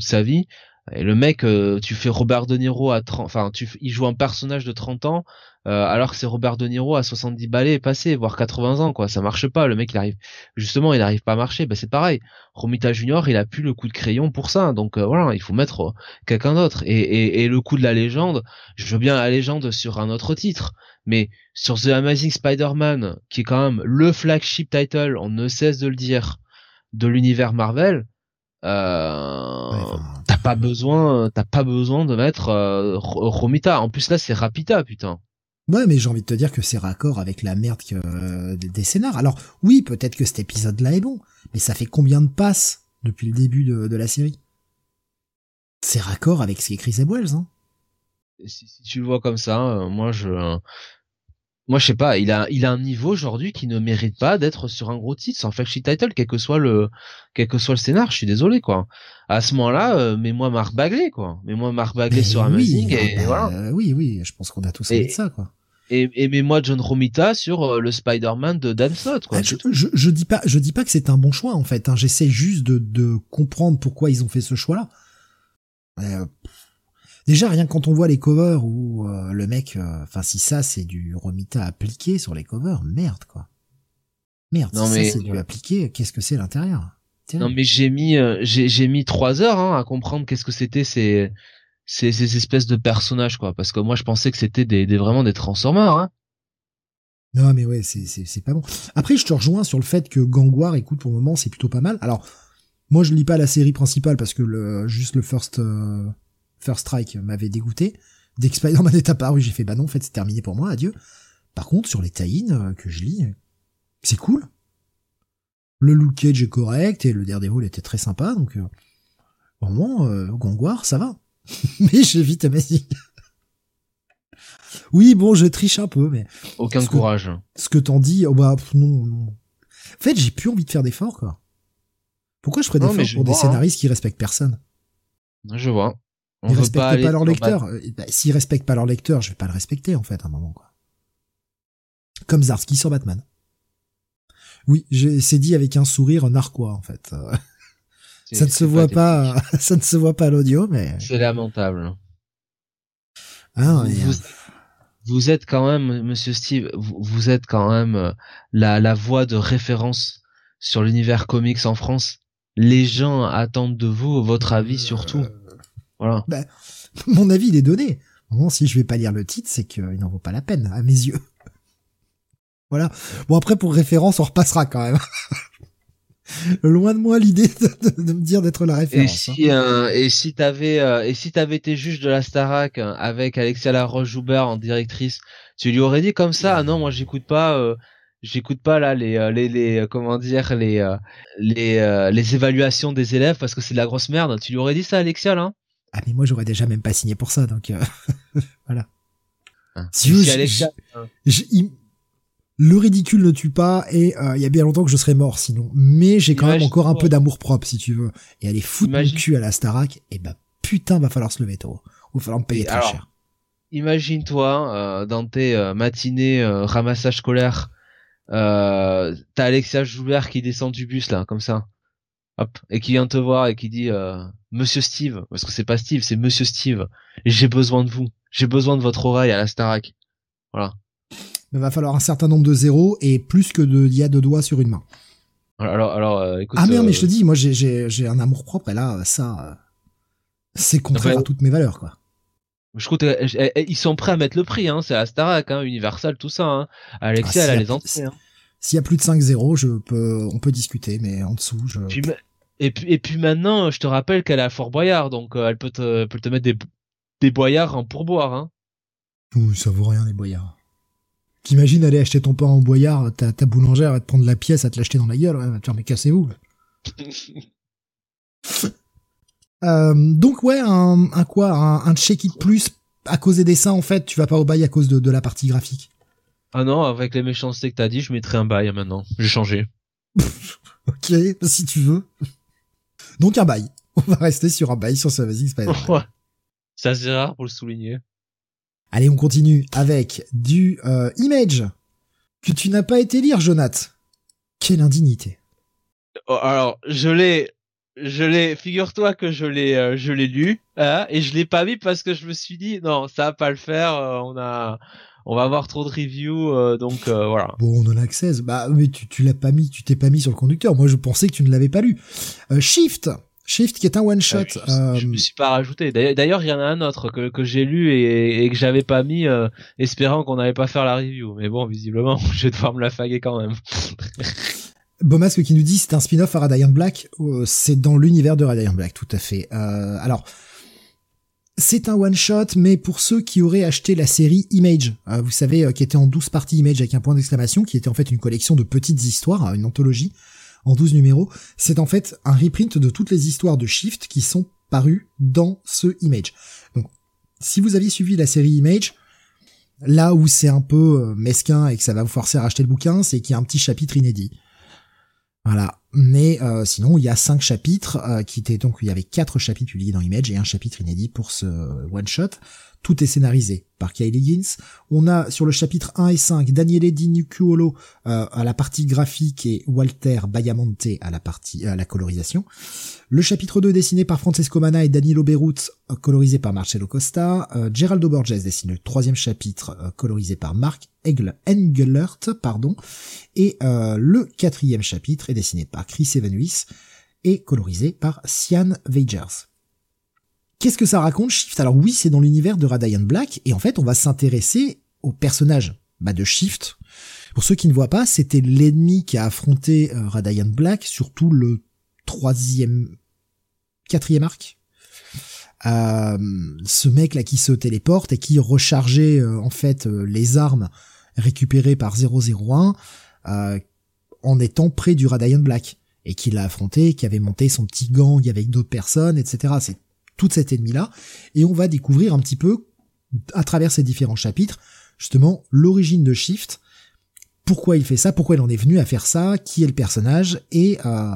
sa vie. Et le mec, tu fais Robert De Niro à 30, enfin, tu, il joue un personnage de 30 ans, euh, alors que c'est Robert De Niro à 70 balais passé, voire 80 ans, quoi. Ça marche pas. Le mec, il arrive, justement, il arrive pas à marcher. Bah, c'est pareil. Romita Junior, il a plus le coup de crayon pour ça. Donc, euh, voilà, il faut mettre euh, quelqu'un d'autre. Et, et, le coup de la légende, je veux bien la légende sur un autre titre. Mais sur The Amazing Spider-Man, qui est quand même le flagship title, on ne cesse de le dire, de l'univers Marvel, euh, t'as pas besoin, t'as pas besoin de mettre Romita. En plus là, c'est Rapita, putain. Ouais, mais j'ai envie de te dire que c'est raccord avec la merde que, euh, des scénars. Alors, oui, peut-être que cet épisode-là est bon, mais ça fait combien de passes depuis le début de, la série? C'est raccord avec ce qu'écrit Zeb Wells, hein si, tu le vois comme ça, euh, moi je... moi je sais pas, il a, il a un niveau aujourd'hui qui ne mérite pas d'être sur un gros titre, sans flagship title, quel que soit le, quel que soit le scénar, je suis désolé, quoi. À ce moment-là, euh, mets-moi Marc Bagley, quoi. Mets-moi Marc Bagley sur Amazing, et voilà. oui, oui, je pense qu'on a tous envie de ça, quoi et, et mets-moi John Romita sur euh, le Spider-Man de Dan Slott. Quoi. Ah, je, je, je, dis pas, je dis pas que c'est un bon choix en fait. Hein. J'essaie juste de, de comprendre pourquoi ils ont fait ce choix-là. Euh, déjà rien que quand on voit les covers où euh, le mec, enfin si ça c'est du Romita appliqué sur les covers, merde quoi. Merde, non, si mais... ça c'est du appliqué, qu'est-ce que c'est l'intérieur? Non mais j'ai mis j'ai mis trois heures hein, à comprendre qu'est-ce que c'était ces ces, ces espèces de personnages quoi parce que moi je pensais que c'était des, des vraiment des transformers hein. Non mais ouais c'est c'est c'est pas bon. Après je te rejoins sur le fait que Gangwar écoute pour le moment c'est plutôt pas mal. Alors moi je lis pas la série principale parce que le juste le first euh, first strike m'avait dégoûté. Dès que Spider-Man est apparu j'ai fait bah non en fait c'est terminé pour moi adieu. Par contre sur les tie euh, que je lis c'est cool. Le Luke Cage est correct et le Daredevil était très sympa donc euh, au moment euh, ça va. mais j'évite Amazing. oui, bon, je triche un peu, mais. Aucun courage. ce que t'en dis, oh bah, non, non. En fait, j'ai plus envie de faire d'efforts, quoi. Pourquoi je ferais d'efforts pour des hein. scénaristes qui respectent personne? Je vois. On Ils respectent pas, leur lecteur. Euh, bah, s'ils respectent pas leur lecteur, je vais pas le respecter, en fait, à un moment, quoi. Comme Zarski sur Batman. Oui, c'est dit avec un sourire narquois, en fait. ça ne se voit pas, ça ne se voit pas à l'audio, mais. C'est lamentable. Ah, vous, êtes quand même, Monsieur Steve, vous, êtes quand même euh, la, la voix de référence sur l'univers comics en France. Les gens attendent de vous votre avis surtout. Voilà. Ben, mon avis il est donné. Bon, si je vais pas lire le titre, c'est qu'il n'en vaut pas la peine à mes yeux. voilà. Bon après pour référence, on repassera quand même. Loin de moi l'idée de, me dire d'être la référence. Et si, hein. euh, et si t'avais, euh, et si t'avais été juge de la Starac euh, avec Alexia Laroche-Joubert en directrice, tu lui aurais dit comme ça, ah non, moi j'écoute pas, euh, j'écoute pas là les, les, les, comment dire, les, les, les évaluations des élèves parce que c'est de la grosse merde. Tu lui aurais dit ça, Alexia là? Ah mais moi j'aurais déjà même pas signé pour ça, donc voilà. Ah. si, Alexia, le ridicule ne tue pas et euh, il y a bien longtemps que je serais mort sinon. Mais j'ai quand même encore un peu d'amour propre si tu veux. Et aller foutre mon cul à la Starac, et eh ben putain va falloir se lever tôt. Ou va falloir me payer très cher. Imagine-toi euh, dans tes euh, matinées ramassage scolaire, t'as Alexia Joubert qui descend du bus là comme ça, hop, et qui vient te voir et qui dit Monsieur Steve, parce que c'est pas Steve, c'est Monsieur Steve. J'ai besoin de vous. J'ai besoin de votre oreille à la Starac. Voilà il va falloir un certain nombre de zéros et plus que de, y a de doigts sur une main. Alors, alors, euh, écoute. Ah merde, mais euh, je te dis, moi, j'ai, un amour propre et là, ça, euh, c'est contraire à toutes mes valeurs, quoi. Je crois ils sont prêts à mettre le prix, hein. C'est la Starac, hein, Universal, tout ça, hein. Alexia, ah, elle a les entrées, hein. S'il y a plus de 5 zéros, je peux, on peut discuter, mais en dessous, je. Et puis, et puis maintenant, je te rappelle qu'elle a Fort Boyard, donc elle peut te, peut te mettre des, des boyards en pourboire, hein. Ouh, ça vaut rien, les boyards. T'imagines aller acheter ton pain en boyard, ta, ta boulangère va te prendre la pièce à te l'acheter dans la gueule, ouais, mais cassez-vous. euh, donc ouais, un, un quoi, un, un check it plus à cause des dessins en fait, tu vas pas au bail à cause de, de la partie graphique. Ah non, avec les méchancetés que t'as dit, je mettrais un bail maintenant. J'ai changé. ok, si tu veux. Donc un bail. On va rester sur un bail sur ce Amazing Spider-Man. C'est assez rare pour le souligner. Allez, on continue avec du euh, Image que tu n'as pas été lire, Jonath. Quelle indignité. Oh, alors, je l'ai, je l'ai. Figure-toi que je l'ai, euh, je l'ai lu hein, et je l'ai pas mis parce que je me suis dit non, ça va pas le faire. Euh, on a, on va avoir trop de reviews, donc voilà. Bon, on en a que 16. Bah, mais tu, tu l'as pas mis, tu t'es pas mis sur le conducteur. Moi, je pensais que tu ne l'avais pas lu. Shift, Shift qui est un one shot. Euh, je, me suis pas rajouté. D'ailleurs, il y en a un autre que, que j'ai lu et, et, que j'avais pas mis, euh, espérant qu'on n'allait pas faire la review. Mais bon, visiblement, je vais devoir me la faguer quand même. Beaumasque qui nous dit c'est un spin-off à Radiant Black. Euh, c'est dans l'univers de Radiant Black, tout à fait. alors, c'est un one shot, mais pour ceux qui auraient acheté la série Image, vous savez, qui était en 12 parties Image avec un point d'exclamation, qui était en fait une collection de petites histoires, une anthologie en 12 numéros, c'est en fait un reprint de toutes les histoires de Shift qui sont parues dans ce Image. Donc, si vous aviez suivi la série Image, là où c'est un peu euh, mesquin et que ça va vous forcer à racheter le bouquin, c'est qu'il y a un petit chapitre inédit. Voilà. Mais euh, sinon, il y a cinq chapitres euh, qui étaient donc il y avait quatre chapitres publiés dans Image et un chapitre inédit pour ce one shot. Tout est scénarisé par Kylie Higgins. On a sur le chapitre 1 et 5 Daniele Di Nucciolo euh, à la partie graphique et Walter Bayamonte à la partie à la colorisation. Le chapitre 2 dessiné par Francesco Mana et Danilo Beirut, euh, colorisé par Marcello Costa. Euh, Geraldo Borges dessine le troisième chapitre, euh, colorisé par Mark Engelert, pardon. Et le quatrième chapitre est dessiné par Chris Evanuis et colorisé par Sian Vegers. Qu'est-ce que ça raconte Shift Alors oui, c'est dans l'univers de Radiant Black, et en fait, on va s'intéresser au personnage bah, de Shift. Pour ceux qui ne voient pas, c'était l'ennemi qui a affronté euh, Radiant Black, surtout le troisième, quatrième arc. Euh, ce mec là qui se téléporte et qui rechargeait euh, en fait les armes récupérées par 001 en étant près du Radiant Black et qui l'a affronté, qui avait monté son petit gang avec d'autres personnes, etc. tout cet ennemi-là. Et on va découvrir un petit peu, à travers ces différents chapitres, justement, l'origine de Shift, pourquoi il fait ça, pourquoi il en est venu à faire ça, qui est le personnage, et, euh,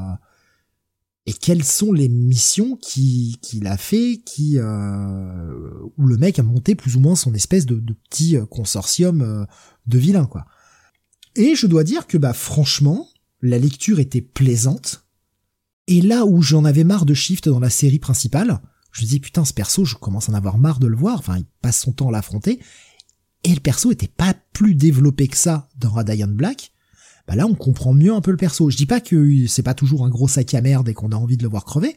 et quelles sont les missions qu'il a fait, qui, euh, où le mec a monté plus ou moins son espèce de, de petit consortium euh, de vilains, quoi. Et je dois dire que, bah, franchement, la lecture était plaisante. Et là où j'en avais marre de Shift dans la série principale, je me dis putain ce perso, je commence à en avoir marre de le voir, enfin il passe son temps à l'affronter, et le perso était pas plus développé que ça dans Radiant Black, bah là on comprend mieux un peu le perso. Je dis pas que c'est pas toujours un gros sac à merde et qu'on a envie de le voir crever,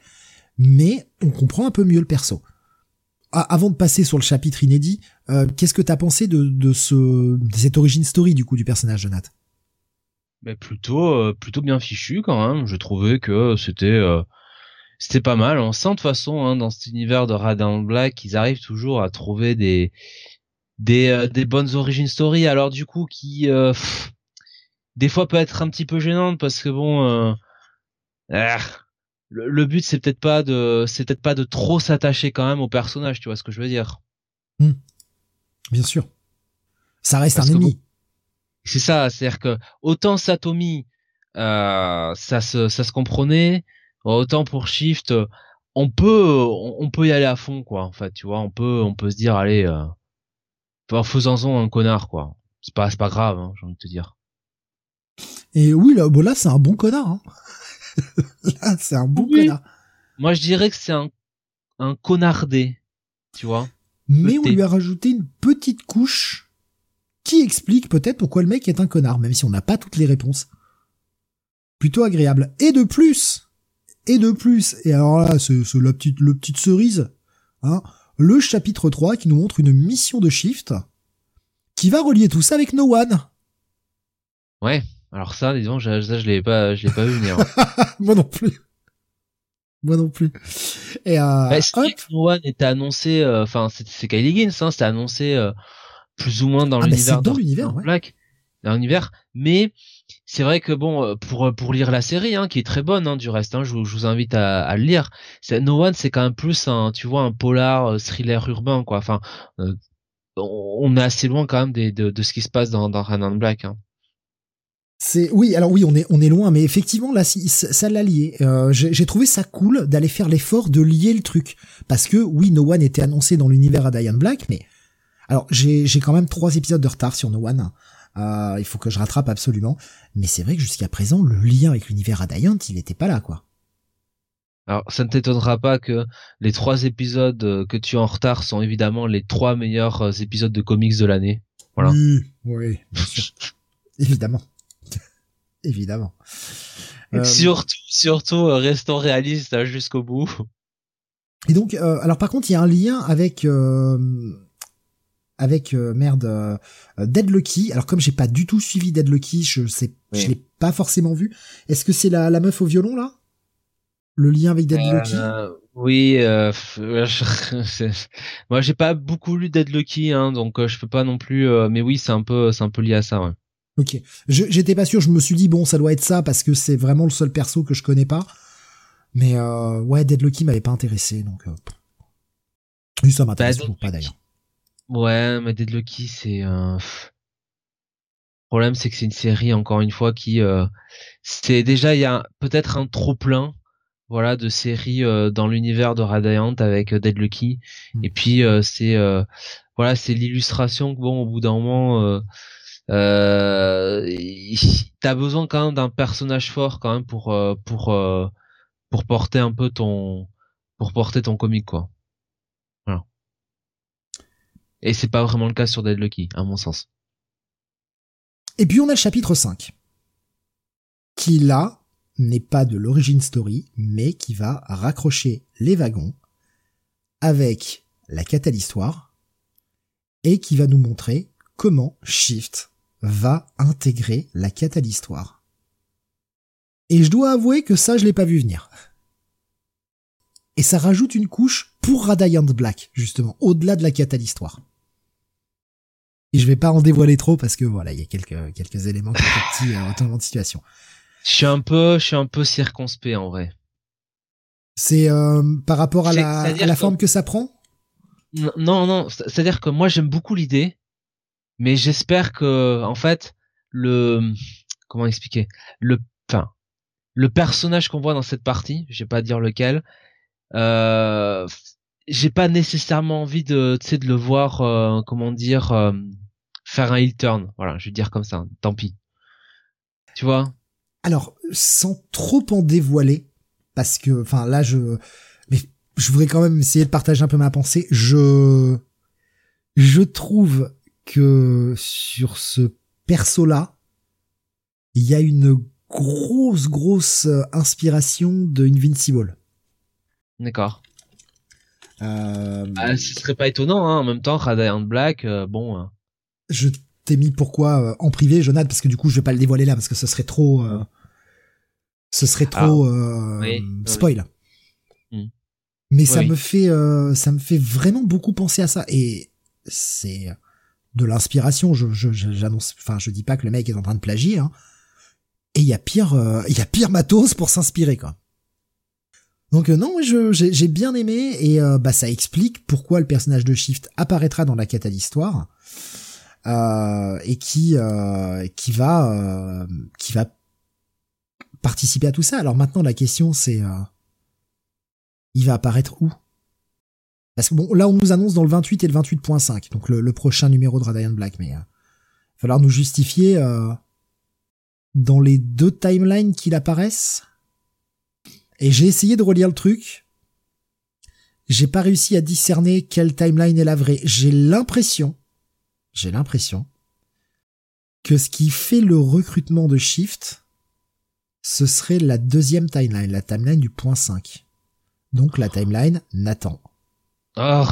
mais on comprend un peu mieux le perso. Ah, avant de passer sur le chapitre inédit, euh, qu'est-ce que t'as pensé de, de, ce, de cette origin story du coup du personnage de Nat? Ben plutôt euh, plutôt bien fichu quand même. Je trouvais que c'était euh, c'était pas mal. On sent de toute façon hein, dans cet univers de Radiant Black, ils arrivent toujours à trouver des des euh, des bonnes origin story. Alors du coup qui des fois peut être un petit peu gênante parce que bon ah, le, but c'est peut-être pas de c'est peut-être pas de trop s'attacher quand même au personnage, tu vois ce que je veux dire? Hmm. Bien sûr. Ça reste un ennemi. C'est ça, c'est-à-dire que autant Satomi, euh, ça se ça se comprenait, autant pour Shift, on peut on, peut y aller à fond quoi. En fait, tu vois, on peut on peut se dire allez, euh, faisons-en un connard quoi. C'est pas c'est pas grave, hein, j'ai envie de te dire. Et oui, là, bon, là c'est un bon connard. Hein. là, c'est un bon connard. Moi, je dirais que c'est un un connardé, tu vois. Mais on lui a rajouté une petite couche qui explique peut-être pourquoi le mec est un connard, même si on n'a pas toutes les réponses. Plutôt agréable. Et de plus, et de plus, et alors là, c'est la petite, le petite cerise, hein, le chapitre 3 qui nous montre une mission de Shift qui va relier tout ça avec No One. Ouais, alors ça, disons, ça, je l'ai pas, je l'ai pas vu venir. Moi non plus. Moi non plus. Et euh, bah, No One était annoncé, euh, enfin, c'est Kylie Higgins, hein, c'était annoncé euh, plus ou moins dans ah, l'univers dans l'univers Black dans l'univers mais c'est vrai que bon euh, pour pour lire la série hein, qui est très bonne hein, du reste hein, je, vous invite à, le lire No One c'est quand même plus un tu vois un polar euh, thriller urbain quoi enfin euh, on est assez loin quand même de, de, ce qui se passe dans dans Run Black. C'est oui, alors oui, on est on est loin, mais effectivement là, ça l'a lié. Euh, J'ai trouvé ça cool d'aller faire l'effort de lier le truc, parce que oui, No One était annoncé dans l'univers à Diane Black, mais alors j'ai quand même trois épisodes de retard sur No One. Euh, il faut que je rattrape absolument. Mais c'est vrai que jusqu'à présent, le lien avec l'univers Radiant, il était pas là, quoi. Alors, ça ne t'étonnera pas que les trois épisodes euh, que tu as en retard sont évidemment les trois meilleurs euh, épisodes de comics de l'année. Voilà. Oui, oui, évidemment. évidemment. Surtout, surtout, restons réalistes hein, jusqu'au bout. Et donc, alors par contre, il y a un lien avec avec euh, merde euh, Dead Lucky. Alors comme j'ai pas du tout suivi Dead Lucky, je sais, je l'ai pas forcément vu. Est-ce que c'est la, la meuf au violon là? Le lien avec Dead Lucky? Euh, Oui, euh, moi j'ai pas beaucoup lu Dead Lucky, hein, donc je peux pas non plus. mais oui, c'est un peu, c'est un peu lié à ça. Ouais. Ok, j'étais pas sûr. Je me suis dit bon, ça doit être ça parce que c'est vraiment le seul perso que je connais pas. Mais ouais, Dead Lucky m'avait pas intéressé, donc. Oui, ça m'intéresse bah, toujours pas d'ailleurs. Ouais, mais Dead Lucky, c'est un... Le problème, c'est que c'est une série, encore une fois, qui... Euh... C'est déjà, il y a peut-être un trop-plein voilà de séries euh, dans l'univers de Radiant avec euh, Dead Lucky hmm. et puis euh, c'est voilà c'est l'illustration que bon au bout d'un moment euh, t'as besoin quand même d'un personnage fort quand même pour pour pour porter un peu ton pour porter ton comic quoi et c'est pas vraiment le cas sur Dead Lucky, à mon sens. Et puis on a le chapitre 5. Qui là n'est pas de l'origine story, mais qui va raccrocher les wagons avec la Catalystoire et qui va nous montrer comment Shift va intégrer la Catalystoire. Et je dois avouer que ça, je l'ai pas vu venir. Et ça rajoute une couche pour Radiant Black, justement, au-delà de la Catalystoire. Et je vais pas en dévoiler trop parce que voilà, il y a quelques quelques éléments, quelques petits euh, de situation. Je suis un peu, je suis un peu circonspect en vrai. C'est euh, par rapport à la, à la forme que ça prend? Non, non, c'est-à-dire que moi j'aime beaucoup l'idée, mais j'espère que en fait le comment expliquer? Le enfin le personnage qu'on voit dans cette partie, je vais pas dire lequel, euh, j'ai pas nécessairement envie de, tu sais, de le voir, euh, comment dire, euh, faire un heel turn. Voilà, je vais dire comme ça. Tant pis. Tu vois? Alors, sans trop en dévoiler, parce que, enfin, là, je, mais je voudrais quand même essayer de partager un peu ma pensée. Je, je trouve que sur ce perso-là, il y a une grosse, grosse inspiration de Invincible. D'accord. Euh, ah, ce serait pas étonnant, hein. En même temps, Radiant Black, euh, bon. Euh. Je t'ai mis pourquoi euh, en privé, Jonathan, parce que du coup, je vais pas le dévoiler là, parce que ce serait trop, ce serait ah. trop spoil. Hmm. Mais ça me fait, ça me fait vraiment beaucoup penser à ça, et c'est de l'inspiration. Je, j'annonce, enfin, je dis pas que le mec est en train de plagier, hein. Et il y a pire, il y a pire matos pour s'inspirer, quoi. Donc euh, non, j'ai bien aimé et euh, bah ça explique pourquoi le personnage de Shift apparaîtra dans la catalystoire euh, et qui euh, qui va qui va participer à tout ça. Alors maintenant la question c'est il va apparaître où? Parce que bon là on nous annonce dans le 28 et le 28.5 donc le, prochain numéro de Radiant Black mais il va falloir nous justifier dans les deux timelines qu'il apparaisse et j'ai essayé de relire le truc. J'ai pas réussi à discerner quelle timeline est la vraie. J'ai l'impression, j'ai l'impression que ce qui fait le recrutement de Shift, ce serait la deuxième timeline, la timeline du point 5. Donc la timeline Nathan. Oh.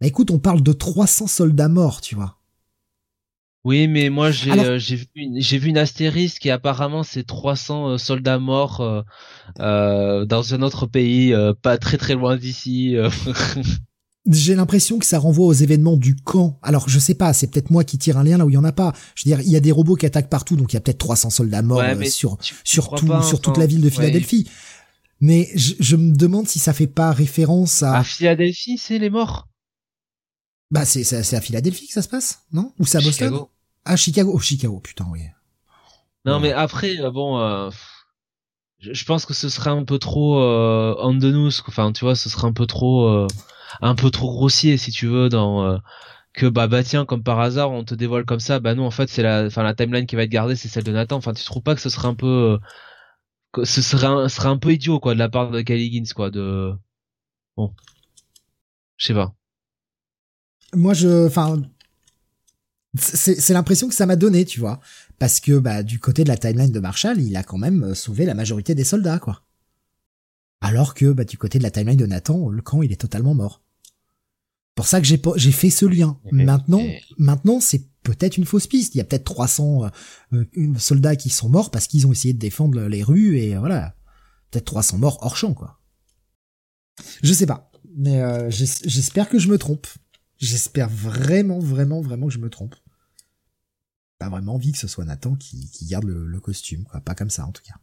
écoute, on parle de 300 soldats morts, tu vois. Oui, mais moi j'ai euh, vu une, j'ai vu une astérisque et apparemment c'est 300 euh, soldats morts euh, dans un autre pays, pas très très loin d'ici. J'ai l'impression que ça renvoie aux événements du camp. Alors je sais pas, c'est peut-être moi qui tire un lien là où il y en a pas. Je veux dire, il y a des robots qui attaquent partout, donc il y a peut-être 300 soldats morts sur sur, sur toute la ville de Philadelphie. Mais je, je, me demande si ça fait pas référence à. À Philadelphie, c'est les morts. Bah c'est c'est à Philadelphie que ça se passe, non? Ou c'est à Boston? Chicago. Ah Chicago, oh Chicago, putain oui. Non mais après euh, bon, euh, je, pense que ce serait un peu trop euh, on the nose, enfin tu vois, ce serait un peu trop euh, un peu trop grossier si tu veux dans que bah bah tiens comme par hasard on te dévoile comme ça, bah non en fait c'est la enfin la timeline qui va être gardée c'est celle de Nathan. Enfin tu trouves pas que ce serait un peu que ce serait un, serait un peu idiot quoi de la part de Kylie Gins quoi de bon. Je sais pas. Moi je enfin c'est l'impression que ça m'a donné tu vois. Parce que bah du côté de la timeline de Marshall il a quand même euh, sauvé la majorité des soldats quoi alors que bah du côté de la timeline de Nathan le camp il est totalement mort. Pour ça que j'ai j'ai fait ce lien. Maintenant maintenant c'est peut-être une fausse piste. Il y a peut-être 300 euh, euh, soldats qui sont morts parce qu'ils ont essayé de défendre les rues et voilà. Peut-être 300 morts hors champ quoi. Je sais pas. Mais j'espère que je me trompe. J'espère vraiment, vraiment, vraiment que je me trompe. Pas vraiment envie que ce soit Nathan qui, qui garde le, costume, quoi. Pas comme ça, en tout cas.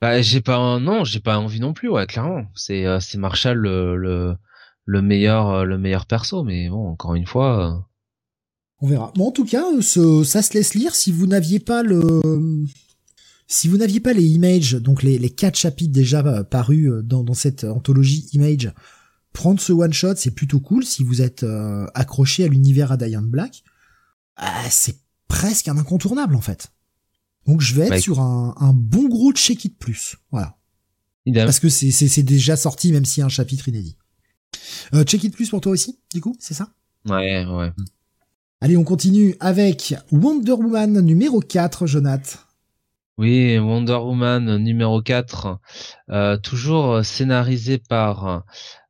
Bah, j'ai pas, non, j'ai pas envie non plus, ouais, clairement. C'est, euh, c'est Marshall le, le, le meilleur, euh, le meilleur perso, mais bon, encore une fois. Euh, On verra. Bon, en tout cas, ce, ça se laisse lire. Si vous n'aviez pas le, si vous n'aviez pas les images, donc les, les quatre chapitres déjà parus dans, dans cette anthologie image, prendre ce one shot, c'est plutôt cool si vous êtes euh, accroché à l'univers à Diane Black. Euh, c'est presque un incontournable en fait. Donc je vais être sur un, un, bon gros check it plus, voilà. Parce que c'est déjà sorti même s'il y a un chapitre inédit. Euh, check it plus pour toi aussi, du coup, c'est ça? Ouais, ouais. Allez, on continue avec Wonder Woman numéro 4, Jonath. Oui, Wonder Woman numéro 4, euh, toujours scénarisé par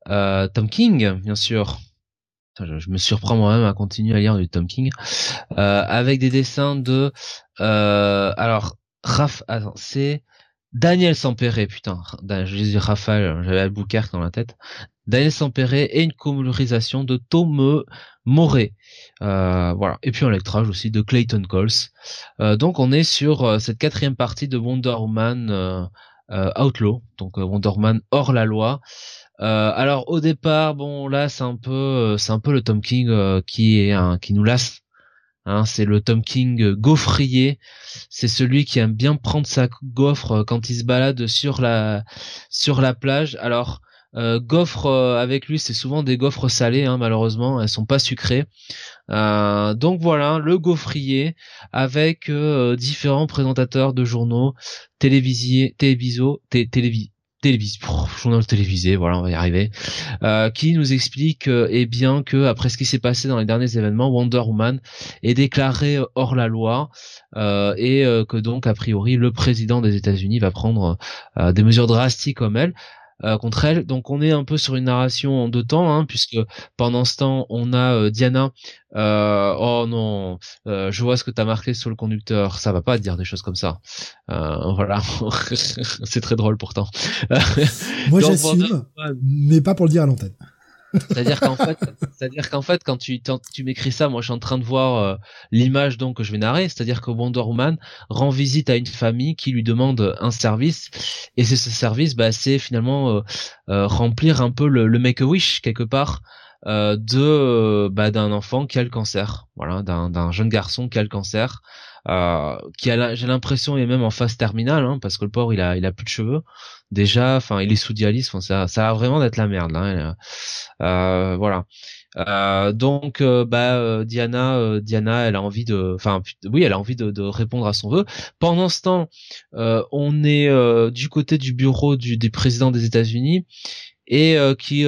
euh, Tom King, bien sûr. Je, me surprends moi-même à continuer à lire du Tom King, euh, avec des dessins de... alors, Raph, attends, c'est Daniel Sampere, putain, je disais Raphaël, j'avais Albuquerque dans la tête. Daniel Sampere et une colorisation de Tom Moret. Euh, voilà. Et puis un lectrage aussi de Clayton Coles. Euh, donc on est sur euh, cette quatrième partie de Wonder Woman Outlaw, donc Wonder Woman hors la loi. Alors au départ, bon là c'est un peu, c'est un peu le Tom King qui est qui nous lasse Hein, c'est le Tom King gaufrier. C'est celui qui aime bien prendre sa gaufre quand il se balade sur la sur la plage. Alors euh, euh, avec lui, c'est souvent des gaufres salées, hein, malheureusement, elles sont pas sucrées. Euh, donc voilà, le gaufrier avec euh, différents présentateurs de journaux télévisés, téléviso, télévis, journal télévisé, voilà, on va y arriver, euh, qui nous explique euh, eh bien que après ce qui s'est passé dans les derniers événements, Wonder Woman est déclaré hors la loi euh, et que donc a priori le président des États-Unis va prendre des mesures drastiques comme elle. Euh, contre elle. Donc on est un peu sur une narration en deux temps, hein, puisque pendant ce temps on a euh, Diana. Euh, oh non, je vois ce que t'as marqué sur le conducteur. Ça va pas dire des choses comme ça. voilà, c'est très drôle pourtant. Moi j'assume, mais pas pour le dire à l'antenne. C'est-à-dire qu'en fait, c'est-à-dire qu'en fait, quand tu, tu m'écris ça, moi, je suis en train de voir euh, l'image donc que je vais narrer. C'est-à-dire que Wonder Woman rend visite à une famille qui lui demande un service, et c'est ce service, bah, c'est finalement euh, euh, remplir un peu le, make a wish quelque part de bah, d'un enfant qui a le cancer, voilà, d'un jeune garçon qui a le cancer. Euh, qui a j'ai l'impression est même en phase terminale hein, parce que le pauvre il a il a plus de cheveux. Déjà enfin il est sous dialyse ça ça a vraiment d'être la merde là hein, euh, voilà. Euh, donc euh, bah euh, Diana Diana elle a envie de enfin oui elle a envie de, de, répondre à son vœu. Pendant ce temps on est du côté du bureau du des présidents des États-Unis et qui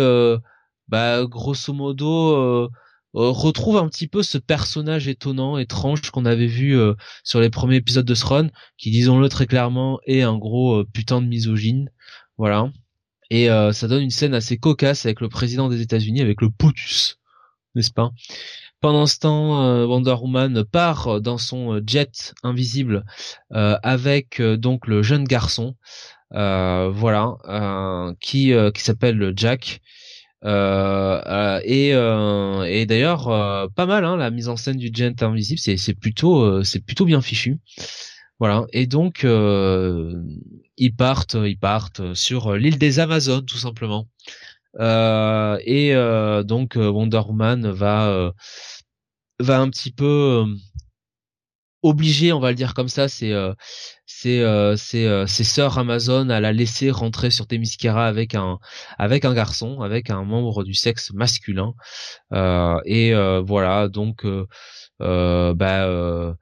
bah grosso modo retrouve un petit peu ce personnage étonnant, étrange qu'on avait vu euh, sur les premiers épisodes de Throne, qui disons-le très clairement est un gros euh, putain de misogyne, voilà. Et ça donne une scène assez cocasse avec le président des États-Unis, avec le POTUS, n'est-ce pas? Pendant ce temps, Wonder Woman part dans son jet invisible avec donc le jeune garçon, voilà, qui qui s'appelle Jack. euh, euh, et, euh, et d'ailleurs pas mal hein, la mise en scène du Gent invisible c'est c'est plutôt c'est plutôt bien fichu. Voilà. Et donc ils partent ils partent sur l'île des Amazones tout simplement. Et donc Wonder Woman va va un petit peu obligé, on va le dire comme ça, c'est euh, c'est euh, c'est euh, sœurs Amazon à la laisser rentrer sur Themyscira avec un avec un garçon, avec un membre du sexe masculin. et voilà, donc bah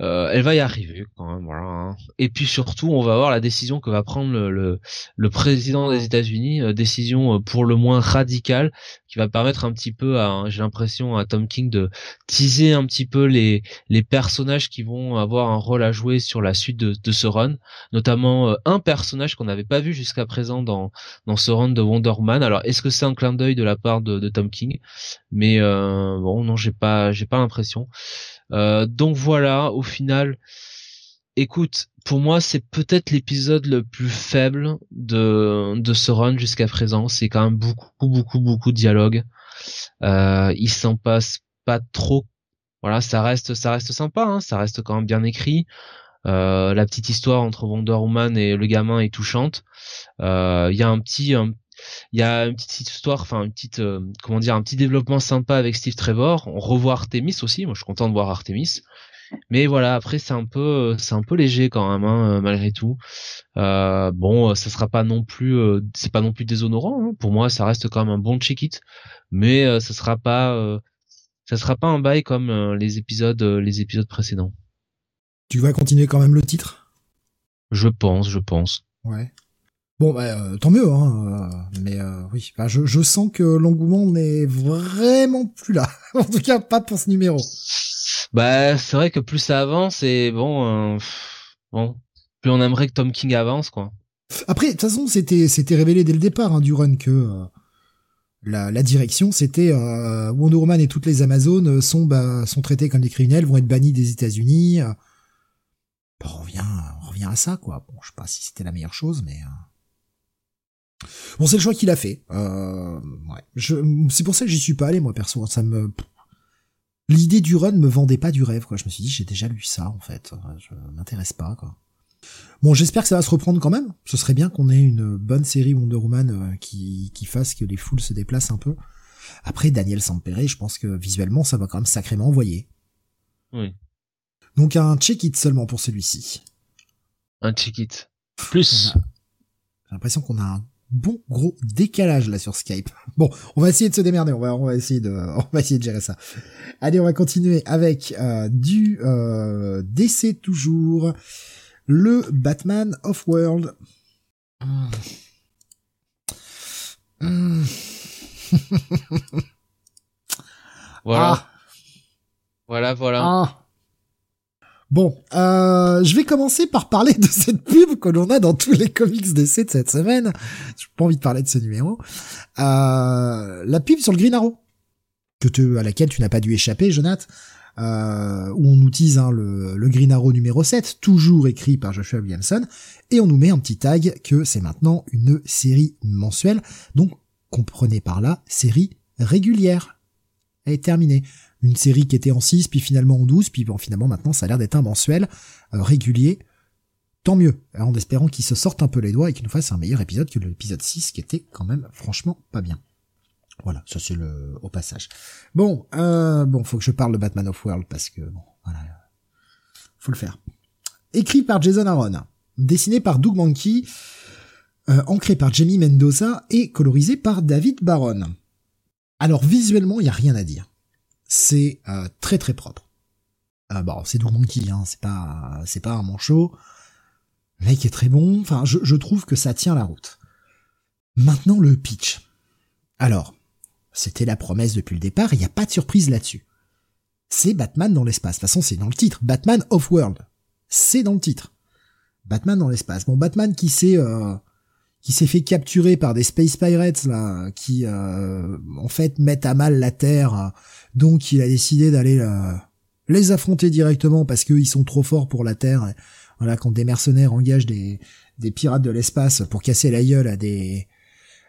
euh, elle va y arriver quand même, voilà. Hein. Et puis surtout, on va voir la décision que va prendre le, le, président des États-Unis, euh, décision euh, pour le moins radicale, qui va permettre un petit peu, à, j'ai l'impression, à Tom King de teaser un petit peu les les personnages qui vont avoir un rôle à jouer sur la suite de, de ce run, notamment un personnage qu'on n'avait pas vu jusqu'à présent dans dans ce run de Wonder Woman. Alors, est-ce que c'est un clin d'œil de la part de, de Tom King? Mais bon, non, j'ai pas j'ai pas l'impression. Euh, donc voilà, au final, écoute, pour moi, c'est peut-être l'épisode le plus faible de, de ce run jusqu'à présent. C'est quand même beaucoup, beaucoup, beaucoup de dialogue. Euh, il s'en passe pas trop. Voilà, ça reste, ça reste sympa. Hein, ça reste quand même bien écrit. Euh, la petite histoire entre Wonder Woman et le gamin est touchante. Euh, il y a un petit, il y a une petite histoire, enfin une petite, euh, comment dire, un petit développement sympa avec Steve Trevor. On revoit Artemis aussi. Moi, je suis content de voir Artemis. Mais voilà, après c'est un peu, c'est un peu léger quand même, hein, malgré tout. Euh, bon, ça sera pas non plus, euh, c'est pas non plus déshonorant. Hein. Pour moi, ça reste quand même un bon check it, mais euh, ça sera pas, ça sera pas un bail comme les épisodes, les épisodes précédents. Tu vas continuer quand même le titre? Je pense, je pense. Ouais. Bon, bah, euh, tant mieux, hein, euh, mais euh, oui, bah, je, je, sens que l'engouement n'est vraiment plus là. en tout cas, pas pour ce numéro. Bah, c'est vrai que plus ça avance et bon, bon, plus on aimerait que Tom King avance, quoi. Après, de toute façon, c'était c'était révélé dès le départ hein, du run que la, la, direction, c'était Wonder Woman et toutes les Amazones sont bah, sont traités comme des criminels, vont être bannis des États-Unis. Bah, on revient on revient à ça, quoi. Bon, je sais pas si c'était la meilleure chose, mais. Bon, c'est le choix qu'il a fait. Euh, ouais. Je, c'est pour ça que j'y suis pas allé, moi perso. Ça me l'idée du run me vendait pas du rêve, quoi. Je me suis dit, j'ai déjà lu ça, en fait. Je m'intéresse pas, quoi. Bon, j'espère que ça va se reprendre quand même. Ce serait bien qu'on ait une bonne série Wonder Woman euh, qui, qui fasse que les foules se déplacent un peu. Après, Daniel Sampere, je pense que visuellement, ça va quand même sacrément envoyer. Oui. Donc un check-it seulement pour celui-ci. Un check-it. Plus. J'ai l'impression qu'on a un bon gros décalage là sur Skype. Bon, on va essayer de se démerder, on va, on va essayer de, on va essayer de gérer ça. Allez, on va continuer avec euh, du euh, DC toujours le Batman of World. voilà. Ah. Voilà, voilà. Ah. Bon, euh, je vais commencer par parler de cette pub que l'on a dans tous les comics DC de cette semaine. J'ai pas envie de parler de ce numéro. Euh, la pub sur le Green Arrow, que à laquelle tu n'as pas dû échapper, Jonathan euh, où on utilise hein, le, le, Green Arrow numéro 7, toujours écrit par Joshua Williamson, et on nous met un petit tag que c'est maintenant une série mensuelle, donc comprenez par là, série régulière. Elle est terminée. Une série qui était en 6, puis finalement en 12, puis bon, finalement maintenant ça a l'air d'être un mensuel euh, régulier. Tant mieux, en espérant qu'il se sorte un peu les doigts et qu'il nous fasse un meilleur épisode que l'épisode 6 qui était quand même franchement pas bien. Voilà, ça c'est le au passage. Bon, euh, bon, faut que je parle de Batman of World parce que bon, voilà, faut le faire. Écrit par Jason Aaron, dessiné par Doug Mankey, euh, ancré par Jamie Mendoza et colorisé par David Baron. Alors visuellement, il y a rien à dire. C'est euh, très très propre. Euh, bon, c'est Doug Mankey, hein, c'est pas c'est pas un manchot. Le mec est très bon. Enfin, je, trouve que ça tient la route. Maintenant le pitch. Alors, c'était la promesse depuis le départ, il n'y a pas de surprise là-dessus. C'est Batman dans l'espace. De toute façon, c'est dans le titre. Batman Off-World. C'est dans le titre. Batman dans l'espace. Bon, Batman qui s'est qui s'est fait capturer par des space pirates là, qui euh, en fait mettent à mal la Terre. Donc, il a décidé d'aller euh, les affronter directement parce qu'ils sont trop forts pour la Terre. voilà, quand des mercenaires engagent des des pirates de l'espace pour casser la gueule à des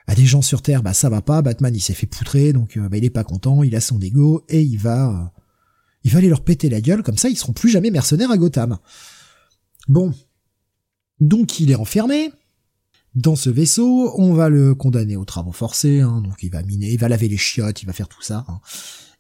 à des gens sur Terre, bah ça va pas. Batman il s'est fait poutrer, donc euh, bah, il est pas content, il a son ego et il va, il va aller leur péter la gueule. Comme ça, ils seront plus jamais mercenaires à Gotham. Bon, donc il est enfermé dans ce vaisseau. On va le condamner aux travaux forcés, hein, donc il va miner, il va laver les chiottes, il va faire tout ça. Hein.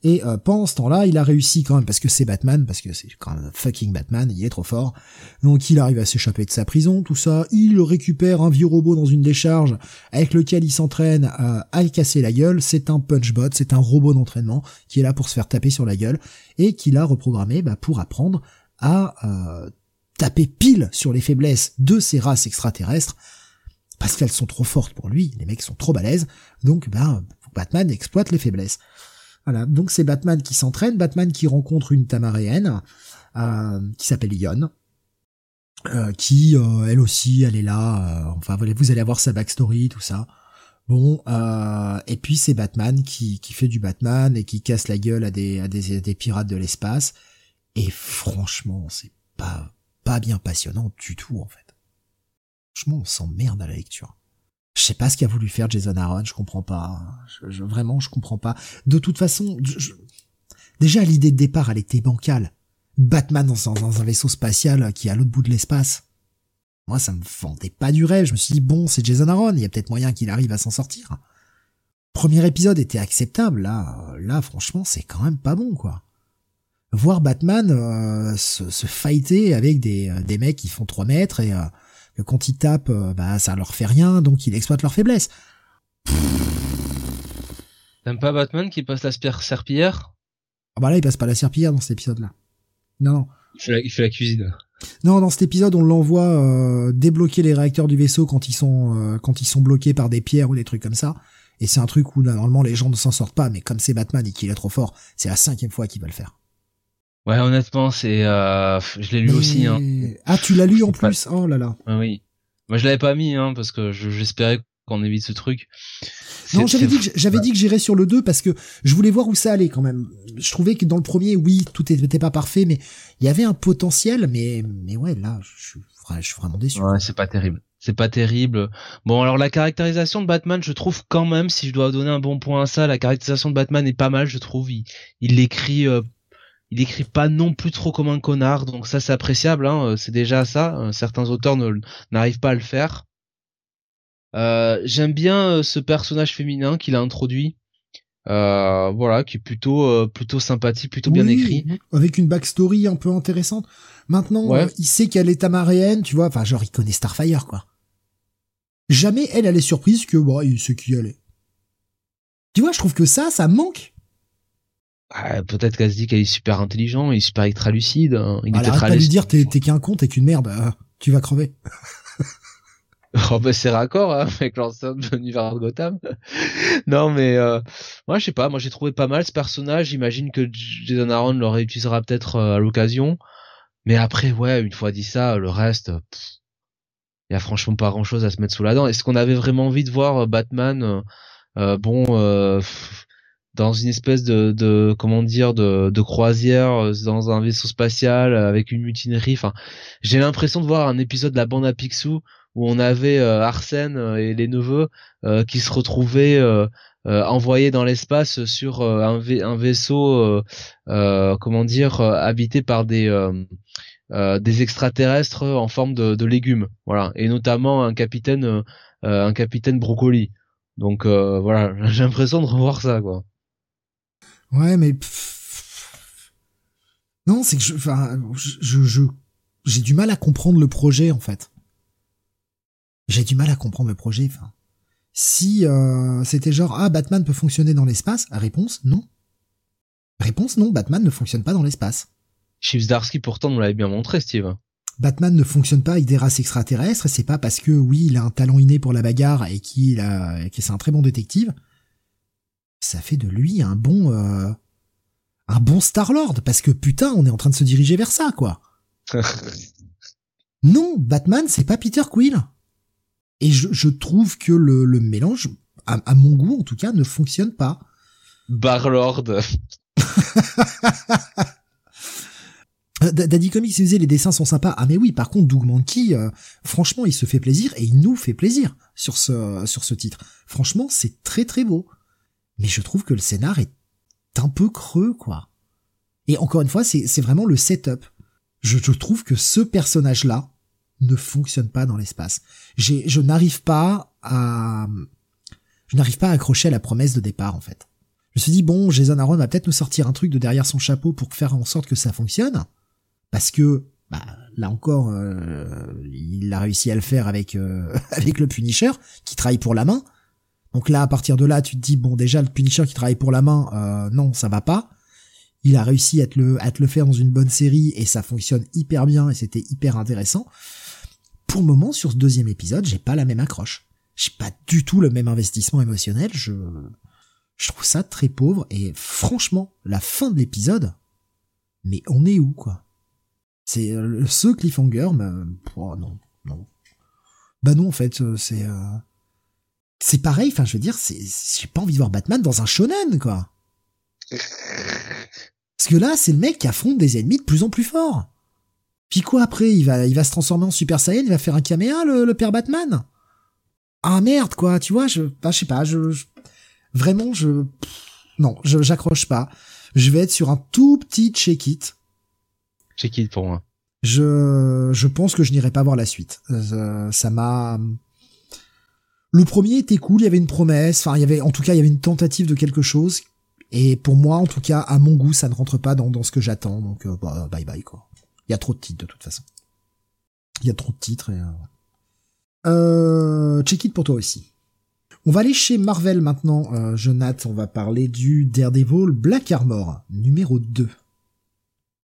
Et euh, pendant ce temps-là, il a réussi quand même, parce que c'est Batman, parce que c'est quand même fucking Batman, il est trop fort. Donc il arrive à s'échapper de sa prison, tout ça. Il récupère un vieux robot dans une décharge avec lequel il s'entraîne à, à casser la gueule. C'est un punchbot, c'est un robot d'entraînement qui est là pour se faire taper sur la gueule et qu'il a reprogrammé bah, pour apprendre à euh, taper pile sur les faiblesses de ces races extraterrestres parce qu'elles sont trop fortes pour lui, les mecs sont trop balèzes, donc bah, Batman exploite les faiblesses. Voilà, donc c'est Batman qui s'entraîne, Batman qui rencontre une tamaréenne euh, qui s'appelle Yon, euh, qui euh, elle aussi, elle est là. enfin, vous allez avoir sa backstory, tout ça. Bon, et puis c'est Batman qui, fait du Batman et qui casse la gueule à des, à des pirates de l'espace. Et franchement, c'est pas pas bien passionnant du tout en fait. Franchement, on s'emmerde à la lecture. Je sais pas ce qu'a voulu faire Jason Aaron, je comprends pas. Je, vraiment, je comprends pas. De toute façon, déjà l'idée de départ, elle était bancale. Batman dans, dans un vaisseau spatial qui est à l'autre bout de l'espace. Moi, ça me vendait pas du rêve. Je me suis dit bon, c'est Jason Aaron, il y a peut-être moyen qu'il arrive à s'en sortir. Premier épisode était acceptable, là, là, franchement, c'est quand même pas bon, quoi. Voir Batman euh, se, se fighter avec des, euh, des mecs qui font 3 mètres et euh, que quand ils tapent, euh, bah ça leur fait rien, donc ils exploitent leur faiblesse. T'aimes pas Batman qui passe la serpillière? Ah bah là il passe pas la serpillière dans cet épisode-là. Non, non. Il fait, la, il fait la cuisine. Non, dans cet épisode, on l'envoie euh, débloquer les réacteurs du vaisseau quand ils sont euh, quand ils sont bloqués par des pierres ou des trucs comme ça. Et c'est un truc où normalement les gens ne s'en sortent pas, mais comme c'est Batman et qu'il est trop fort, c'est la cinquième fois qu'il va le faire. Ouais, honnêtement, c'est, euh, je l'ai lu aussi. Hein. Ah, tu l'as lu en plus? Oh là là. Ah oui. Moi, je l'avais pas mis, hein, parce que j'espérais qu'on évite ce truc. Non, j'avais dit que j'avais dit que j'irais sur le 2 parce que je voulais voir où ça allait quand même. Je trouvais que dans le premier, oui, tout n'était pas parfait, mais il y avait un potentiel, mais mais ouais, là, je suis, je suis vraiment déçu. Ouais, c'est pas terrible. C'est pas terrible. Bon, alors la caractérisation de Batman, je trouve quand même, si je dois donner un bon point à ça, la caractérisation de Batman est pas mal, je trouve. Il, il l'écrit euh, il écrit pas non plus trop comme un connard, donc ça c'est appréciable, hein, euh, c'est déjà ça. Euh, certains auteurs n'arrivent pas à le faire. Euh, J'aime bien ce personnage féminin qu'il a introduit, euh, voilà, qui est plutôt plutôt sympathique, plutôt bien écrit, avec une backstory un peu intéressante. Maintenant, il sait qu'elle est tamaréenne, tu vois, enfin genre il connaît Starfire quoi. Jamais elle elle est surprise que bon, il sait qui elle est. Tu vois, je trouve que ça, ça manque ah, peut-être qu'elle se dit qu'elle est super intelligent, il est super extra lucide. Hein. Il est peut-être pas lui dire t'es, qu'un con, t'es qu'une merde, euh, tu vas crever. oh bah c'est raccord hein, avec l'ensemble de l'univers de Gotham. non mais euh, moi je sais pas, moi j'ai trouvé pas mal ce personnage. J'imagine que Jason Aaron le réutilisera peut-être euh, à l'occasion. Mais après ouais, une fois dit ça, le reste, il y a franchement pas grand chose à se mettre sous la dent. Est-ce qu'on avait vraiment envie de voir Batman bon dans une espèce de, de comment dire de, de croisière euh, dans un vaisseau spatial avec une mutinerie. Enfin, j'ai l'impression de voir un épisode de la bande à Picsou où on avait euh, Arsène euh, et les neveux qui se retrouvaient envoyés dans l'espace sur un, un, vaisseau comment dire habité par des des extraterrestres en forme de, de, légumes. Voilà, et notamment un capitaine un capitaine brocoli. Donc voilà, j'ai l'impression de revoir ça quoi. Ouais, mais non, c'est que je, enfin, je, je, j'ai du mal à comprendre le projet en fait. J'ai du mal à comprendre le projet. Enfin, si euh, c'était genre ah Batman peut fonctionner dans l'espace, réponse non. Réponse non, Batman ne fonctionne pas dans l'espace. Darsky pourtant nous l'avait bien montré, Steve. Batman ne fonctionne pas avec des races extraterrestres, et c'est pas parce que oui, il a un talent inné pour la bagarre et qu'il a, que c'est un très bon détective ça fait de lui un bon euh, un bon Star Lord parce que putain, on est en train de se diriger vers ça quoi. non, Batman, c'est pas Peter Quill. Et je, trouve que le, mélange, à, mon goût en tout cas, ne fonctionne pas. Barlord. Daddy Comics disait les dessins sont sympas. Ah mais oui, par contre Doug Mankey, euh, franchement, il se fait plaisir et il nous fait plaisir sur ce sur ce titre. Franchement, c'est très très beau mais je trouve que le scénar est un peu creux, quoi. Et encore une fois, c'est vraiment le setup. Je, je trouve que ce personnage-là ne fonctionne pas dans l'espace. Je n'arrive pas à, je n'arrive pas à accrocher à la promesse de départ, en fait. Je me suis dit, bon, Jason Aaron va peut-être nous sortir un truc de derrière son chapeau pour faire en sorte que ça fonctionne. Parce que, bah, là encore, euh, il a réussi à le faire avec, euh, avec le Punisher, qui travaille pour la main. Donc là, à partir de là, tu te dis bon, déjà le Punisher qui travaille pour la main, euh, non, ça va pas. Il a réussi à te le faire dans une bonne série et ça fonctionne hyper bien et c'était hyper intéressant. Pour le moment, sur ce deuxième épisode, j'ai pas la même accroche. J'ai pas du tout le même investissement émotionnel. Je je trouve ça très pauvre et franchement, la fin de l'épisode, mais on est où quoi? C'est euh, ce cliffhanger, mais oh, non, non. Bah non, en fait, euh, c'est pareil, enfin je veux dire, c'est, j'ai pas envie de voir Batman dans un shonen, quoi. Parce que là, c'est le mec qui affronte des ennemis de plus en plus forts. Puis quoi après, il va, il va se transformer en Super Saiyan, il va faire un caméa, le, père Batman? Ah merde, quoi, tu vois, je, bah, je sais pas, je, vraiment, je, non, je, j'accroche pas. Je vais être sur un tout petit check it. Check it pour moi. Je, je pense que je n'irai pas voir la suite. Euh, ça m'a, le premier était cool, il y avait une promesse, enfin il y avait en tout cas il y avait une tentative de quelque chose. Et pour moi, en tout cas, à mon goût, ça ne rentre pas dans, ce que j'attends. Donc euh, bah, bye bye quoi. Il y a trop de titres de toute façon. Il y a trop de titres et euh... euh check it pour toi aussi. On va aller chez Marvel maintenant, euh, Jonathan. On va parler du Daredevil Black Armor, numéro 2.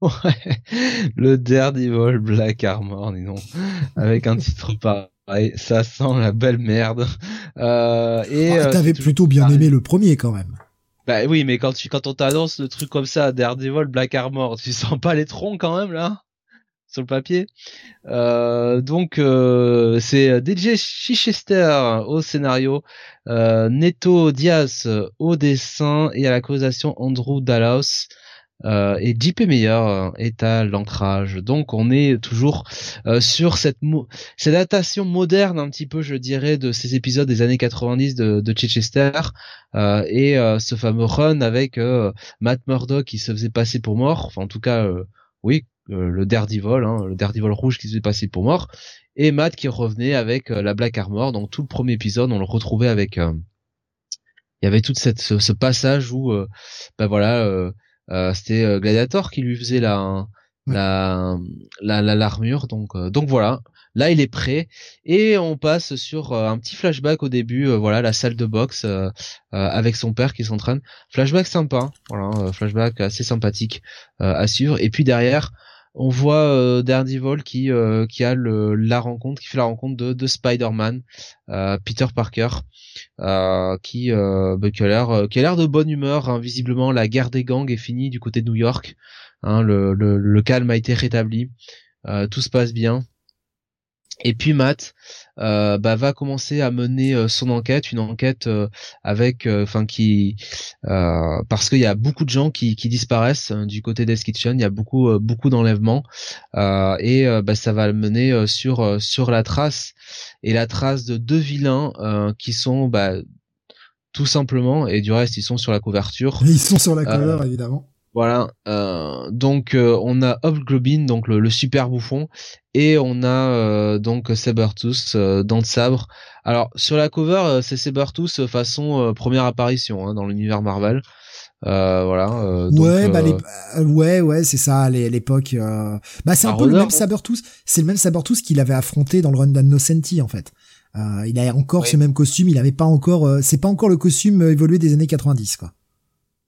Ouais, le Daredevil Black Armor, dis Avec un titre pas ça sent la belle merde. Euh, et ah, euh, t'avais plutôt bien aimé le premier quand même. Bah oui, mais quand tu quand on t'annonce le truc comme ça, Daredevil, Black Armor, tu sens pas les troncs quand même là sur le papier. Euh, donc euh, c'est DJ Chichester au scénario, euh, Neto Diaz au dessin et à la causation Andrew Dallas. Euh, et JP Meyer est à l'ancrage. Donc on est toujours euh, sur cette, cette adaptation moderne un petit peu, je dirais, de ces épisodes des années 90 de, de Chichester euh, et ce fameux run avec Matt Murdock qui se faisait passer pour mort. Enfin en tout cas, oui, le Daredevil, hein, le Daredevil rouge qui se faisait passer pour mort, et Matt qui revenait avec la Black Armor. Donc tout le premier épisode, on le retrouvait avec il y avait toute cette ce, passage où ben voilà euh, c'était euh, Gladiator qui lui faisait la la la l'armure donc euh, donc voilà. Là il est prêt. Et on passe sur un petit flashback au début voilà la salle de boxe avec son père qui s'entraîne. Flashback sympa voilà flashback assez sympathique à suivre. Et puis derrière on voit euh, Daredevil qui euh, qui a le, la rencontre, qui fait la rencontre de, de Spider-Man, euh, Peter Parker, qui, bah, qui a l'air qui a l'air de bonne humeur. Hein. Visiblement, la guerre des gangs est finie du côté de New York. Hein, le, le, le, calme a été rétabli, tout se passe bien. Et puis Matt euh, bah, va commencer à mener euh, son enquête, une enquête euh, avec, enfin qui, parce qu'il y a beaucoup de gens qui, qui disparaissent du côté des Kitchen, il y a beaucoup beaucoup d'enlèvements et bah, ça va le mener sur sur la trace et la trace de deux vilains qui sont bah, tout simplement et du reste ils sont sur la couverture. Ils sont sur la cover évidemment. Voilà, euh, donc euh, on a Hobgoblin, donc le, super bouffon, et on a euh, donc Sabertooth dans le sabre. Alors sur la cover, c'est Sabertooth façon première apparition hein, dans l'univers Marvel. voilà. ouais, bah ouais, ouais, c'est ça, à l'époque. Bah c'est un peu le même Sabertooth. C'est le même Sabertooth qu'il avait affronté dans le run d'Annocenti en fait. il a encore ce même costume. Il avait pas encore. c'est pas encore le costume évolué des années 90 quoi.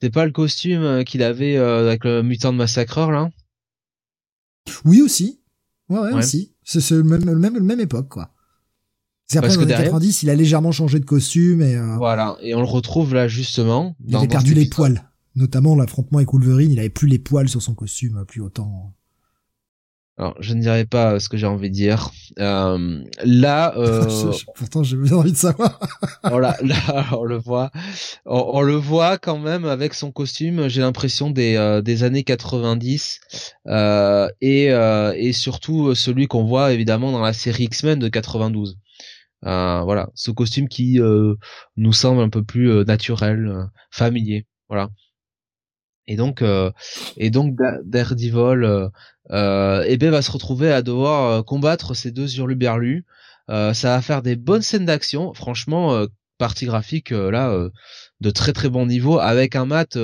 C'est pas le costume euh, qu'il avait euh, avec le mutant de massacreur là? Oui aussi. Ouais, ouais, aussi. C'est le même, le même, le même époque quoi. C'est après dans les 90, il a légèrement changé de costume et euh... voilà. Et on le retrouve là justement. Il avait perdu les poils, notamment l'affrontement avec Wolverine. Il avait plus les poils sur son costume, plus autant. Alors, je ne dirais pas ce que j'ai envie de dire. Euh, là, euh, pourtant j'ai bien envie de savoir. voilà, là, on le voit, on, le voit quand même avec son costume. J'ai l'impression des euh, des années 90 euh, et et surtout celui qu'on voit évidemment dans la série X-Men de 92. voilà, ce costume qui nous semble un peu plus naturel, familier. Voilà. Et donc, euh, et donc Daredevil, euh, euh, eh ben, va se retrouver à devoir euh, combattre ces deux hurluberlus. Euh, ça va faire des bonnes scènes d'action, franchement, partie graphique là de très très bon niveau, avec un mat.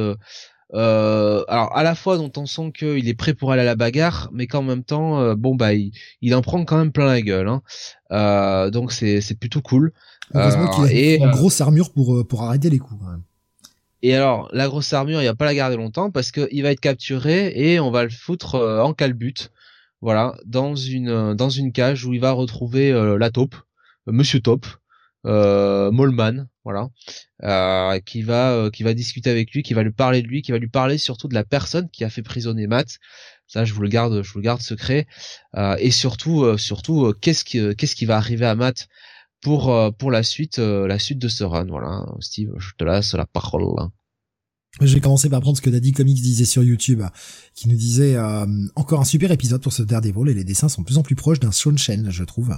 alors à la fois dont on sent qu'il est prêt pour aller à la bagarre, mais qu'en même temps, bon bah il, en prend quand même plein la gueule. Hein. donc c'est c'est plutôt cool. Heureusement qu'il a une grosse armure pour pour arrêter les coups. Quand même. Et alors, la grosse armure, il va pas la garder longtemps parce qu'il va être capturé et on va le foutre euh, en calbute. Voilà, dans une euh, dans une cage où il va retrouver euh, la taupe, Monsieur Taupe, euh, Molman, voilà, qui va qui va discuter avec lui, qui va lui parler de lui, qui va lui parler surtout de la personne qui a fait prisonnier Matt. Ça, je vous le garde, je vous le garde secret. et surtout, surtout, qu'est-ce qui qu'est-ce qui va arriver à Matt? Pour euh, pour la suite euh, la suite de ce run. Voilà, Steve, je te laisse la parole. Je vais commencer par prendre ce que Daddy Comics disait sur YouTube, qui nous disait euh, encore un super épisode pour ce Daredevil et les dessins sont de plus en plus proches d'un Sean Shen, je trouve,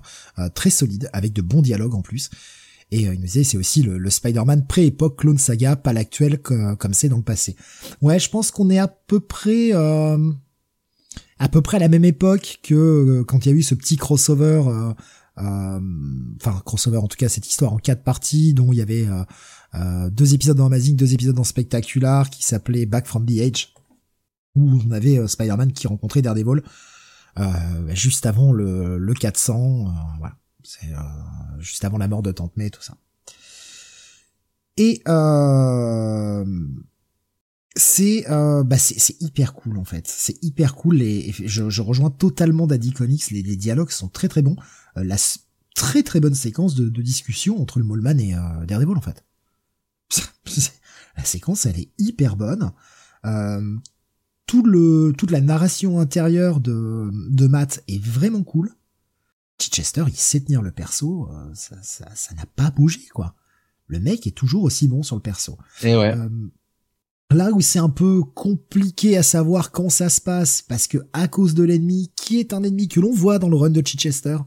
très solide, avec de bons dialogues en plus. Et il nous disait c'est aussi le, Spider-Man pré-époque Clone Saga, pas l'actuel comme c'est dans le passé. Ouais, je pense qu'on est à peu près à peu près à la même époque que quand il y a eu ce petit crossover euh, enfin crossover en tout cas cette histoire en quatre parties dont il y avait euh, euh, deux épisodes dans Amazing, deux épisodes dans Spectacular qui s'appelait Back from the Age où on avait Spider-Man qui rencontrait Daredevil juste avant le, le 400 voilà. C'est juste avant la mort de Tante May tout ça. Et c'est bah c'est hyper cool en fait. C'est hyper cool et, je, je, rejoins totalement Daddy Comics les, les, dialogues sont très très bons. euh, la très très bonne séquence de, discussion entre le Moleman et euh, Daredevil en fait. la séquence, elle est hyper bonne. Euh, tout le, toute la narration intérieure de, de Matt est vraiment cool. Chichester, il sait tenir le perso, euh, ça, ça, ça n'a pas bougé, quoi. Le mec est toujours aussi bon sur le perso. Et ouais. Euh, là où c'est un peu compliqué à savoir quand ça se passe, parce que à cause de l'ennemi, qui est un ennemi que l'on voit dans le run de Chichester,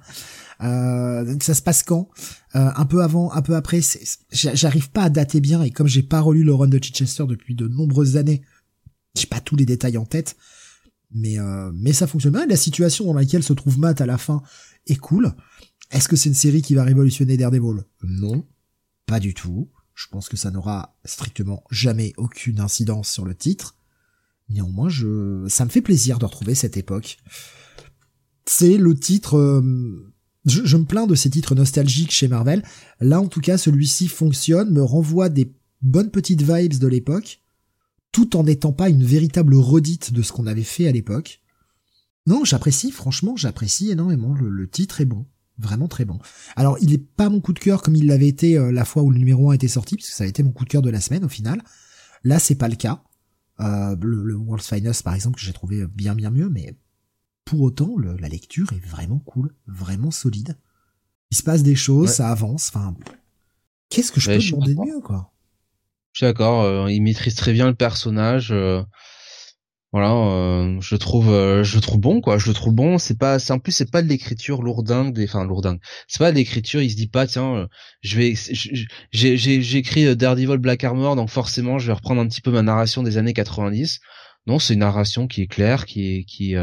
euh, ça se passe quand euh, Un peu avant, un peu après. J'arrive pas à dater bien et comme j'ai pas relu le run de Chichester depuis de nombreuses années, j'ai pas tous les détails en tête. Mais euh, mais ça fonctionne bien. La situation dans laquelle se trouve Matt à la fin est cool. Est-ce que c'est une série qui va révolutionner Daredevil? Non, pas du tout. Je pense que ça n'aura strictement jamais aucune incidence sur le titre. Néanmoins, ça me fait plaisir de retrouver cette époque. C'est le titre euh, je, me plains de ces titres nostalgiques chez Marvel. Là, en tout cas, celui-ci fonctionne, me renvoie des bonnes petites vibes de l'époque, tout en n'étant pas une véritable redite de ce qu'on avait fait à l'époque. Non, j'apprécie, franchement, j'apprécie énormément. Le, titre est bon. Vraiment très bon. Alors, il est pas mon coup de cœur comme il l'avait été euh, la fois où le numéro 1 était sorti, puisque ça a été mon coup de cœur de la semaine au final. Là, c'est pas le cas. Euh, le, le World's Finest, par exemple, que j'ai trouvé bien bien mieux, mais pour autant, la lecture est vraiment cool, vraiment solide. Il se passe des choses, ça avance. Enfin, qu'est-ce que je peux demander de mieux, quoi? Je suis d'accord. Euh, il maîtrise très bien le personnage. Euh, voilà, euh, je trouve, je trouve bon, quoi. Je trouve bon. C'est pas, en plus, c'est pas de l'écriture lourdingue, des, enfin lourdingue. C'est pas de l'écriture. Il se dit pas, tiens, je vais, j'ai, j'ai, écrit Daredevil Black Armor, donc forcément, je vais reprendre un petit peu ma narration des années 90. Non, c'est une narration qui est claire, qui est, qui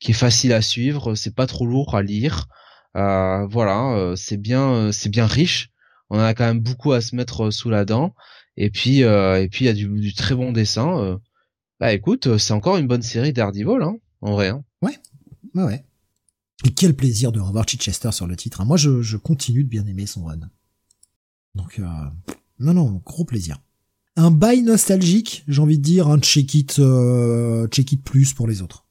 qui est facile à suivre, c'est pas trop lourd à lire. Euh, voilà, euh, c'est bien, euh, c'est bien riche. On a quand même beaucoup à se mettre sous la dent. Et puis, et puis il y a du, très bon dessin. Bah écoute, c'est encore une bonne série Daredevil, hein, en vrai. Hein. Ouais, ouais, ouais. Et quel plaisir de revoir Chichester sur le titre. Hein. Moi, je, je, continue de bien aimer son run. Donc, non, non, gros plaisir. Un bail nostalgique, j'ai envie de dire, un check it, check it plus pour les autres.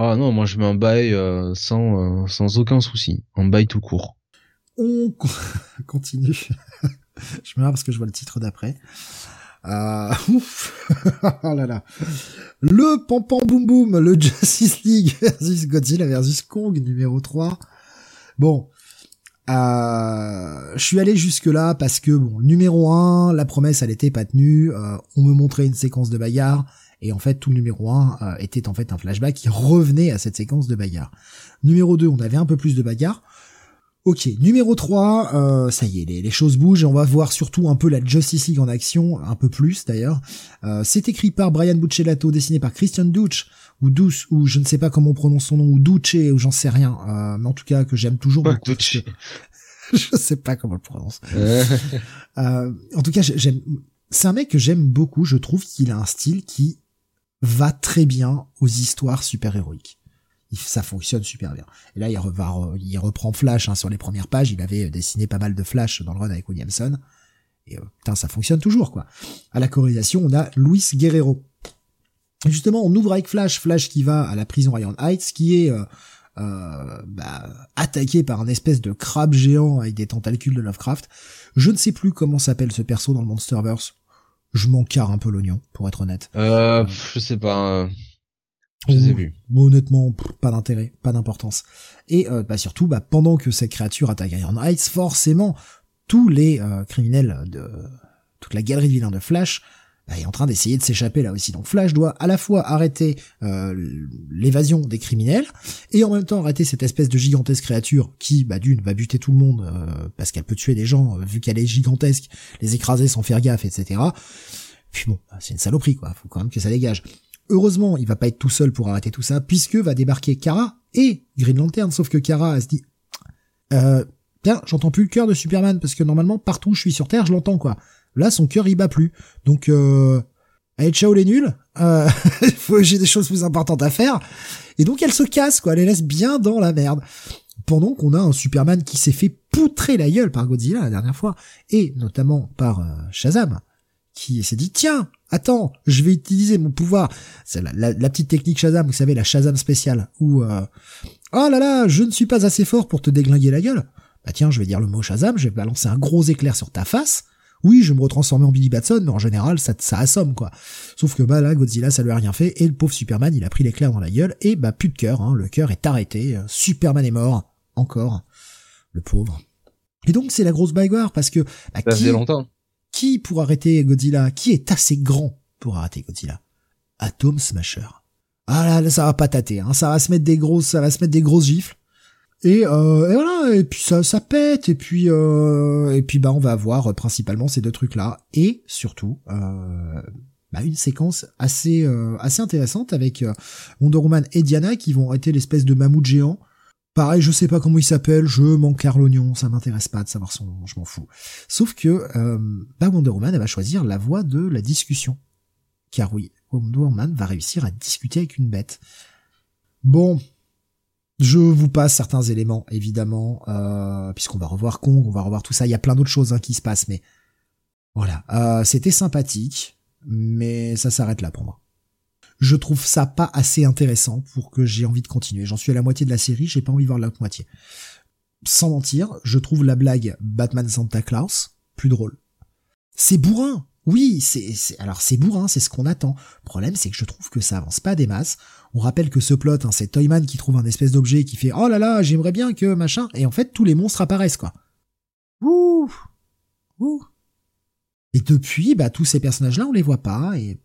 Ah non, moi je mets un bail euh, sans, euh, sans aucun souci. Un bail tout court. On continue. je me marre parce que je vois le titre d'après. Euh, ouf. oh là là. Le Pampan Boom Boom, le Justice League versus Godzilla versus Kong numéro 3. Bon. Euh, je suis allé jusque là parce que bon, numéro 1, la promesse elle était pas tenue, on me montrait une séquence de bagarre et en fait, tout le numéro 1 euh, était en fait un flashback qui revenait à cette séquence de bagarre. Numéro 2, on avait un peu plus de bagarre. Ok, numéro 3, euh, ça y est, les, choses bougent et on va voir surtout un peu la Justice League en action, un peu plus d'ailleurs. Euh, c'est écrit par Brian Buccellato, dessiné par Christian Duch, ou Douce, ou je ne sais pas comment on prononce son nom, ou Duce, ou j'en sais rien, euh, mais en tout cas que j'aime toujours beaucoup. je sais pas comment on le prononce. euh, en tout cas, j'aime. C'est un mec que j'aime beaucoup. Je trouve qu'il a un style qui va très bien aux histoires super-héroïques. Ça fonctionne super bien. Et là, il, il reprend Flash hein, sur les premières pages. Il avait dessiné pas mal de Flash dans le run avec Williamson. Et euh, putain, ça fonctionne toujours, quoi. À la colorisation, on a Luis Guerrero. Et justement, on ouvre avec Flash. Flash qui va à la prison Ryan Heights, qui est euh, euh, bah, attaqué par un espèce de crabe géant avec des tentacules de Lovecraft. Je ne sais plus comment s'appelle ce perso dans le Monsterverse je m'en carre un peu l'oignon, pour être honnête. Euh, je sais pas. Je. Honnêtement, pas d'intérêt, pas d'importance. Et euh, bah surtout, bah, pendant que cette créature attaque Iron Heights, forcément, tous les euh, criminels de toute la galerie de vilains de Flash bah, est en train d'essayer de s'échapper là aussi. Donc Flash doit à la fois arrêter euh, l'évasion des criminels et en même temps arrêter cette espèce de gigantesque créature qui, bah d'une, va buter tout le monde euh, parce qu'elle peut tuer des gens vu qu'elle est gigantesque, les écraser sans faire gaffe, etc. Puis bon, bah, c'est une saloperie quoi. Faut quand même que ça dégage. Heureusement, il va pas être tout seul pour arrêter tout ça puisque va débarquer Kara et Green Lantern. Sauf que Kara se dit, euh, tiens, j'entends plus le cœur de Superman parce que normalement partout où je suis sur Terre, je l'entends quoi. Là, son cœur, il bat plus. Donc, euh, allez, ciao les nuls. Euh, j'ai des choses plus importantes à faire. Et donc, elle se casse, quoi. Elle les laisse bien dans la merde. Pendant qu'on a un Superman qui s'est fait poutrer la gueule par Godzilla la dernière fois. Et notamment par euh, Shazam. Qui s'est dit, tiens, attends, je vais utiliser mon pouvoir. C'est la, petite technique Shazam, vous savez, la Shazam spéciale. Où, euh, oh là là, je ne suis pas assez fort pour te déglinguer la gueule. Bah tiens, je vais dire le mot Shazam, je vais balancer un gros éclair sur ta face Oui, je vais me retransformer en Billy Batson, mais en général, ça, ça assomme, quoi. Sauf que bah là, Godzilla, ça lui a rien fait, et le pauvre Superman, il a pris l'éclair dans la gueule, et bah plus de cœur, hein, le cœur est arrêté, Superman est mort, encore, le pauvre. Et donc c'est la grosse bagarre, parce que... Bah, ça qui, longtemps. Qui pour arrêter Godzilla? Qui est assez grand pour arrêter Godzilla? Atom Smasher. Ah là, ça va pas tâter, hein, ça va se mettre des grosses, ça va se mettre des grosses gifles. Et, euh, et, voilà, et puis ça, ça pète, et puis euh, et puis bah on va avoir principalement ces deux trucs là, et surtout euh, bah, une séquence assez euh, assez intéressante avec euh, Wonder Woman et Diana qui vont arrêter l'espèce de mammouth géant. Pareil, je sais pas comment il s'appelle, je manque l'oignon, ça m'intéresse pas de savoir son, je m'en fous. Sauf que euh, bah Wonder Woman elle va choisir la voie de la discussion, car oui, Wonder Woman va réussir à discuter avec une bête. Bon, je vous passe certains éléments, évidemment, euh, puisqu'on va revoir Kong, on va revoir tout ça. Il y a plein d'autres choses hein, qui se passent, mais voilà. Euh, C'était sympathique, mais ça s'arrête là pour moi. Je trouve ça pas assez intéressant pour que j'ai envie de continuer. J'en suis à la moitié de la série, j'ai pas envie de voir l'autre moitié. Sans mentir, je trouve la blague Batman Santa Claus plus drôle. C'est bourrin, oui, c'est, alors c'est bourrin, c'est ce qu'on attend. Le problème, c'est que je trouve que ça avance pas des masses. On rappelle que ce plot, hein, c'est Toyman qui trouve un espèce d'objet qui fait oh là là, j'aimerais bien que machin, et en fait tous les monstres apparaissent quoi. Ouh, ouh. Et depuis, bah tous ces personnages-là, on les voit pas et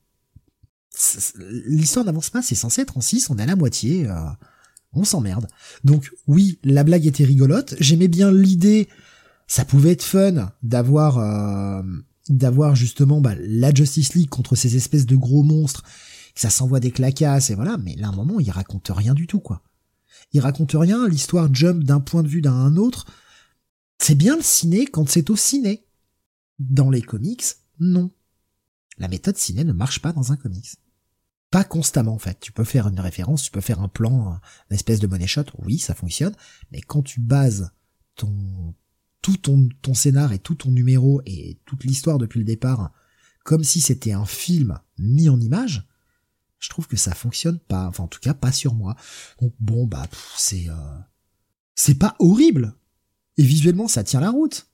l'histoire n'avance pas. C'est censé être en 6, on est à la moitié. Euh, on s'emmerde. Donc oui, la blague était rigolote. J'aimais bien l'idée. Ça pouvait être fun d'avoir. Euh, d'avoir justement bah, la Justice League contre ces espèces de gros monstres, ça s'envoie des claquasses et voilà, mais là à un moment il raconte rien du tout quoi. Il raconte rien, l'histoire jump d'un point de vue d'un un autre. C'est bien le ciné quand c'est au ciné. Dans les comics, non. La méthode ciné ne marche pas dans un comics. Pas constamment en fait. Tu peux faire une référence, tu peux faire un plan, une espèce de money shot, oui, ça fonctionne, mais quand tu bases ton tout ton, ton scénar et tout ton numéro et toute l'histoire depuis le départ comme si c'était un film mis en image, je trouve que ça fonctionne pas. Enfin, en tout cas, pas sur moi. Donc bon, bah, c'est euh, c'est pas horrible. Et visuellement, ça tient la route.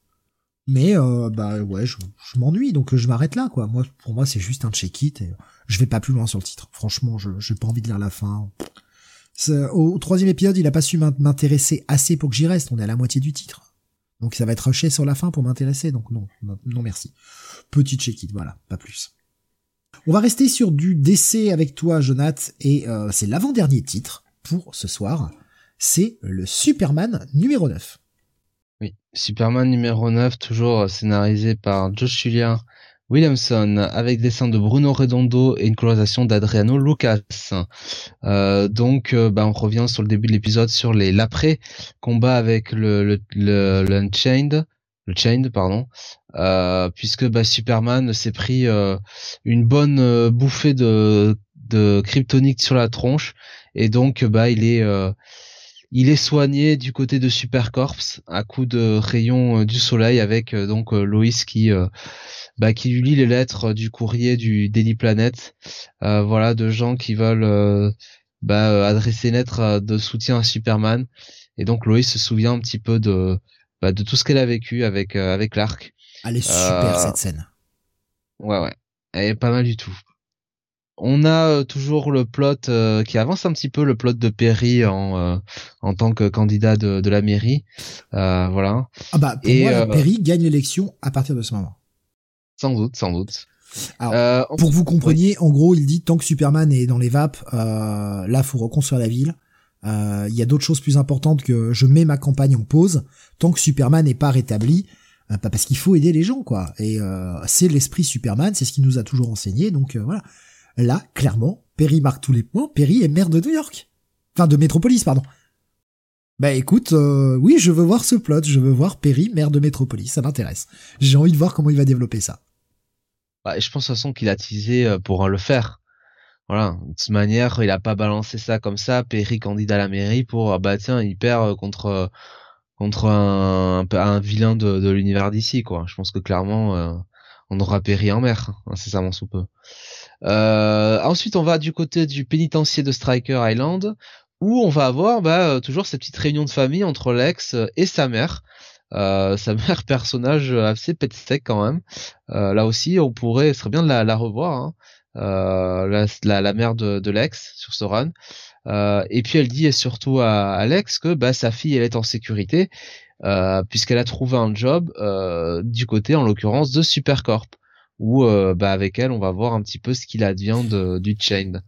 Mais euh, bah ouais, je, m'ennuie, donc je m'arrête là, quoi. Moi, pour moi, c'est juste un check-it et je vais pas plus loin sur le titre. Franchement, je j'ai pas envie de lire la fin. Au troisième épisode, il a pas su m'intéresser assez pour que j'y reste. On est à la moitié du titre. Donc ça va être rushé sur la fin pour m'intéresser, donc non, non merci. Petit check-it, voilà, pas plus. On va rester sur du décès avec toi, Jonath, et euh, c'est l'avant-dernier titre pour ce soir. C'est le Superman numéro 9. Oui, Superman numéro 9, toujours scénarisé par Josh Julia Williamson avec dessin de Bruno Redondo et une colorisation d'Adriano Lucas. Euh, donc, euh, bah, on revient sur le début de l'épisode sur les l'après combat avec le le, le, Unchained, le Chained pardon, euh, puisque bah, Superman s'est pris euh, une bonne euh, bouffée de de kryptonite sur la tronche et donc bah il est il est soigné du côté de Supercorps à coup de rayons du soleil avec donc Lois qui bah, qui lui lit les lettres du courrier du Daily Planet, euh, voilà, de gens qui veulent euh, bah, euh, adresser une lettre de soutien à Superman. Et donc Loïs se souvient un petit peu de bah, de tout ce qu'elle a vécu avec avec l'arc. Elle est super cette scène. Ouais ouais, elle est pas mal du tout. On a toujours le plot qui avance un petit peu le plot de Perry en en tant que candidat de, de la mairie, voilà. Ah bah pour Et, moi, Perry gagne l'élection à partir de ce moment. Sans doute, sans doute. Euh, pour que vous compreniez, en gros, il dit tant que Superman est dans les vapes, euh, là, faut reconstruire la ville. Euh, il y a d'autres choses plus importantes que je mets ma campagne en pause tant que Superman n'est pas rétabli. Euh, pas parce qu'il faut aider les gens, quoi. Et euh, c'est l'esprit Superman, c'est ce qu'il nous a toujours enseigné. Donc voilà. Là, clairement, Perry marque tous les points. Perry est maire de New York, enfin de Métropolis, pardon. Bah écoute, oui, je veux voir ce plot, je veux voir Perry, maire de Métropolis, ça m'intéresse. J'ai envie de voir comment il va développer ça. Bah, je pense de toute façon qu'il a teasé euh, pour le faire. Voilà, de toute manière, il a pas balancé ça comme ça, Perry candidat à la mairie pour ah bah tiens, il perd euh, contre euh, contre un, vilain de, l'univers d'ici quoi. Je pense que clairement on aura Perry en mer, incessamment sous peu. Euh, ensuite, on va du côté du pénitencier de Striker Island, où on va avoir bah, toujours cette petite réunion de famille entre Lex et sa mère, Euh, sa mère personnage assez pet sec quand même. Euh, là aussi, on pourrait, ce serait bien de la, revoir. Hein. Euh, la, mère de, Lex sur ce run. Euh, et puis elle dit surtout à Alex que bah, sa fille elle est en sécurité euh, puisqu'elle a trouvé un job euh, du côté en l'occurrence de Supercorp où euh, bah, avec elle on va voir un petit peu ce qu'il advient de, du Chain.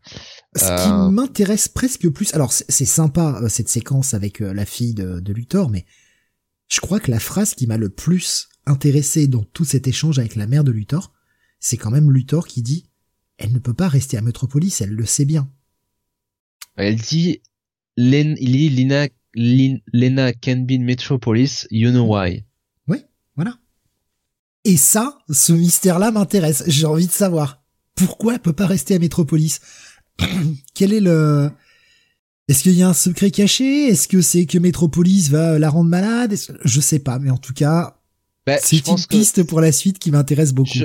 Ce qui m'intéresse presque plus, alors c'est sympa cette séquence avec la fille de, de Luthor, mais je crois que la phrase qui m'a le plus intéressé dans tout cet échange avec la mère de Luthor, c'est quand même Luthor qui dit elle ne peut pas rester à Metropolis, elle le sait bien. Elle dit Lena, Lena can be in Metropolis, you know why. Et ça, ce mystère-là m'intéresse. J'ai envie de savoir pourquoi elle peut pas rester à Metropolis. Quel est le Est-ce qu'il y a un secret caché? Est-ce que c'est que Metropolis va la rendre malade? Je sais pas, mais en tout cas, bah, c'est une piste pour la suite qui m'intéresse beaucoup.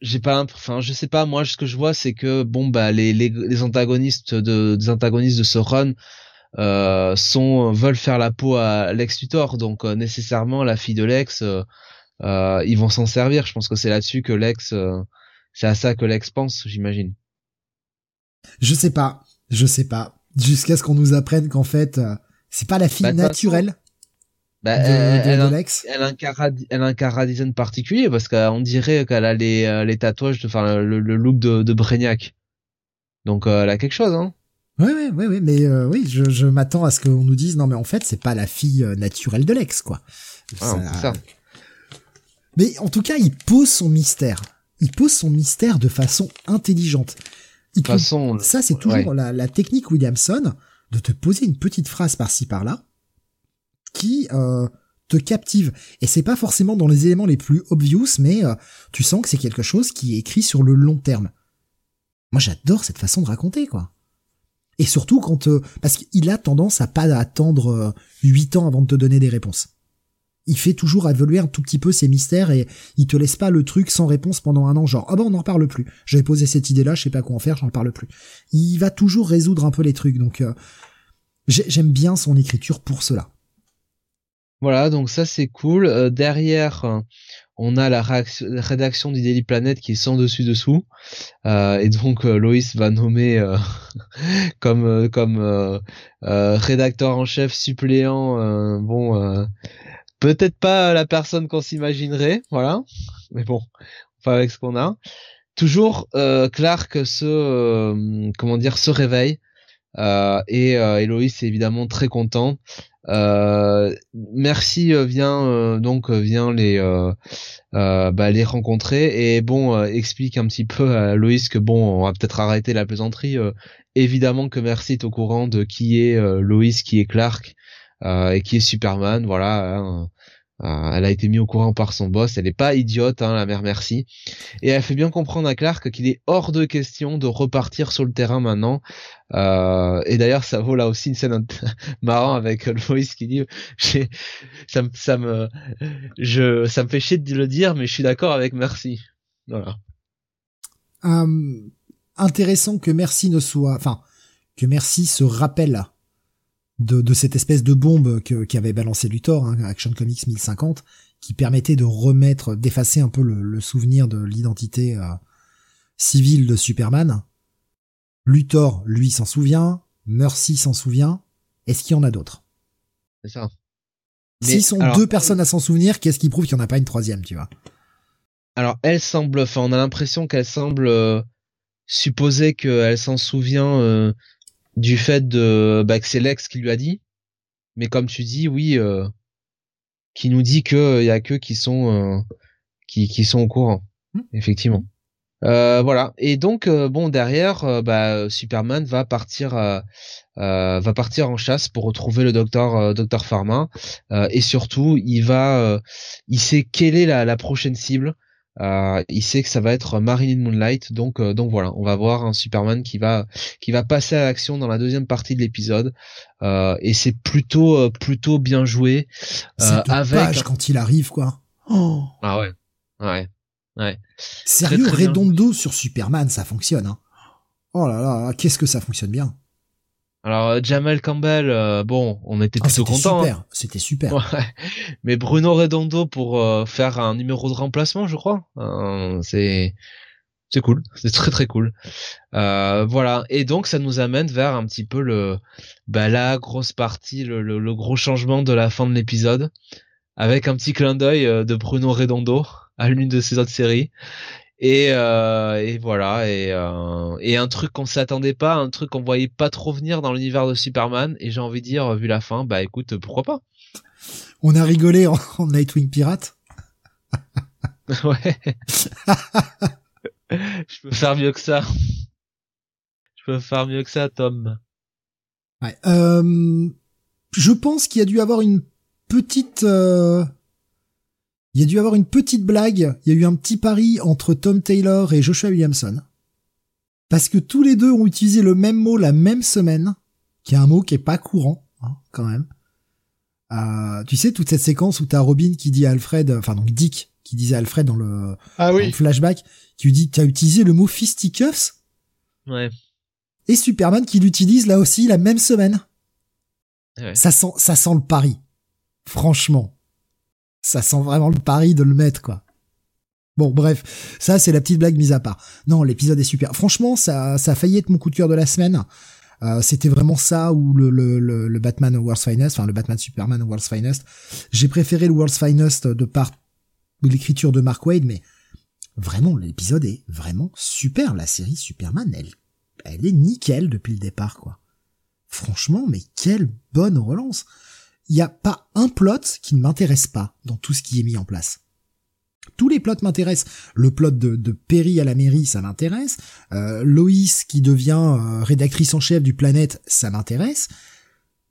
J'ai pas enfin je sais pas. Moi ce que je vois c'est que bon bah les, les, les antagonistes de des antagonistes de ce run euh, sont veulent faire la peau à Lex Luthor. Donc euh, nécessairement la fille de Lex euh, euh ils vont s'en servir je pense que c'est là-dessus que Lex euh, c'est à ça que Lex pense j'imagine je sais pas je sais pas jusqu'à ce qu'on nous apprenne qu'en fait c'est pas la fille bah, naturelle bah, elle, elle, elle, a un elle a un particulier parce qu'on dirait qu'elle a les, euh, les tatouages, enfin le, le, look de, de Brainiac. Donc euh, elle a quelque chose, hein. Ouais, ouais, ouais, ouais mais euh, oui, je, je m'attends à ce qu'on nous dise non, mais en fait, c'est pas la fille naturelle de l'ex, quoi. Ah, ça... Mais en tout cas, il pose son mystère. Il pose son mystère de façon intelligente. de façon, ça, c'est toujours la, la technique Williamson de te poser une petite phrase par-ci par-là qui euh, te captive. Et c'est pas forcément dans les éléments les plus obvious, mais euh, tu sens que c'est quelque chose qui est écrit sur le long terme. Moi, j'adore cette façon de raconter, quoi. Et surtout quand euh, parce qu'il a tendance à pas attendre huit ans avant de te donner des réponses. Il fait toujours évoluer un tout petit peu ses mystères et il te laisse pas le truc sans réponse pendant un an, genre ah ben on n'en reparle plus. J'avais posé cette idée-là, je sais pas quoi en faire, j'en parle plus. Il va toujours résoudre un peu les trucs, donc j'aime bien son écriture pour cela. Voilà, donc ça c'est cool. Euh, derrière, on a la rédaction du Daily Planet qui est sans dessus dessous, euh, et donc euh, Loïs va nommer comme comme rédacteur en chef suppléant. bon, peut-être pas la personne qu'on s'imaginerait, voilà, mais bon, enfin avec ce qu'on a. Toujours Clark se comment dire se réveille. et, et Loïs est évidemment très content euh, merci euh, vient euh, donc vient les bah, les rencontrer et bon explique un petit peu à Loïs que bon on va peut-être arrêter la plaisanterie. évidemment que Merci est au courant de qui est Loïs, qui est Clark et qui est Superman. Voilà. Hein. Euh, elle a été mise au courant par son boss. Elle est pas idiote, hein, la mère Merci. Et elle fait bien comprendre à Clark qu'il est hors de question de repartir sur le terrain maintenant. Euh, et d'ailleurs, ça vaut là aussi une scène marrant avec Lois qui dit, ça, me, ça me, je, ça me fait chier de le dire, mais je suis d'accord avec Merci. Voilà. Euh, intéressant que Merci ne soit, enfin, que Merci se rappelle de, de cette espèce de bombe que, qu'avait balancé Luthor, hein, Action Comics 1050, qui permettait de remettre, d'effacer un peu le, souvenir de l'identité euh, civile de Superman. Luthor, lui, s'en souvient, Mercy s'en souvient. Est-ce qu'il y en a d'autres? C'est ça. S'ils sont deux personnes à s'en souvenir, qu'est-ce qui prouve qu'il n'y en a pas une troisième, tu vois? Alors, elle semble, enfin, on a l'impression qu'elle semble euh, supposer qu'elle s'en souvient euh, du fait de bah, que c'est Lex qui lui a dit. Mais comme tu dis, oui, euh, qui nous dit que il y a que qui sont euh, qui, qui sont au courant, hmm. effectivement. Euh, voilà. Et donc bon derrière, bah, Superman va partir va partir en chasse pour retrouver le docteur docteur Pharma et surtout il va il sait quelle est la, la prochaine cible euh, il sait que ça va être Marilyn Moonlight, donc euh, donc voilà, on va voir un Superman qui va qui va passer à l'action dans la deuxième partie de l'épisode, euh, et c'est plutôt plutôt bien joué. avec quand il arrive quoi. Oh. Ah ouais, ouais, ouais. Sérieux, Redondo sur Superman, ça fonctionne. Hein. Oh là là, qu'est-ce que ça fonctionne bien. Alors euh, Jamel Campbell, euh, bon, on était ah, plutôt content. Super, c'était super. Ouais. Mais Bruno Redondo pour euh, faire un numéro de remplacement, je crois, c'est c'est cool, c'est très très cool. voilà, et donc ça nous amène vers un petit peu le bah, la grosse partie, le, le, gros changement de la fin de l'épisode, avec un petit clin d'œil de Bruno Redondo à l'une de ses autres séries. Et, euh, et voilà et, euh, et un truc qu'on s'attendait pas un truc qu'on voyait pas trop venir dans l'univers de Superman et j'ai envie de dire vu la fin bah écoute pourquoi pas. On a rigolé en, Nightwing Pirate. Ouais. Je peux faire mieux que ça. Je peux faire mieux que ça Tom. Ouais euh, je pense qu'il y a dû avoir une petite euh, il y a dû avoir une petite blague, il y a eu un petit pari entre Tom Taylor et Joshua Williamson. Parce que tous les deux ont utilisé le même mot la même semaine, qui est un mot qui est pas courant, hein, quand même. Euh, tu sais, toute cette séquence où t'as Robin qui dit à Alfred, enfin donc Dick, qui disait à Alfred dans le, ah oui. flashback, qui lui dit, t'as utilisé le mot fisticuffs? Ouais. Et Superman qui l'utilise là aussi la même semaine. Ça sent, ça sent le pari. Franchement ça sent vraiment le pari de le mettre, quoi. Bon, bref, ça c'est la petite blague mise à part. Non, l'épisode est super. Franchement, ça, ça a failli être mon coup de cœur de la semaine. Euh, c'était vraiment ça ou le, le, le, Batman World's Finest, enfin le Batman Superman World's Finest. J'ai préféré le World's Finest de par l'écriture de Mark Wade, mais vraiment l'épisode est vraiment super. La série Superman, elle, elle est nickel depuis le départ, quoi. Franchement, mais quelle bonne relance il n'y a pas un plot qui ne m'intéresse pas dans tout ce qui est mis en place. Tous les plots m'intéressent. Le plot de, de, Perry à la mairie, ça m'intéresse. Euh, Loïs qui devient euh, rédactrice en chef du Planète, ça m'intéresse.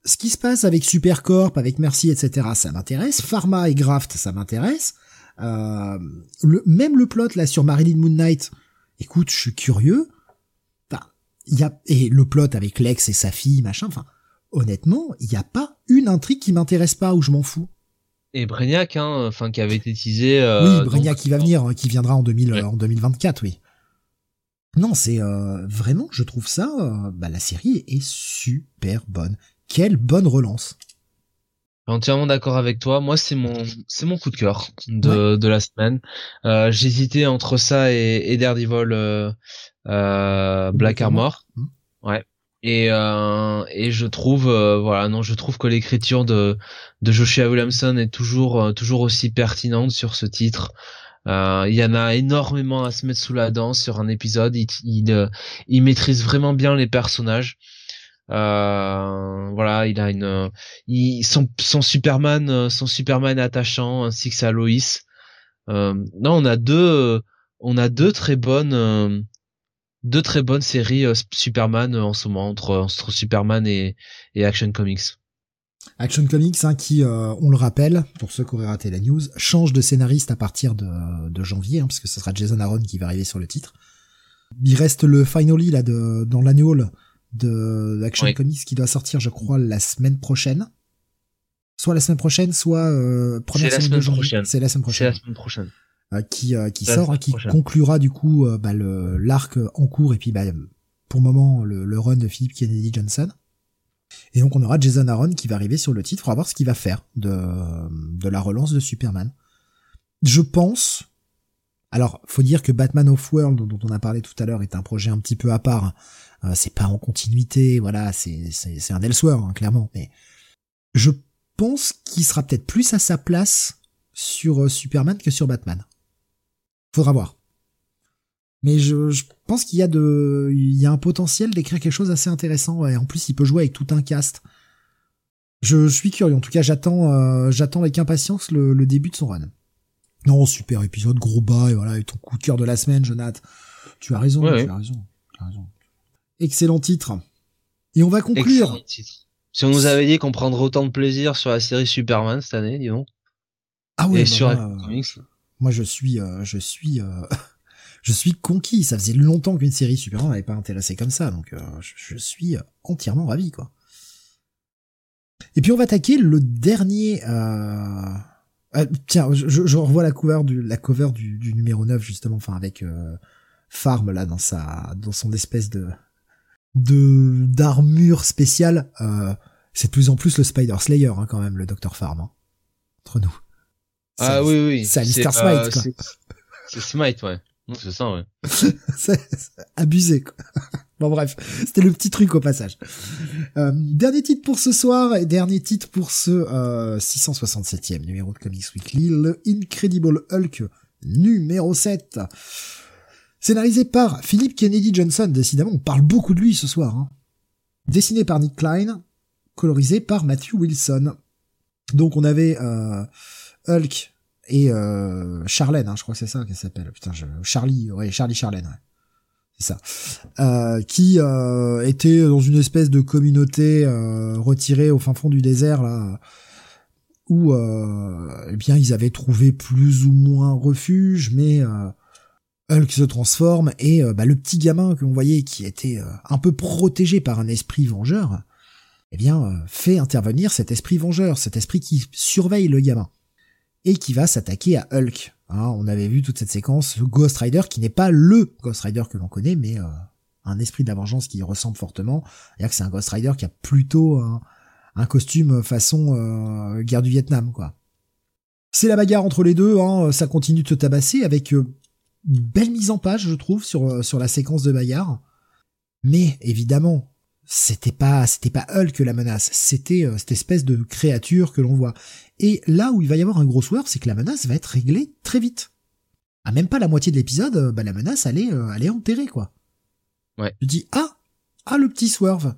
Ce qui se passe avec Supercorp, avec Merci, etc., ça m'intéresse. Pharma et Graft, ça m'intéresse. Euh, le, même le plot là sur Marilyn Moon Knight, écoute, je suis curieux. Y a et le plot avec Lex et sa fille, machin. Enfin, honnêtement, il n'y a pas une intrigue qui m'intéresse pas ou je m'en fous. Et Brainiac, hein, enfin qui avait été teasé. Euh, oui, Brainiac qui va venir, hein, qui viendra en 2000, en 2024, oui. Non, c'est euh, vraiment, je trouve ça, euh, bah, la série est super bonne. Quelle bonne relance. Entièrement d'accord avec toi. Moi, c'est mon, c'est mon coup de cœur de, de la semaine. Euh, J'hésitais entre ça et, et Daredevil, Black Armor. Mmh. Ouais et euh, et je trouve euh, voilà non je trouve que l'écriture de de Joshua Williamson est toujours euh, toujours aussi pertinente sur ce titre. Il y en a énormément à se mettre sous la dent sur un épisode. Il il, il maîtrise vraiment bien les personnages. Voilà il a une il, son son Superman son Superman attachant ainsi que sa Loïs. Non on a deux on a deux très bonnes deux très bonnes séries euh, Superman euh, en ce moment entre, Superman et, Action Comics. Action Comics, hein, qui, euh, on le rappelle, pour ceux qui auraient raté la news, change de scénariste à partir de, janvier, hein, parce que ce sera Jason Aaron qui va arriver sur le titre. Il reste le finally là de, dans l'annual de Action Comics qui doit sortir, je crois, la semaine prochaine. Soit la semaine prochaine, soit première semaine, de janvier. C'est la semaine prochaine. C'est la semaine prochaine. Euh, qui euh, qui sort, hein, qui conclura du coup euh, bah, le l'arc en cours et puis bah, pour le moment le, le, run de Philip Kennedy Johnson. Et donc on aura Jason Aaron qui va arriver sur le titre, on va voir ce qu'il va faire de de la relance de Superman. Je pense. Alors, faut dire que Batman of World, dont on a parlé tout à l'heure, est un projet un petit peu à part. c'est pas en continuité, voilà, c'est c'est un Elseworld, hein, clairement. Mais je pense qu'il sera peut-être plus à sa place sur Superman que sur Batman. Faudra voir. Mais je, je pense qu'il y a de, il y a un potentiel d'écrire quelque chose assez intéressant. Et en plus, il peut jouer avec tout un cast. Je, suis curieux. En tout cas, j'attends, euh, j'attends avec impatience le, le, début de son run. Non, super épisode, gros bas, et voilà, et ton coup de cœur de la semaine, Jonathan. Tu as raison, tu as raison, tu as raison. Excellent titre. Et on va conclure. Si on nous avait dit qu'on prendrait autant de plaisir sur la série Superman cette année, dis donc. Ah ouais, et bah sur moi, je suis, euh, je suis, euh, je suis conquis. Ça faisait longtemps qu'une série Superman n'avait pas intéressé comme ça, donc euh, je, suis entièrement ravi, quoi. Et puis on va attaquer le dernier. tiens, je, je, revois la cover du, la cover du, numéro 9 justement, enfin avec Farm là dans sa, dans son espèce de de d'armure spéciale, euh, c'est de plus en plus le Spider Slayer hein, quand même, le Docteur Farm. Hein, entre nous. Ah oui oui. C'est Alistair Smite quoi. C'est Smite ouais. C'est ça ouais. c'est abusé quoi. Bon bref, c'était le petit truc au passage. Euh, dernier titre pour ce soir et dernier titre pour ce euh, 667e numéro de Comics Weekly, le Incredible Hulk numéro 7. Scénarisé par Philip Kennedy Johnson, décidément on parle beaucoup de lui ce soir. Hein. Dessiné par Nick Klein, colorisé par Matthew Wilson. Donc on avait euh, Hulk et euh, Charlène, hein, je crois que c'est ça qu'elle s'appelle. Putain. Charlie, ouais, Charlie Charlène, ouais c'est ça, euh, qui euh, était dans une espèce de communauté euh, retirée au fin fond du désert là, où eh bien ils avaient trouvé plus ou moins refuge, mais Hulk se transforme et bah, le petit gamin que l'on voyait qui était un peu protégé par un esprit vengeur, eh bien fait intervenir cet esprit vengeur, cet esprit qui surveille le gamin et qui va s'attaquer à Hulk. Hein, on avait vu toute cette séquence Ghost Rider qui n'est pas le Ghost Rider que l'on connaît, mais euh, un esprit de la vengeance qui ressemble fortement. C'est-à-dire que c'est un Ghost Rider qui a plutôt un, costume façon euh, guerre du Vietnam, quoi. C'est la bagarre entre les deux, hein, ça continue de se tabasser avec euh, une belle mise en page, je trouve, sur, sur la séquence de bagarre. Mais évidemment, c'était pas c'était pas Hulk la menace, c'était cette espèce de créature que l'on voit. Et là où il va y avoir un gros swerve, c'est que la menace va être réglée très vite. À même pas la moitié de l'épisode, euh, bah, la menace, elle est, euh, elle est enterrée, quoi. Ouais. Je dis, ah, ah, le petit swerve.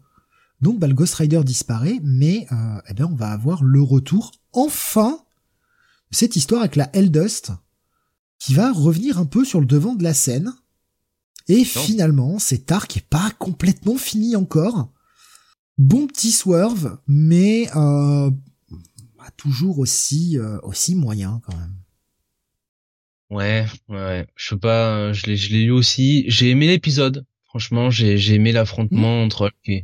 Donc, bah, le Ghost Rider disparaît, mais, euh, eh ben, on va avoir le retour, enfin, de cette histoire avec la Eldust, qui va revenir un peu sur le devant de la scène. Et finalement, cet arc est pas complètement fini encore. Bon petit swerve, mais euh, toujours aussi euh, aussi moyen quand même. Ouais, ouais, je sais pas, euh, je l'ai je l'ai lu aussi. J'ai aimé l'épisode. Franchement, j'ai j'ai aimé l'affrontement mmh. entre Hulk et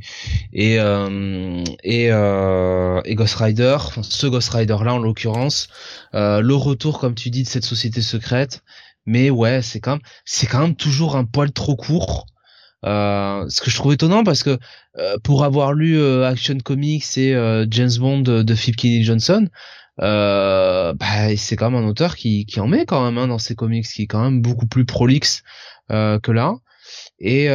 et euh, et, euh, et, Ghost Rider, ce Ghost Rider là en l'occurrence, euh, le retour comme tu dis de cette société secrète. Mais ouais, c'est quand même c'est quand même toujours un poil trop court. Euh, ce que je trouve étonnant parce que euh, pour avoir lu euh, Action Comics et James Bond de Philip Kennedy Johnson, bah, c'est quand même un auteur qui, qui en met quand même hein, dans ses comics, qui est quand même beaucoup plus prolixe que là. Et,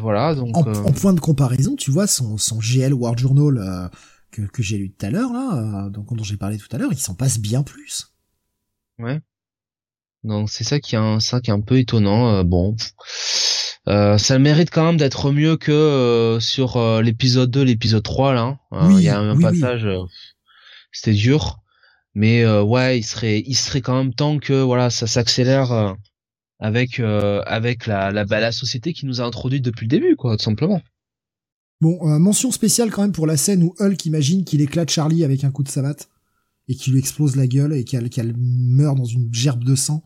voilà. Donc en, point de comparaison, tu vois son, son GL World Journal que, que j'ai lu tout à l'heure là, donc dont j'ai parlé tout à l'heure, il s'en passe bien plus. Ouais. Donc c'est ça qui est un, ça qui est un peu étonnant. bon. Euh, ça mérite quand même d'être mieux que euh, sur euh, l'épisode 2, l'épisode 3 là. Hein. il y a un passage, c'était dur, mais ouais, il serait, il serait quand même temps que voilà, ça s'accélère avec avec la, la, bah, la société qui nous a introduit depuis le début, quoi, tout simplement. Bon, mention spéciale quand même pour la scène où Hulk imagine qu'il éclate Charlie avec un coup de savate et qu'il lui explose la gueule et qu'elle meurt dans une gerbe de sang.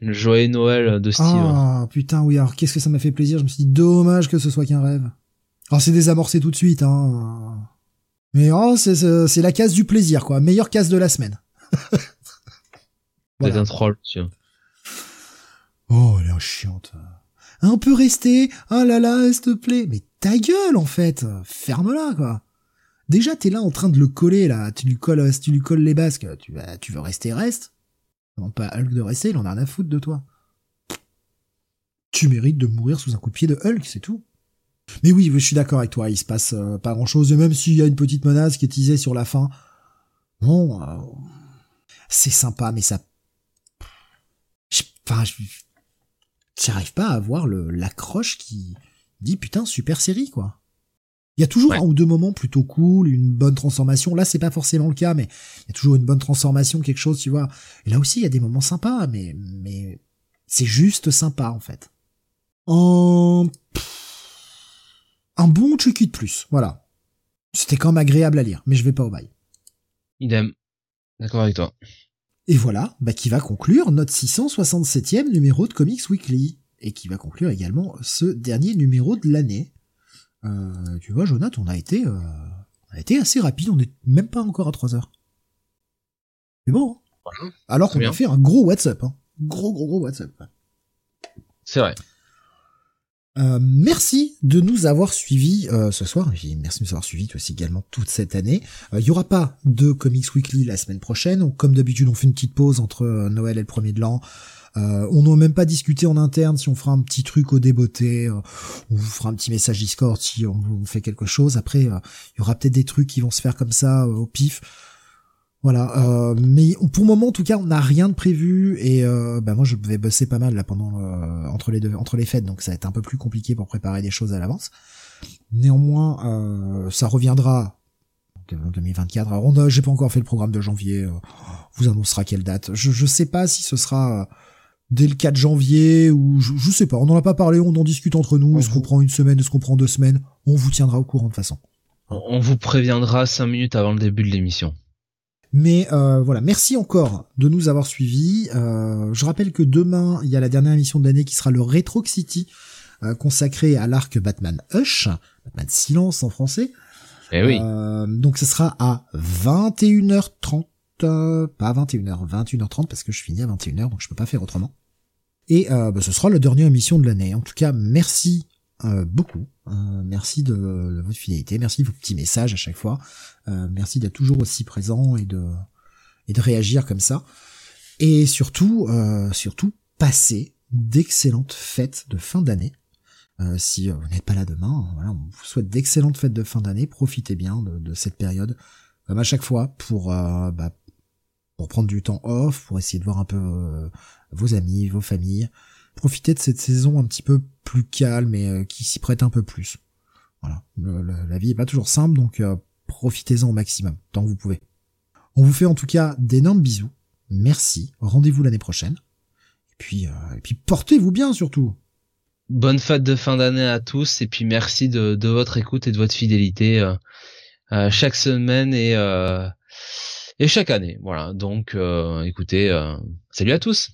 Joyeux Noël de Steve. Ah putain oui alors qu'est-ce que ça m'a fait plaisir. Je me suis dit dommage que ce soit qu'un rêve. Alors c'est désamorcé tout de suite hein. Mais oh c'est la case du plaisir quoi. Meilleure case de la semaine. voilà. un troll tiens. Oh elle est chiante. Un peu resté. Oh là là s'il te plaît. Mais ta gueule en fait. Ferme-la quoi. Déjà t'es là en train de le coller là. Tu lui colles, tu lui colles les basques. Tu, tu veux rester reste non pas Hulk de rester, il en a rien à foutre de toi. Tu mérites de mourir sous un coup de pied de Hulk, c'est tout. Mais oui, je suis d'accord avec toi, il se passe euh, pas grand chose, et même s'il y a une petite menace qui est teasée sur la fin, bon, euh, c'est sympa, mais ça... Enfin, j'arrive pas à avoir l'accroche qui dit putain, super série, quoi. Il y a toujours un ou deux moments plutôt cool, une bonne transformation. Là, c'est pas forcément le cas, mais il y a toujours une bonne transformation, quelque chose, tu vois. Et là aussi, il y a des moments sympas, mais, mais c'est juste sympa, en fait. Un, un bon Chucky de plus, voilà. C'était quand même agréable à lire, mais je vais pas au bail. Idem. D'accord avec toi. Et voilà, bah, qui va conclure notre 667e numéro de Comics Weekly. Et qui va conclure également ce dernier numéro de l'année. Euh, tu vois, Jonathan, on a été, euh, on a été assez rapide, on n'est même pas encore à 3 heures. C'est bon. Hein? Alors qu'on a fait un gros WhatsApp, hein. Gros, gros, gros WhatsApp. C'est vrai. Euh, merci de nous avoir suivis euh, ce soir, et merci de nous avoir suivis aussi également toute cette année. Il y aura pas de Comics Weekly la semaine prochaine, comme d'habitude on fait une petite pause entre Noël et le premier de l'an. On n'a même pas discuté en interne si on fera un petit truc au débeauté, on vous fera un petit message Discord si on, fait quelque chose. Après, il y aura peut-être des trucs qui vont se faire comme ça au pif. Voilà, euh, mais pour le moment en tout cas on n'a rien de prévu et euh, bah moi je vais bosser pas mal là pendant euh, entre les deux entre les fêtes donc ça va être un peu plus compliqué pour préparer des choses à l'avance. Néanmoins euh, ça reviendra en 2024. Alors j'ai pas encore fait le programme de janvier, vous annoncera quelle date. Je je sais pas si ce sera dès le 4 janvier ou je, je sais pas, on en a pas parlé, on en discute entre nous, est-ce qu'on prend une semaine, est-ce qu'on prend deux semaines, on vous tiendra au courant de toute façon. On vous préviendra cinq minutes avant le début de l'émission. Mais euh, voilà, merci encore de nous avoir suivis. Euh, je rappelle que demain, il y a la dernière émission de l'année qui sera le Retro City, euh, consacré à l'arc Batman Hush, Batman Silence en français. Eh oui. donc ce sera à 21h30, pas 21h, 21h30 parce que je finis à 21h, donc je peux pas faire autrement. Et bah, ce sera la dernière émission de l'année. En tout cas, merci euh, beaucoup. Euh, merci de, votre fidélité, merci de vos petits messages à chaque fois. Euh, merci d'être toujours aussi présent et de et de réagir comme ça. Et surtout, surtout, passez d'excellentes fêtes de fin d'année. si vous n'êtes pas là demain, voilà, on vous souhaite d'excellentes fêtes de fin d'année. Profitez bien de, cette période, comme à chaque fois, pour bah, pour prendre du temps off, pour essayer de voir un peu vos amis, vos familles, profiter de cette saison un petit peu plus calme et euh, qui s'y prête un peu plus. Voilà, la vie est pas toujours simple, donc euh, profitez-en au maximum, tant que vous pouvez. On vous fait en tout cas d'énormes bisous. Merci. Rendez-vous l'année prochaine. Et puis, euh, portez-vous bien surtout. Bonne fête de fin d'année à tous et puis merci de, votre écoute et de votre fidélité chaque semaine et chaque année. Voilà. Donc, écoutez, salut à tous.